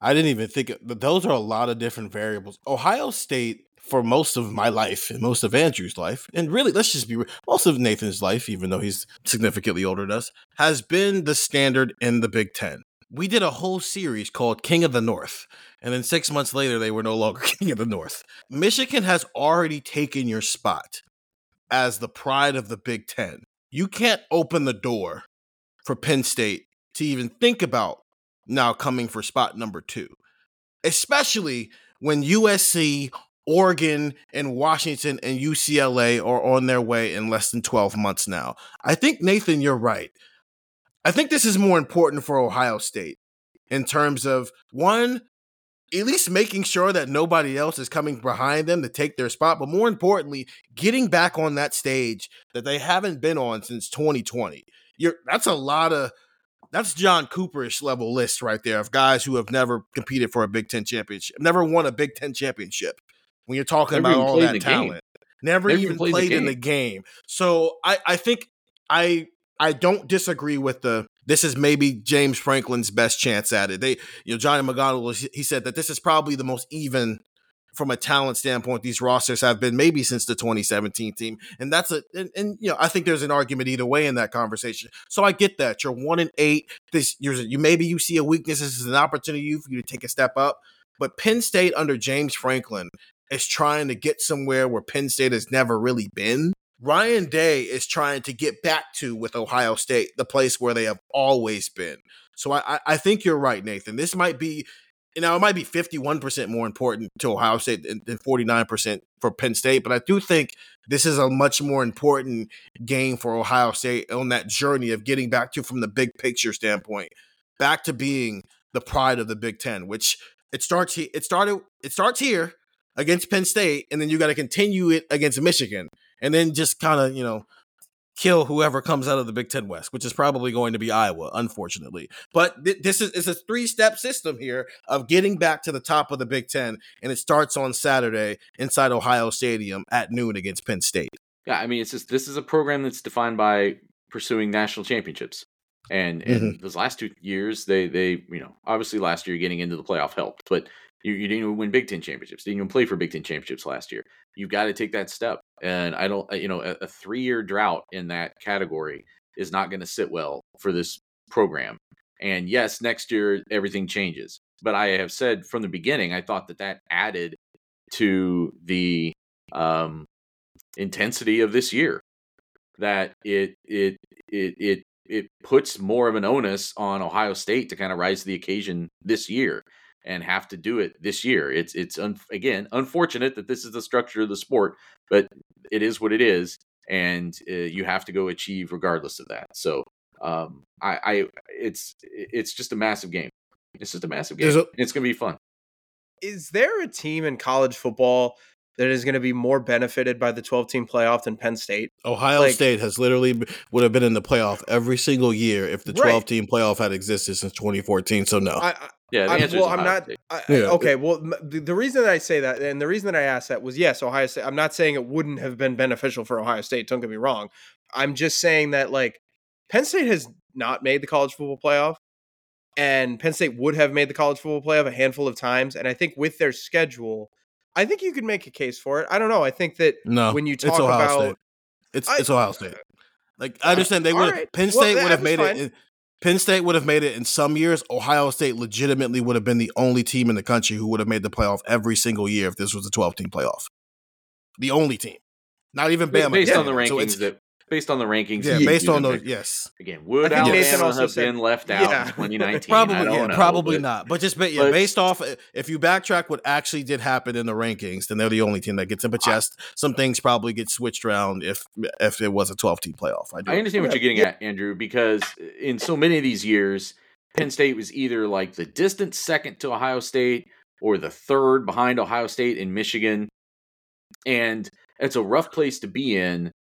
I didn't even think those are a lot of different variables. Ohio State for most of my life and most of Andrew's life, and really, let's just be most of Nathan's life, even though he's significantly older than us, has been the standard in the Big Ten. We did a whole series called King of the North, and then six months later, they were no longer King of the North. Michigan has already taken your spot as the pride of the Big Ten you can't open the door for Penn State to even think about now coming for spot number two, especially when USC, Oregon, and Washington and UCLA are on their way in less than 12 months now. I think, Nathan, you're right. I think this is more important for Ohio State in terms of one, at least making sure that nobody else is coming behind them to take their spot, but more importantly, getting back on that stage that they haven't been on since 2020. You're that's a lot of that's John Cooperish level list right there of guys who have never competed for a Big Ten championship, never won a Big Ten championship. When you're talking never about all that talent, never, never, even played, played the in the game. So I, I think I I don't disagree with the this is maybe James Franklin's best chance at it. They, you know, Johnny McGonigal, he said that this is probably the most even from a talent standpoint these rosters have been maybe since the 2017 team. And that's a and, and, you know i think there's an argument either way in that conversation. So i get that. You're one in eight. This you're you maybe you see a weakness. This is an opportunity for you to take a step up. But penn state under james franklin is trying to get somewhere where penn state has never really been Ryan Day is trying to get back to with Ohio State, the place where they have always been. So I, I think you're right, Nathan. This might be, you know, it might be 51% more important to Ohio State than, than 49% for Penn State, but I do think this is a much more important game for Ohio State on that journey of getting back to, from the big picture standpoint, back to being the pride of the Big Ten, which it starts. It started. It starts here against Penn State, and then you got to continue it against Michigan and then just kind of, you know, kill whoever comes out of the Big Ten West, which is probably going to be Iowa, unfortunately. But th- this is it's a three step system here of getting back to the top of the Big Ten, and it starts on Saturday inside Ohio Stadium at noon against Penn State. Yeah, I mean, it's just this is a program that's defined by pursuing national championships. And in mm-hmm. those last two years, they they you know obviously last year getting into the playoff helped, but you, you didn't even win Big Ten championships. Didn't even play for Big Ten championships last year. You've got to take that step. And I don't, you know, a, a three year drought in that category is not going to sit well for this program. And yes, next year everything changes. But I have said from the beginning, I thought that that added to the um, intensity of this year. That it it it it it puts more of an onus on Ohio State to kind of rise to the occasion this year and have to do it this year. It's it's un, again unfortunate that this is the structure of the sport, but it is what it is, and uh, you have to go achieve regardless of that. So um, I, I it's it's just a massive game. It's just a massive game. A, it's gonna be fun. Is there a team in college football that is going to be more benefited by the 12 team playoff than Penn State. Ohio Like- State has literally would have been in the playoff every single year if the Right. 12 team playoff had existed since 2014. So no. I, I, Yeah, the I'm- answer well, is I'm not. State. I, Yeah. Okay, well, the, the reason that I say that, and the reason that I asked that was yes, Ohio State. I'm not saying it wouldn't have been beneficial for Ohio State. Don't get me wrong. I'm just saying that like Penn State has not made the college football playoff, and Penn State would have made the college football playoff a handful of times. And I think with their schedule, I think you could make a case for it. I don't know. I think that no. when you it's talk Ohio about State. It's I- it's Ohio State. Like I understand they would right. Penn State that would have made fine. it. In, Penn State would have made it in some years. Ohio State legitimately would have been the only team in the country who would have made the playoff every single year if this was a 12 team playoff. The only team, not even Bama. based Yeah. on the rankings So it's- that based on the rankings. yeah, based on can those. pick- Yes, Again, would I think Alabama also have said- been left out Yeah. in 2019? I probably, don't yeah, know, probably but- not. But just ba- yeah, but- based off, if you backtrack what actually did happen in the rankings, then they're the only team that gets in. But yes, some things probably get switched around if if it was a 12 team playoff. I do. I understand what you're getting at, Andrew, because in so many of these years, Penn State was either like the distant second to Ohio State or the third behind Ohio State and Michigan. And it's a rough place to be in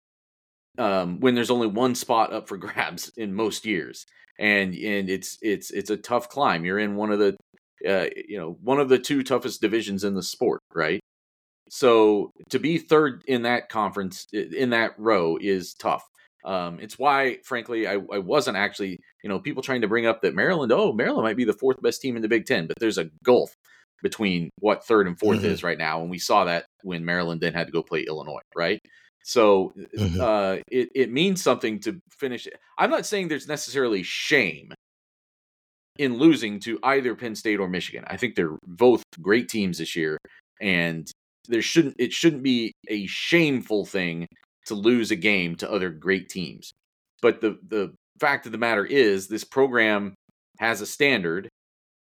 um, when there's only one spot up for grabs in most years. And and it's it's it's a tough climb. You're in one of the uh, you know one of the two toughest divisions in the sport, right? So to be third in that conference in that row is tough. Um, it's why, frankly, I, I wasn't actually, you know, people trying to bring up that Maryland, oh, Maryland might be the fourth best team in the Big Ten, but there's a gulf between what third and 4th Mhm. is right now. And we saw that when Maryland then had to go play Illinois, right? So Mhm. uh, it, it means something to finish. I'm not saying there's necessarily shame in losing to either Penn State or Michigan. I think they're both great teams this year, and there shouldn't it shouldn't be a shameful thing to lose a game to other great teams. But the the fact of the matter is, this program has a standard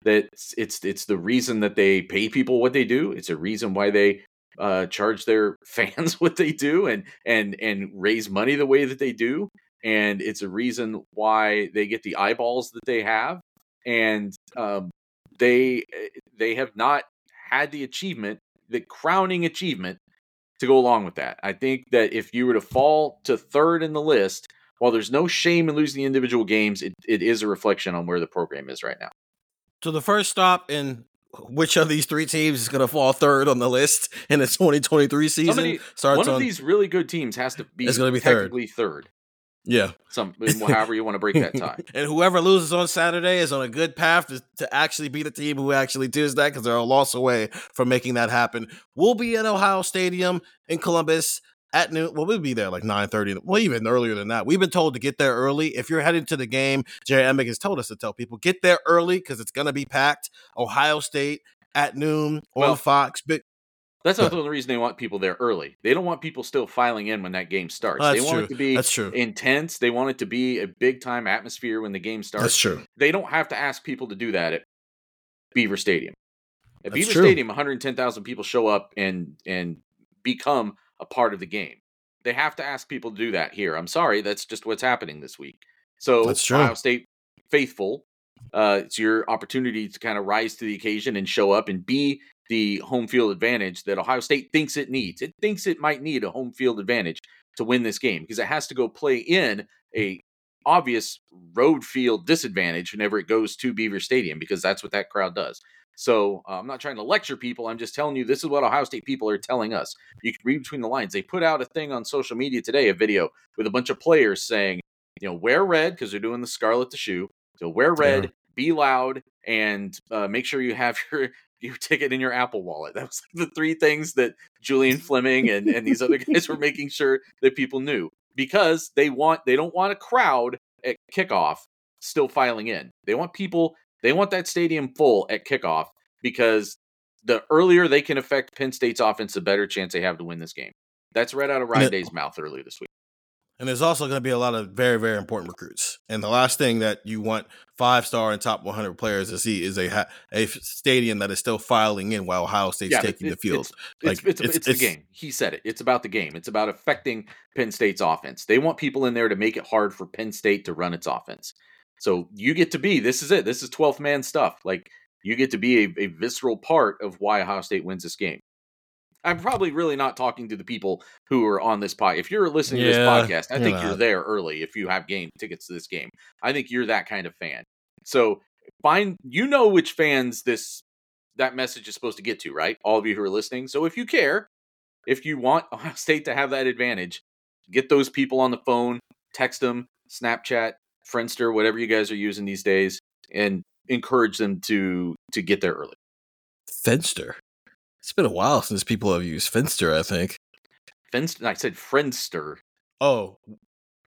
that it's it's the reason that they pay people what they do. It's a reason why they uh, charge their fans what they do and and and raise money the way that they do. And it's a reason why they get the eyeballs that they have. And um, they eh, they have not had the achievement, the crowning achievement, to go along with that. I think that if you were to fall to third in the list, while there's no shame in losing individual games, it, it is a reflection on where the program is right now. So the first stop in which of these three teams is going to fall third on the list in the 2023 season Somebody- starts One on of these really good teams has to be, It's gonna be third. technically third. yeah. Some however you want to break that tie. and whoever loses on Saturday is on a good path to, to actually be the team who actually does that because they're a loss away from making that happen. We'll be at Ohio Stadium in Columbus at noon. Well, we'll be there like 9.30. Well, even earlier than that. We've been told to get there early. If you're heading to the game, Jerry Emig has told us to tell people, get there early because it's going to be packed. Ohio State at noon Well, on Fox. Big, That's also the reason they want people there early. They don't want people still filing in when that game starts. Oh, they want true. it to be That's true. intense. They want it to be a big time atmosphere when the game starts. That's true. They don't have to ask people to do that at Beaver Stadium. At That's Beaver true. Stadium, 110,000 people show up and and become a part of the game. They have to ask people to do that here. I'm sorry, that's just what's happening this week. So That's true. Ohio State faithful, uh, it's your opportunity to kind of rise to the occasion and show up and be the home field advantage that Ohio State thinks it needs. It thinks it might need a home field advantage to win this game because it has to go play in a obvious road field disadvantage whenever it goes to Beaver Stadium because that's what that crowd does. So uh, I'm not trying to lecture people. I'm just telling you this is what Ohio State people are telling us. You can read between the lines. They put out a thing on social media today, a video with a bunch of players saying, you know, wear red because they're doing the Scarlet the Shoe. So wear red, Yeah. be loud, and uh, make sure you have your your ticket in your Apple wallet. That was the three things that Julian Fleming and, and these other guys were making sure that people knew because they want they don't want a crowd at kickoff still filing in. They want people they want that stadium full at kickoff because the earlier they can affect Penn State's offense, the better chance they have to win this game. That's right out of Ryan Day's mouth earlier this week. And there's also going to be a lot of very, very important recruits. And the last thing that you want five star and top 100 players to see is a ha- a stadium that is still filing in while Ohio State's but taking the field. It's, Like, it's, it's, it's- it's the game. He said it. It's about the game. It's about affecting Penn State's offense. They want people in there to make it hard for Penn State to run its offense. So you get to be, this is it. This is 12th man stuff. Like you get to be a, a visceral part of why Ohio State wins this game. I'm probably really not talking to the people who are on this pod. If you're listening to this podcast, I you're think not. you're there early. If you have game tickets to this game, I think you're that kind of fan. So find you know which fans this that message is supposed to get to, right? All of you who are listening. So if you care, if you want Ohio State to have that advantage, get those people on the phone, text them, Snapchat, Friendster, whatever you guys are using these days, and encourage them to to get there early. Finster. It's been a while since people have used Finster, I think. Friendster, I said Friendster. Oh.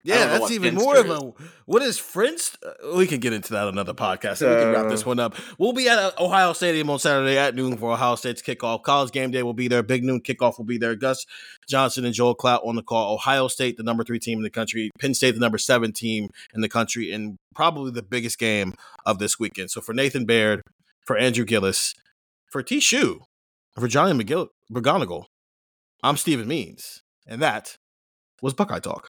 Yeah, that's even Finster more of a. What is Friendster? We can get into that another podcast. So we can wrap this Uh, one up. We'll be at uh, Ohio Stadium on Saturday at noon for Ohio State's kickoff. College game day will be there. Big noon kickoff will be there. Gus Johnson and Joel Klatt on the call. Ohio State, the number three team in the country. Penn State, the number seven team in the country, and probably the biggest game of this weekend. So for Nathan Baird, for Andrew Gillis, for T. Shoe, for Johnny McGill, McGonigal, I'm Stephen Means, and that was Buckeye Talk.